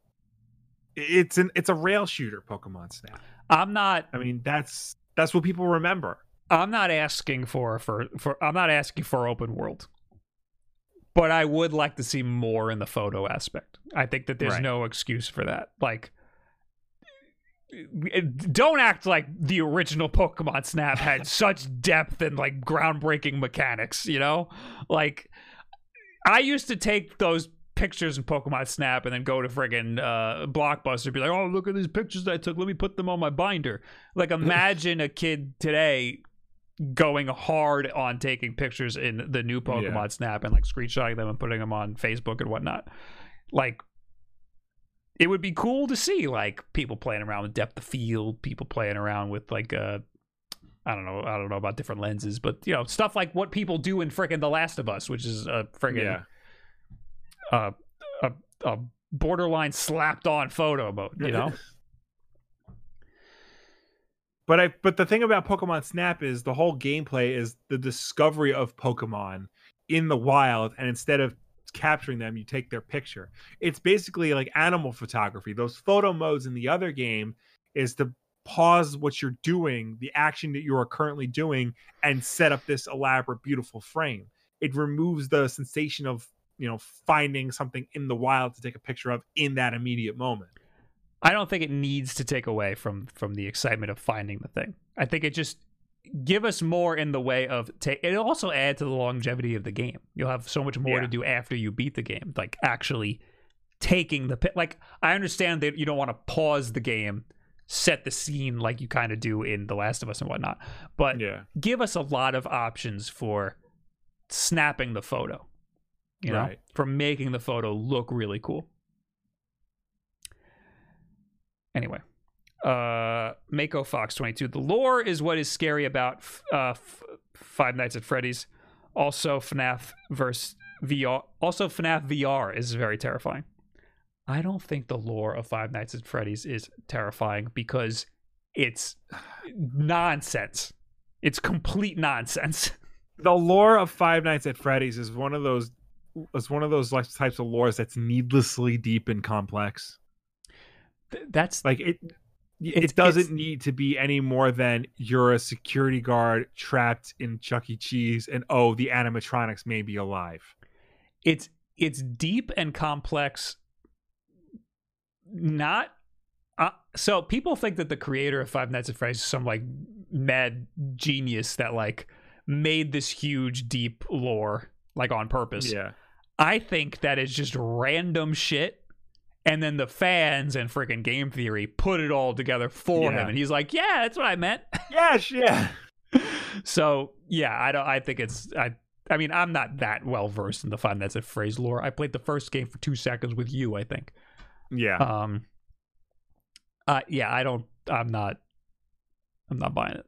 it's an it's a rail shooter Pokemon Snap.
I'm not.
I mean that's that's what people remember.
I'm not asking for for for. I'm not asking for open world. But I would like to see more in the photo aspect. I think that there's
Right.
no excuse for that. Like, eh, don't act like the original Pokemon Snap had [laughs] such depth and like groundbreaking mechanics. You know, like I used to take those pictures in Pokemon Snap and then go to friggin' uh, Blockbuster and be like, "Oh, look at these pictures I took. Let me put them on my binder." Like, [laughs] imagine a kid today going hard on taking pictures in the new Pokemon
Yeah.
Snap and like screenshotting them and putting them on Facebook and whatnot. Like, it would be cool to see like people playing around with depth of field, people playing around with like uh I don't know, I don't know about different lenses, but you know, stuff like what people do in frickin' The Last of Us, which is a friggin'
Yeah.
Uh, a a borderline slapped on photo mode, you know? [laughs]
But I but the thing about Pokemon Snap is the whole gameplay is the discovery of Pokemon in the wild and instead of capturing them you take their picture. It's basically like animal photography. Those photo modes in the other game is to pause what you're doing, the action that you are currently doing and set up this elaborate beautiful frame. It removes the sensation of, you know, finding something in the wild to take a picture of in that immediate moment.
I don't think it needs to take away from from the excitement of finding the thing. I think it just give us more in the way of take. It also add to the longevity of the game. You'll have so much more to do after you beat the game, like actually taking the pi- like. I understand that you don't want to pause the game, set the scene like you kind of do in The Last of Us and whatnot, but
Yeah.
give us a lot of options for snapping the photo. You know,
Right.
for making the photo look really cool. Anyway, uh, Mako Fox 22. The lore is what is scary about f- uh, f- Five Nights at Freddy's. Also, FNAF versus VR. Also, FNAF VR is very terrifying. I don't think the lore of Five Nights at Freddy's is terrifying because it's nonsense. It's complete nonsense. [laughs]
the lore of Five Nights at Freddy's is one of those is one of those types of lores that's needlessly deep and complex.
Th- That's
Like it it doesn't
it's-
need to be any more than you're a security guard trapped in Chuck E. Cheese and oh the animatronics may be alive.
it's it's deep and complex not uh, so people think that the creator of five nights at freddy's is some like mad genius that like made this huge deep lore like on purpose
Yeah.
I think that is just random shit and then the fans and freaking game theory put it all together for
Yeah.
him and he's like yeah that's what i meant [laughs]
Yes, yeah.
so yeah, I don't. I think it's. I. I mean, I'm not that well versed in the Five Nights at Freddy's lore. I played the first game for two seconds with you. I think.
Yeah.
Um. Uh. Yeah. I don't. I'm not. I'm not buying it.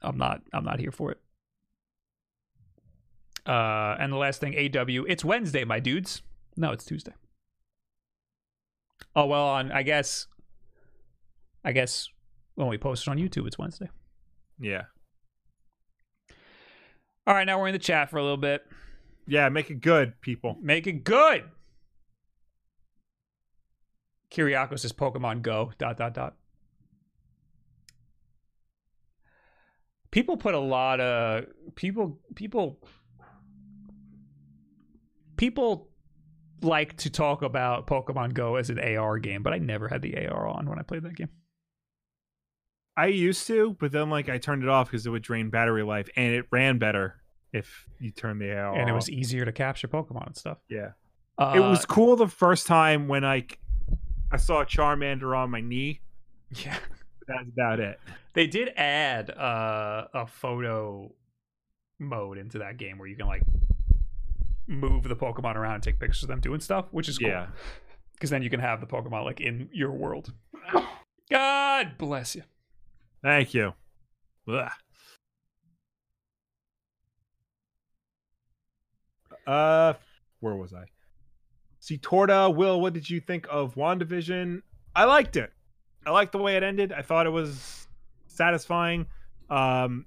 I'm not. I'm not here for it. Uh, and the last thing, AW, it's Wednesday, my dudes. No, it's Tuesday. Oh well, on I guess, I guess when we post it on YouTube, it's Wednesday.
Yeah.
All right, now we're in the chat for a little bit.
Yeah, make it good, people.
Make it good. Kiriako says Pokemon Go. Dot dot dot. People put a lot of people people people like to talk about Pokemon Go as an AR game, but I never had the AR on when I played that game.
I used to, but then like I turned it off because it would drain battery life, and it ran better if you turned the AR.
and it was easy to capture Pokemon and stuff.
yeah.
Uh,
it was cool the first time when I I saw Charmander on my knee.
yeah. [laughs]
That's about it.
They did add uh, a photo mode into that game where you can like move the Pokemon around and take pictures of them doing stuff, which is cool.
Yeah. [laughs]
Because then you can have the Pokemon like in your world. God bless you.
Thank you. Ugh. Uh, where was I? See, Torta, Will, what did you think of WandaVision? I liked it. I liked the way it ended. I thought it was satisfying. Um,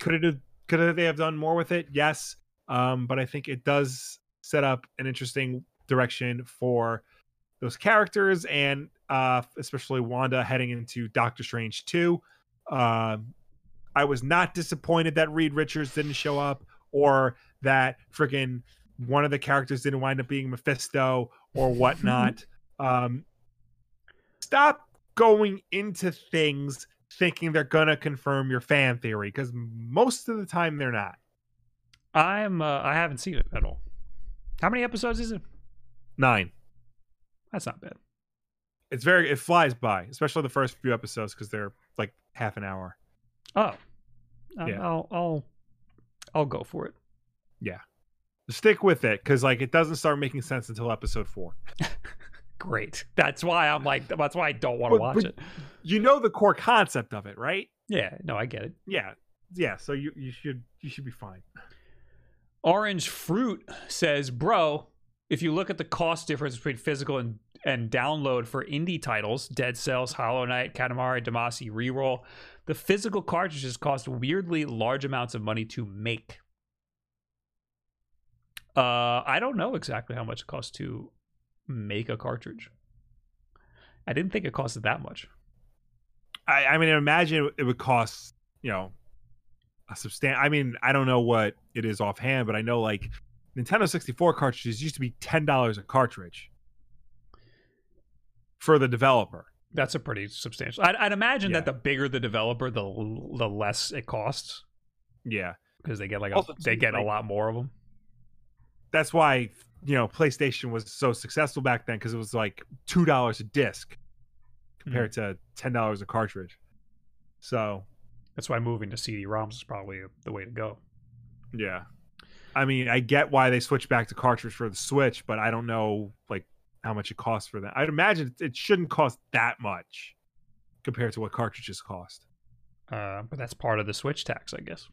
could it have, could they have done more with it? Yes. Um, but I think it does set up an interesting direction for those characters and uh, especially Wanda heading into Doctor Strange 2. Um, I was not disappointed that Reed Richards didn't show up or that freaking one of the characters didn't wind up being Mephisto or whatnot. [laughs] um, stop going into things thinking they're gonna confirm your fan theory because most of the time they're not.
I'm uh, I haven't seen it at all. How many episodes is it?
Nine.
That's not bad.
It's very it flies by, especially the first few episodes because they're like half an hour.
Oh,
Yeah.
I'll I'll I'll go for it.
Yeah, stick with it because like it doesn't start making sense until episode four. [laughs]
Great. That's why I'm like. That's why I don't want to watch
but-
it.
You know the core concept of it, right?
Yeah. No, I get it.
Yeah, yeah. So you you should you should be fine.
Orange Fruit says, "Bro, if you look at the cost difference between physical and, and download for indie titles, Dead Cells, Hollow Knight, Katamari Damacy, Reroll, the physical cartridges cost weirdly large amounts of money to make. Uh, I don't know exactly how much it costs to make a cartridge. I didn't think it costed that much.
I, I mean, imagine it would cost, you know, a substantial. I mean, I don't know what it is offhand, but I know like Nintendo 64 cartridges used to be ten dollars a cartridge for the developer.
That's a pretty substantial. I'd, I'd imagine
Yeah.
that the bigger the developer, the the less it costs
Yeah,
because they get like a,
Also,
they get a lot more of them.
that's why you know PlayStation was so successful back then because it was like two dollars a disc compared hmm. to ten dollars a cartridge. So
That's why moving to CD-ROMs is probably the way to go.
yeah, I mean, I get why they switched back to cartridge for the Switch, but I don't know like how much it costs for that. I'd imagine it shouldn't cost that much compared to what cartridges cost.
Uh, but that's part of the Switch tax, I guess.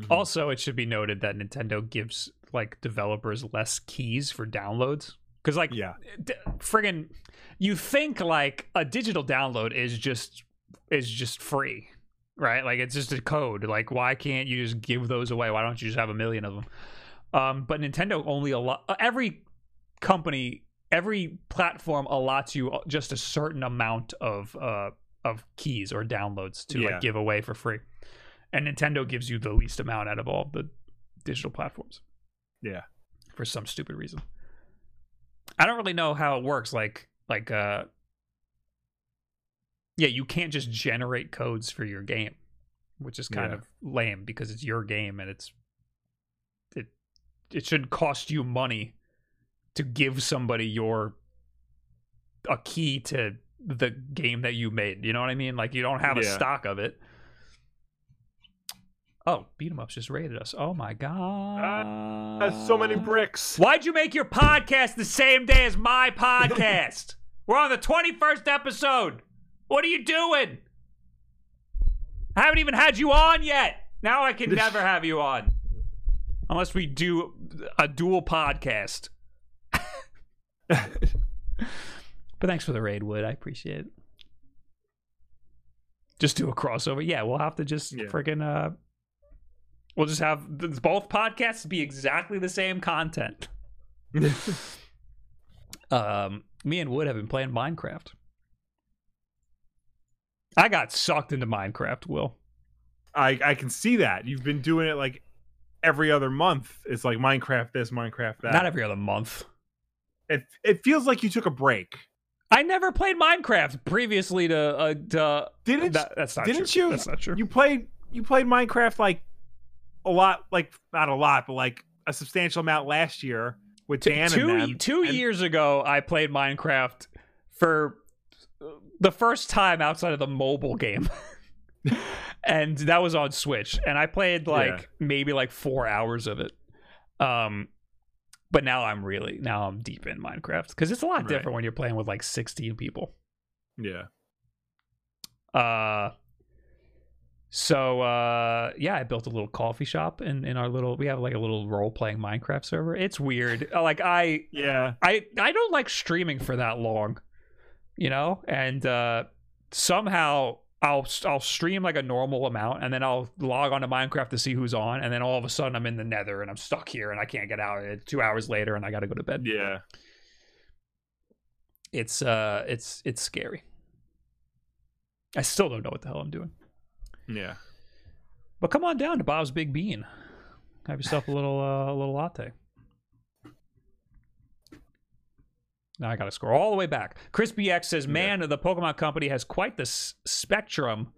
Mhm.
Also, it should be noted that Nintendo gives like developers less keys for downloads because, like,
Yeah,
d- friggin', you think like a digital download is just is just free, right? Like it's just a code. Like, why can't you just give those away? Why don't you just have a million of them? Um, but Nintendo only a lot. Every company, every platform allots you just a certain amount of uh of keys or downloads to
Yeah.
like give away for free, and Nintendo gives you the least amount out of all the digital platforms
yeah.
for some stupid reason. I don't really know how it works. Like, like, uh, yeah, you can't just generate codes for your game, which is kind
Yeah.
of lame because it's your game and it's it it should cost you money to give somebody your a key to the game that you made. You know what I mean? Like you don't have a stock of it. Oh, beat 'em ups just raided us. Oh my god.
That's so many bricks.
Why'd you make your podcast the same day as my podcast? [laughs] We're on the 21st episode. What are you doing? I haven't even had you on yet. Now I can [laughs] never have you on. unless we do a dual podcast. [laughs] but thanks for the raid, Wood. I appreciate it. Just do a crossover. Yeah, we'll have to just
Yeah.
freaking uh we'll just have th- both podcasts be exactly the same content. [laughs] um me and Wood have been playing Minecraft. I got sucked into Minecraft, Will.
I I can see that you've been doing it like every other month. It's like Minecraft this, Minecraft that.
Not every other month.
it it feels like you took a break.
I never played Minecraft previously to uh to
Didn't
that, that's not
didn't
true.
you?
That's not true.
You played you played Minecraft like a lot, like not a lot, but like a substantial amount last year with Dan
two
and them.
two
and-
years ago I played Minecraft for the first time outside of the mobile game. [laughs] and that was on Switch and I played like
Yeah.
maybe like 4 hours of it. Um but now I'm really now I'm deep in Minecraft cuz it's a lot
Right.
different when you're playing with like 16 people.
Yeah,
Uh so uh yeah, I built a little coffee shop in in our little we have like a little role playing Minecraft server. It's weird. Like I
yeah,
I I don't like streaming for that long, you know, and uh, somehow I'll I'll stream like a normal amount, and then I'll log on to Minecraft to see who's on, and then all of a sudden I'm in the Nether and I'm stuck here and I can't get out. It's two hours later and I got to go to bed.
yeah.
It's uh it's it's scary. I still don't know what the hell I'm doing.
Yeah.
But come on down to Bob's Big Bean. Have yourself a little uh, a little latte. Now I got to scroll all the way back. Chris BX says, "Man, the Pokemon Company has quite the s- spectrum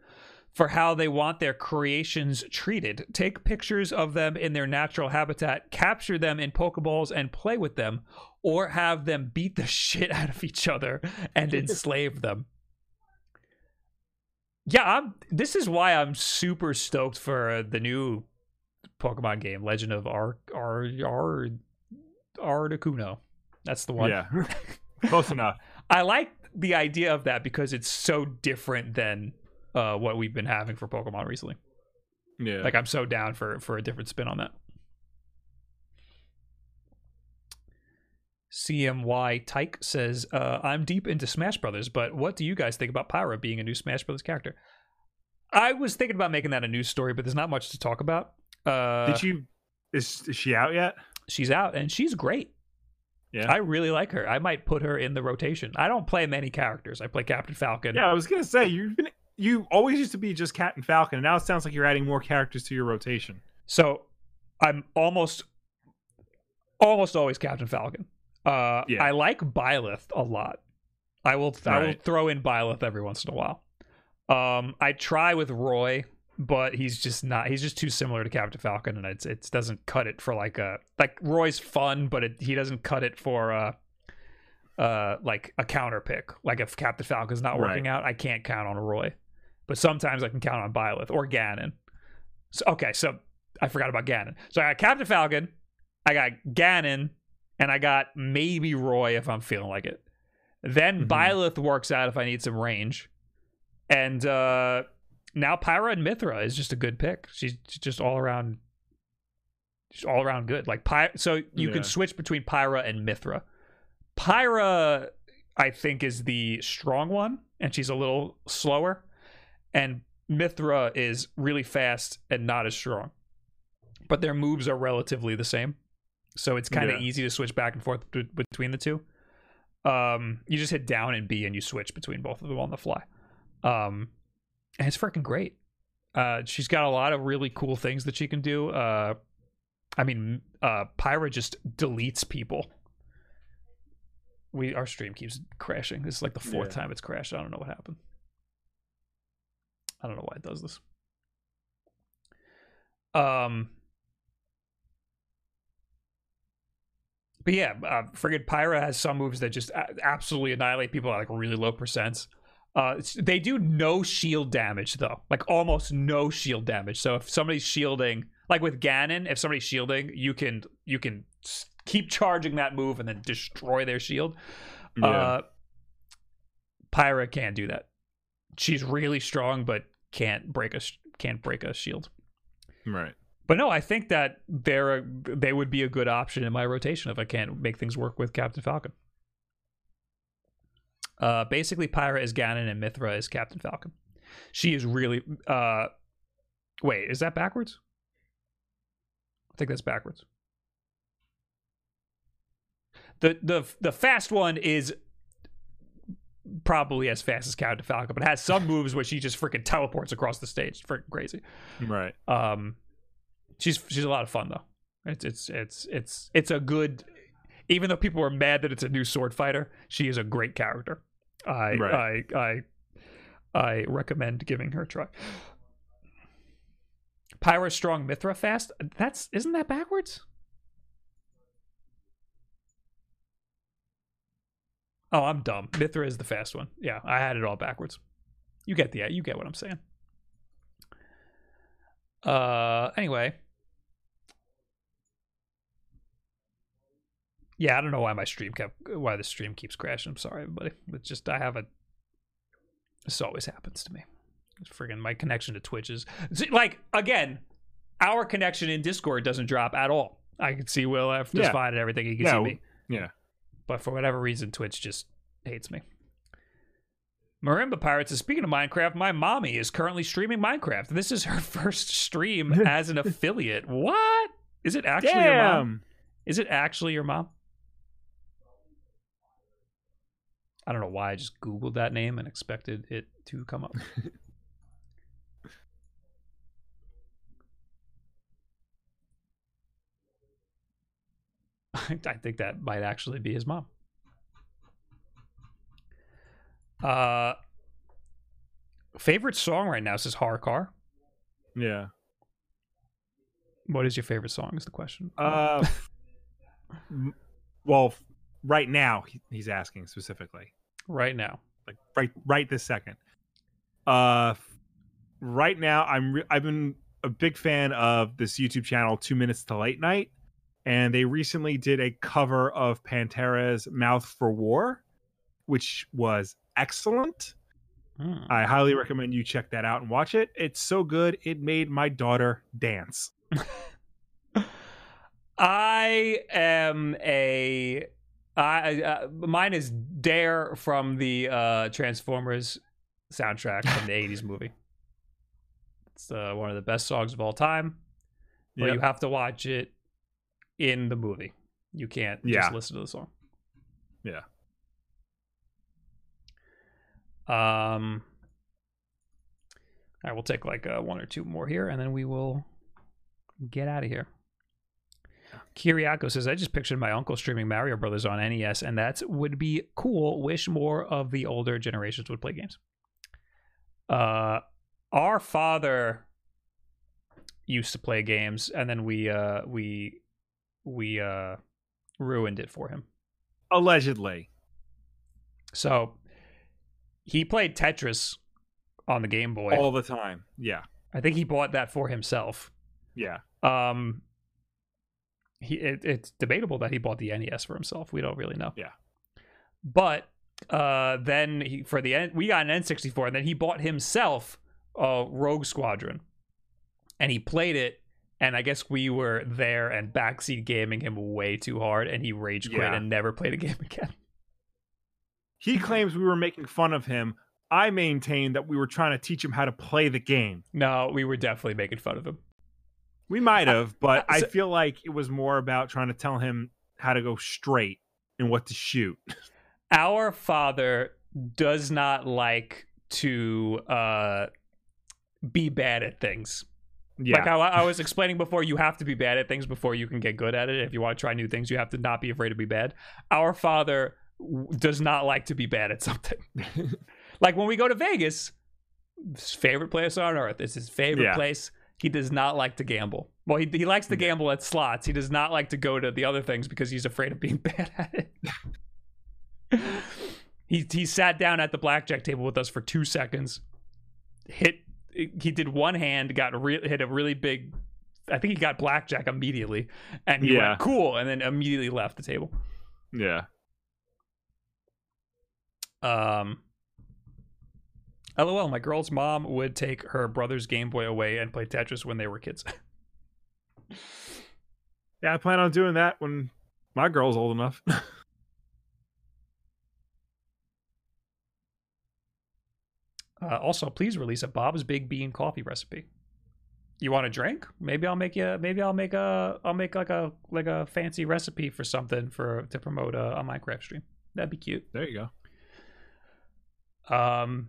for how they want their creations treated. Take pictures of them in their natural habitat, capture them in Pokeballs, and play with them, or have them beat the [laughs] shit out of each other and [laughs] enslave them." Yeah, I'm. This is why I'm super stoked for uh, the new Pokemon game, Legend of Ar Ar Ar Articuno. That's the one.
Yeah. [laughs] Close enough.
I like the idea of that because it's so different than uh, what we've been having for Pokemon recently.
Yeah.
Like I'm so down for for a different spin on that. CMY Tyke says, uh, "I'm deep into Smash Brothers, but what do you guys think about Pyra being a new Smash Brothers character?" I was thinking about making that a news story, but there's not much to talk about. Uh,
Did you? Is, is she out yet?
she's out and she's great.
Yeah.
I really like her. I might put her in the rotation. I don't play many characters. I play Captain Falcon.
yeah, I was gonna say you've been. You always used to be just Captain Falcon, and now it sounds like you're adding more characters to your rotation.
So I'm almost almost always Captain Falcon. Uh
Yeah.
I like Byleth a lot. I will I will throw in Byleth every once in a while. Um I try with Roy, but he's just not he's just too similar to Captain Falcon and it's it doesn't cut it for like a like Roy's fun, but it, he doesn't cut it for uh uh like a counter pick. Like if Captain Falcon's not
Right.
working out, I can't count on Roy. But sometimes I can count on Byleth or Ganon. So okay, so I forgot about Ganon. So I got Captain Falcon, I got Ganon, and I got maybe Roy if I'm feeling like it. Then
Mhm.
Byleth works out if I need some range. And uh now Pyra and Mythra is just a good pick. She's just all around just all around good. Like Py- so you
Yeah.
can switch between Pyra and Mythra. Pyra I think is the strong one and she's a little slower and Mythra is really fast and not as strong. But their moves are relatively the same. So it's kind of
Yeah.
easy to switch back and forth be- between the two. Um, you just hit down and B and you switch between both of them on the fly. Um, and it's freaking great. Uh, she's got a lot of really cool things that she can do. Uh, I mean, uh, Pyra just deletes people. We our stream keeps crashing. This is like the fourth
Yeah.
time it's crashed. I don't know what happened. I don't know why it does this. Um, but yeah, uh, friggin' Pyra has some moves that just absolutely annihilate people at like really low percents. Uh, they do no shield damage though, like almost no shield damage. So if somebody's shielding, like with Ganon, if somebody's shielding, you can you can keep charging that move and then destroy their shield.
Yeah.
Uh, Pyra can't do that. She's really strong, but can't break a can't break a shield.
right.
But no, I think that they're a, they would be a good option in my rotation if I can't make things work with Captain Falcon. Uh, basically, Pyra is Ganon and Mythra is Captain Falcon. She is really. Uh, wait, is that backwards? I think that's backwards. The the the fast one is probably as fast as Captain Falcon, but it has some [laughs] moves where she just freaking teleports across the stage. It's freaking crazy.
Right.
Um, she's she's a lot of fun though. It's it's it's it's it's a good. Even though people are mad that it's a new sword fighter, she is a great character. I
Right.
I I I recommend giving her a try. Pyra strong, Mythra fast. That's isn't that backwards? Oh, I'm dumb. Mythra is the fast one. Yeah, I had it all backwards. You get the you get what I'm saying. Uh, anyway. Yeah, I don't know why my stream kept why the stream keeps crashing. I'm sorry, everybody. It's just I have a. This always happens to me. It's friggin' my connection to Twitch is like again, our connection in Discord doesn't drop at all. I can see Will F just
Yeah.
fine and everything. He can
Yeah,
see me
Yeah.
but for whatever reason, Twitch just hates me. Marimba Pirates is speaking of Minecraft. My mommy is currently streaming Minecraft. This is her [laughs] first stream [laughs] as an affiliate. What? Is it actually your mom?
Damn.
Is it actually your mom? I don't know why I just Googled that name and expected it to come up. [laughs] [laughs] I think that might actually be his mom. Uh, favorite song right now says Harkar.
Yeah.
What is your favorite song? Is the question.
Uh. [laughs] well, right now he's asking specifically,
right now.
like right right this second. Uh, right now I'm re- I've been a big fan of this YouTube channel, Two Minutes to Late Night, and they recently did a cover of Pantera's "Mouth for War," which was excellent.
Hmm.
I highly recommend you check that out and watch it. It's so good it made my daughter dance. [laughs]
I am a. I uh, mine is Dare from the uh, Transformers soundtrack from the [laughs] '80s movie. It's uh, one of the best songs of all time. But
Yep.
you have to watch it in the movie. You can't
Yeah.
just listen to the song.
Yeah.
Um. All right, we'll take like uh, one or two more here, and then we will get out of here. Kiriako says, "I just pictured my uncle streaming Mario Brothers on NES, and that would be cool. Wish more of the older generations would play games." Uh, our father used to play games, and then we uh we we uh ruined it for him.
Allegedly.
So he played Tetris on the Game Boy.
All the time. Yeah.
I think he bought that for himself.
Yeah.
Um, he it, it's debatable that he bought the NES for himself. We don't really know.
Yeah.
But uh, then he for the N, we got an N64, and then he bought himself a Rogue Squadron, and he played it. And I guess we were there and backseat gaming him way too hard, and he rage quit
Yeah.
and never played a [laughs] game again.
He claims we were making fun of him. I maintain that we were trying to teach him how to play the game.
No, we were definitely making fun of him.
We might have, but
I-
I feel like it was more about trying to tell him how to go straight and what to shoot. [laughs]
our father does not like to uh be bad at things
Yeah.
like how I, I was explaining before you have to be bad at things before you can get good at it if you want to try new things you have to not be afraid to be bad our father does not like to be bad at something [laughs] like when we go to vegas his favorite place on earth it's his favorite
Yeah.
place he does not like to gamble well he, he likes to gamble at slots he does not like to go to the other things because he's afraid of being [laughs] bad at it [laughs] he he sat down at the blackjack table with us for two seconds. Hit he did one hand, got re- hit a really big. I think he got blackjack immediately, and he
Yeah.
went cool, and then immediately left the table.
yeah.
Um. LOL, my girl's mom would take her brother's Game Boy away and play Tetris when they were kids. [laughs]
Yeah, I plan on doing that when my girl's old enough. [laughs]
Uh, also, please release a Bob's Big Bean coffee recipe. You want a drink? Maybe I'll make you. Maybe I'll make a. I'll make like a like a fancy recipe for something for to promote a, a Minecraft stream. That'd be cute.
there you go.
Um.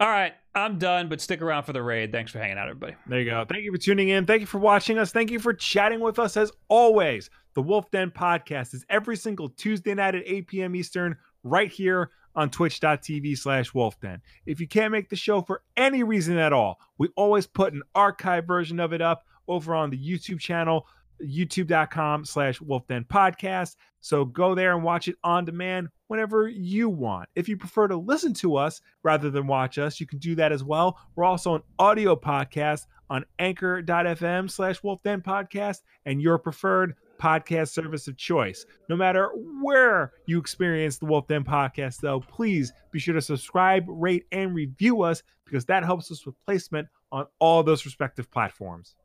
All right, I'm done. But stick around for the raid. Thanks for hanging out, everybody.
There you go. Thank you for tuning in. Thank you for watching us. Thank you for chatting with us as always. The Wolf Den podcast is every single Tuesday night at 8 p.m. Eastern, right here on twitch.tv slash wolfden. If you can't make the show for any reason at all, we always put an archive version of it up over on the YouTube channel, youtube.com slash wolfden podcast. So go there and watch it on demand whenever you want. If you prefer to listen to us rather than watch us, you can do that as well. We're also an audio podcast on anchor.fm slash wolfden podcast and your preferred podcast service of choice. No matter where you experience the Wolf Den podcast, though, please be sure to subscribe, rate, and review us because that helps us with placement on all those respective platforms.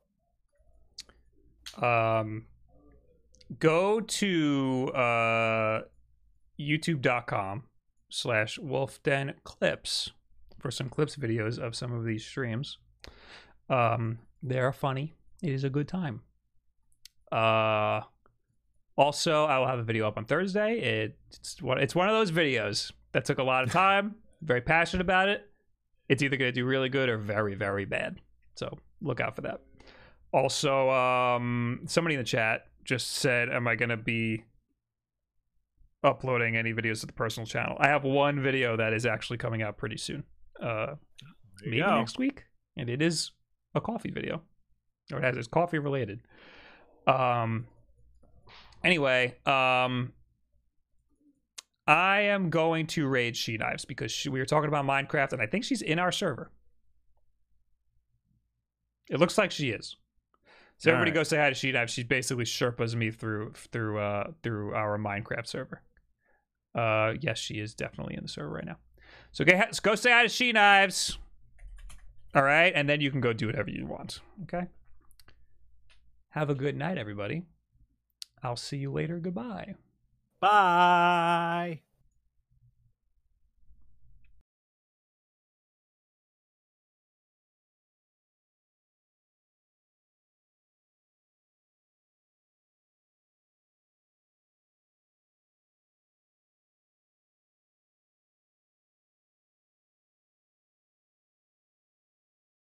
Um, go to uh, youtube.com slash wolfden clips for some clips videos of some of these streams. Um, they are funny. It is a good time. Uh, also, I will have a video up on Thursday. It, it's. It's one of those videos that took a lot of time. [laughs] very passionate about it. It's either going to do really good or very, very bad. So look out for that. Also, um, somebody in the chat just said, "Am I going to be uploading any videos to the personal channel?" I have one video that is actually coming out pretty soon. Uh, maybe
go.
next week, and it is a coffee video, or it has it's coffee related. Um. Anyway, um, I am going to raid She Knives because she, we were talking about Minecraft, and I think she's in our server. It looks like she is. So everybody
Alright.
go say hi to She Knives. She basically Sherpas me through through uh through our Minecraft server. Uh, yes, she is definitely in the server right now. So go, go say hi to She Knives. All right, and then you can go do whatever you want. Okay. Have a good night, everybody. I'll see you later. Goodbye.
Bye.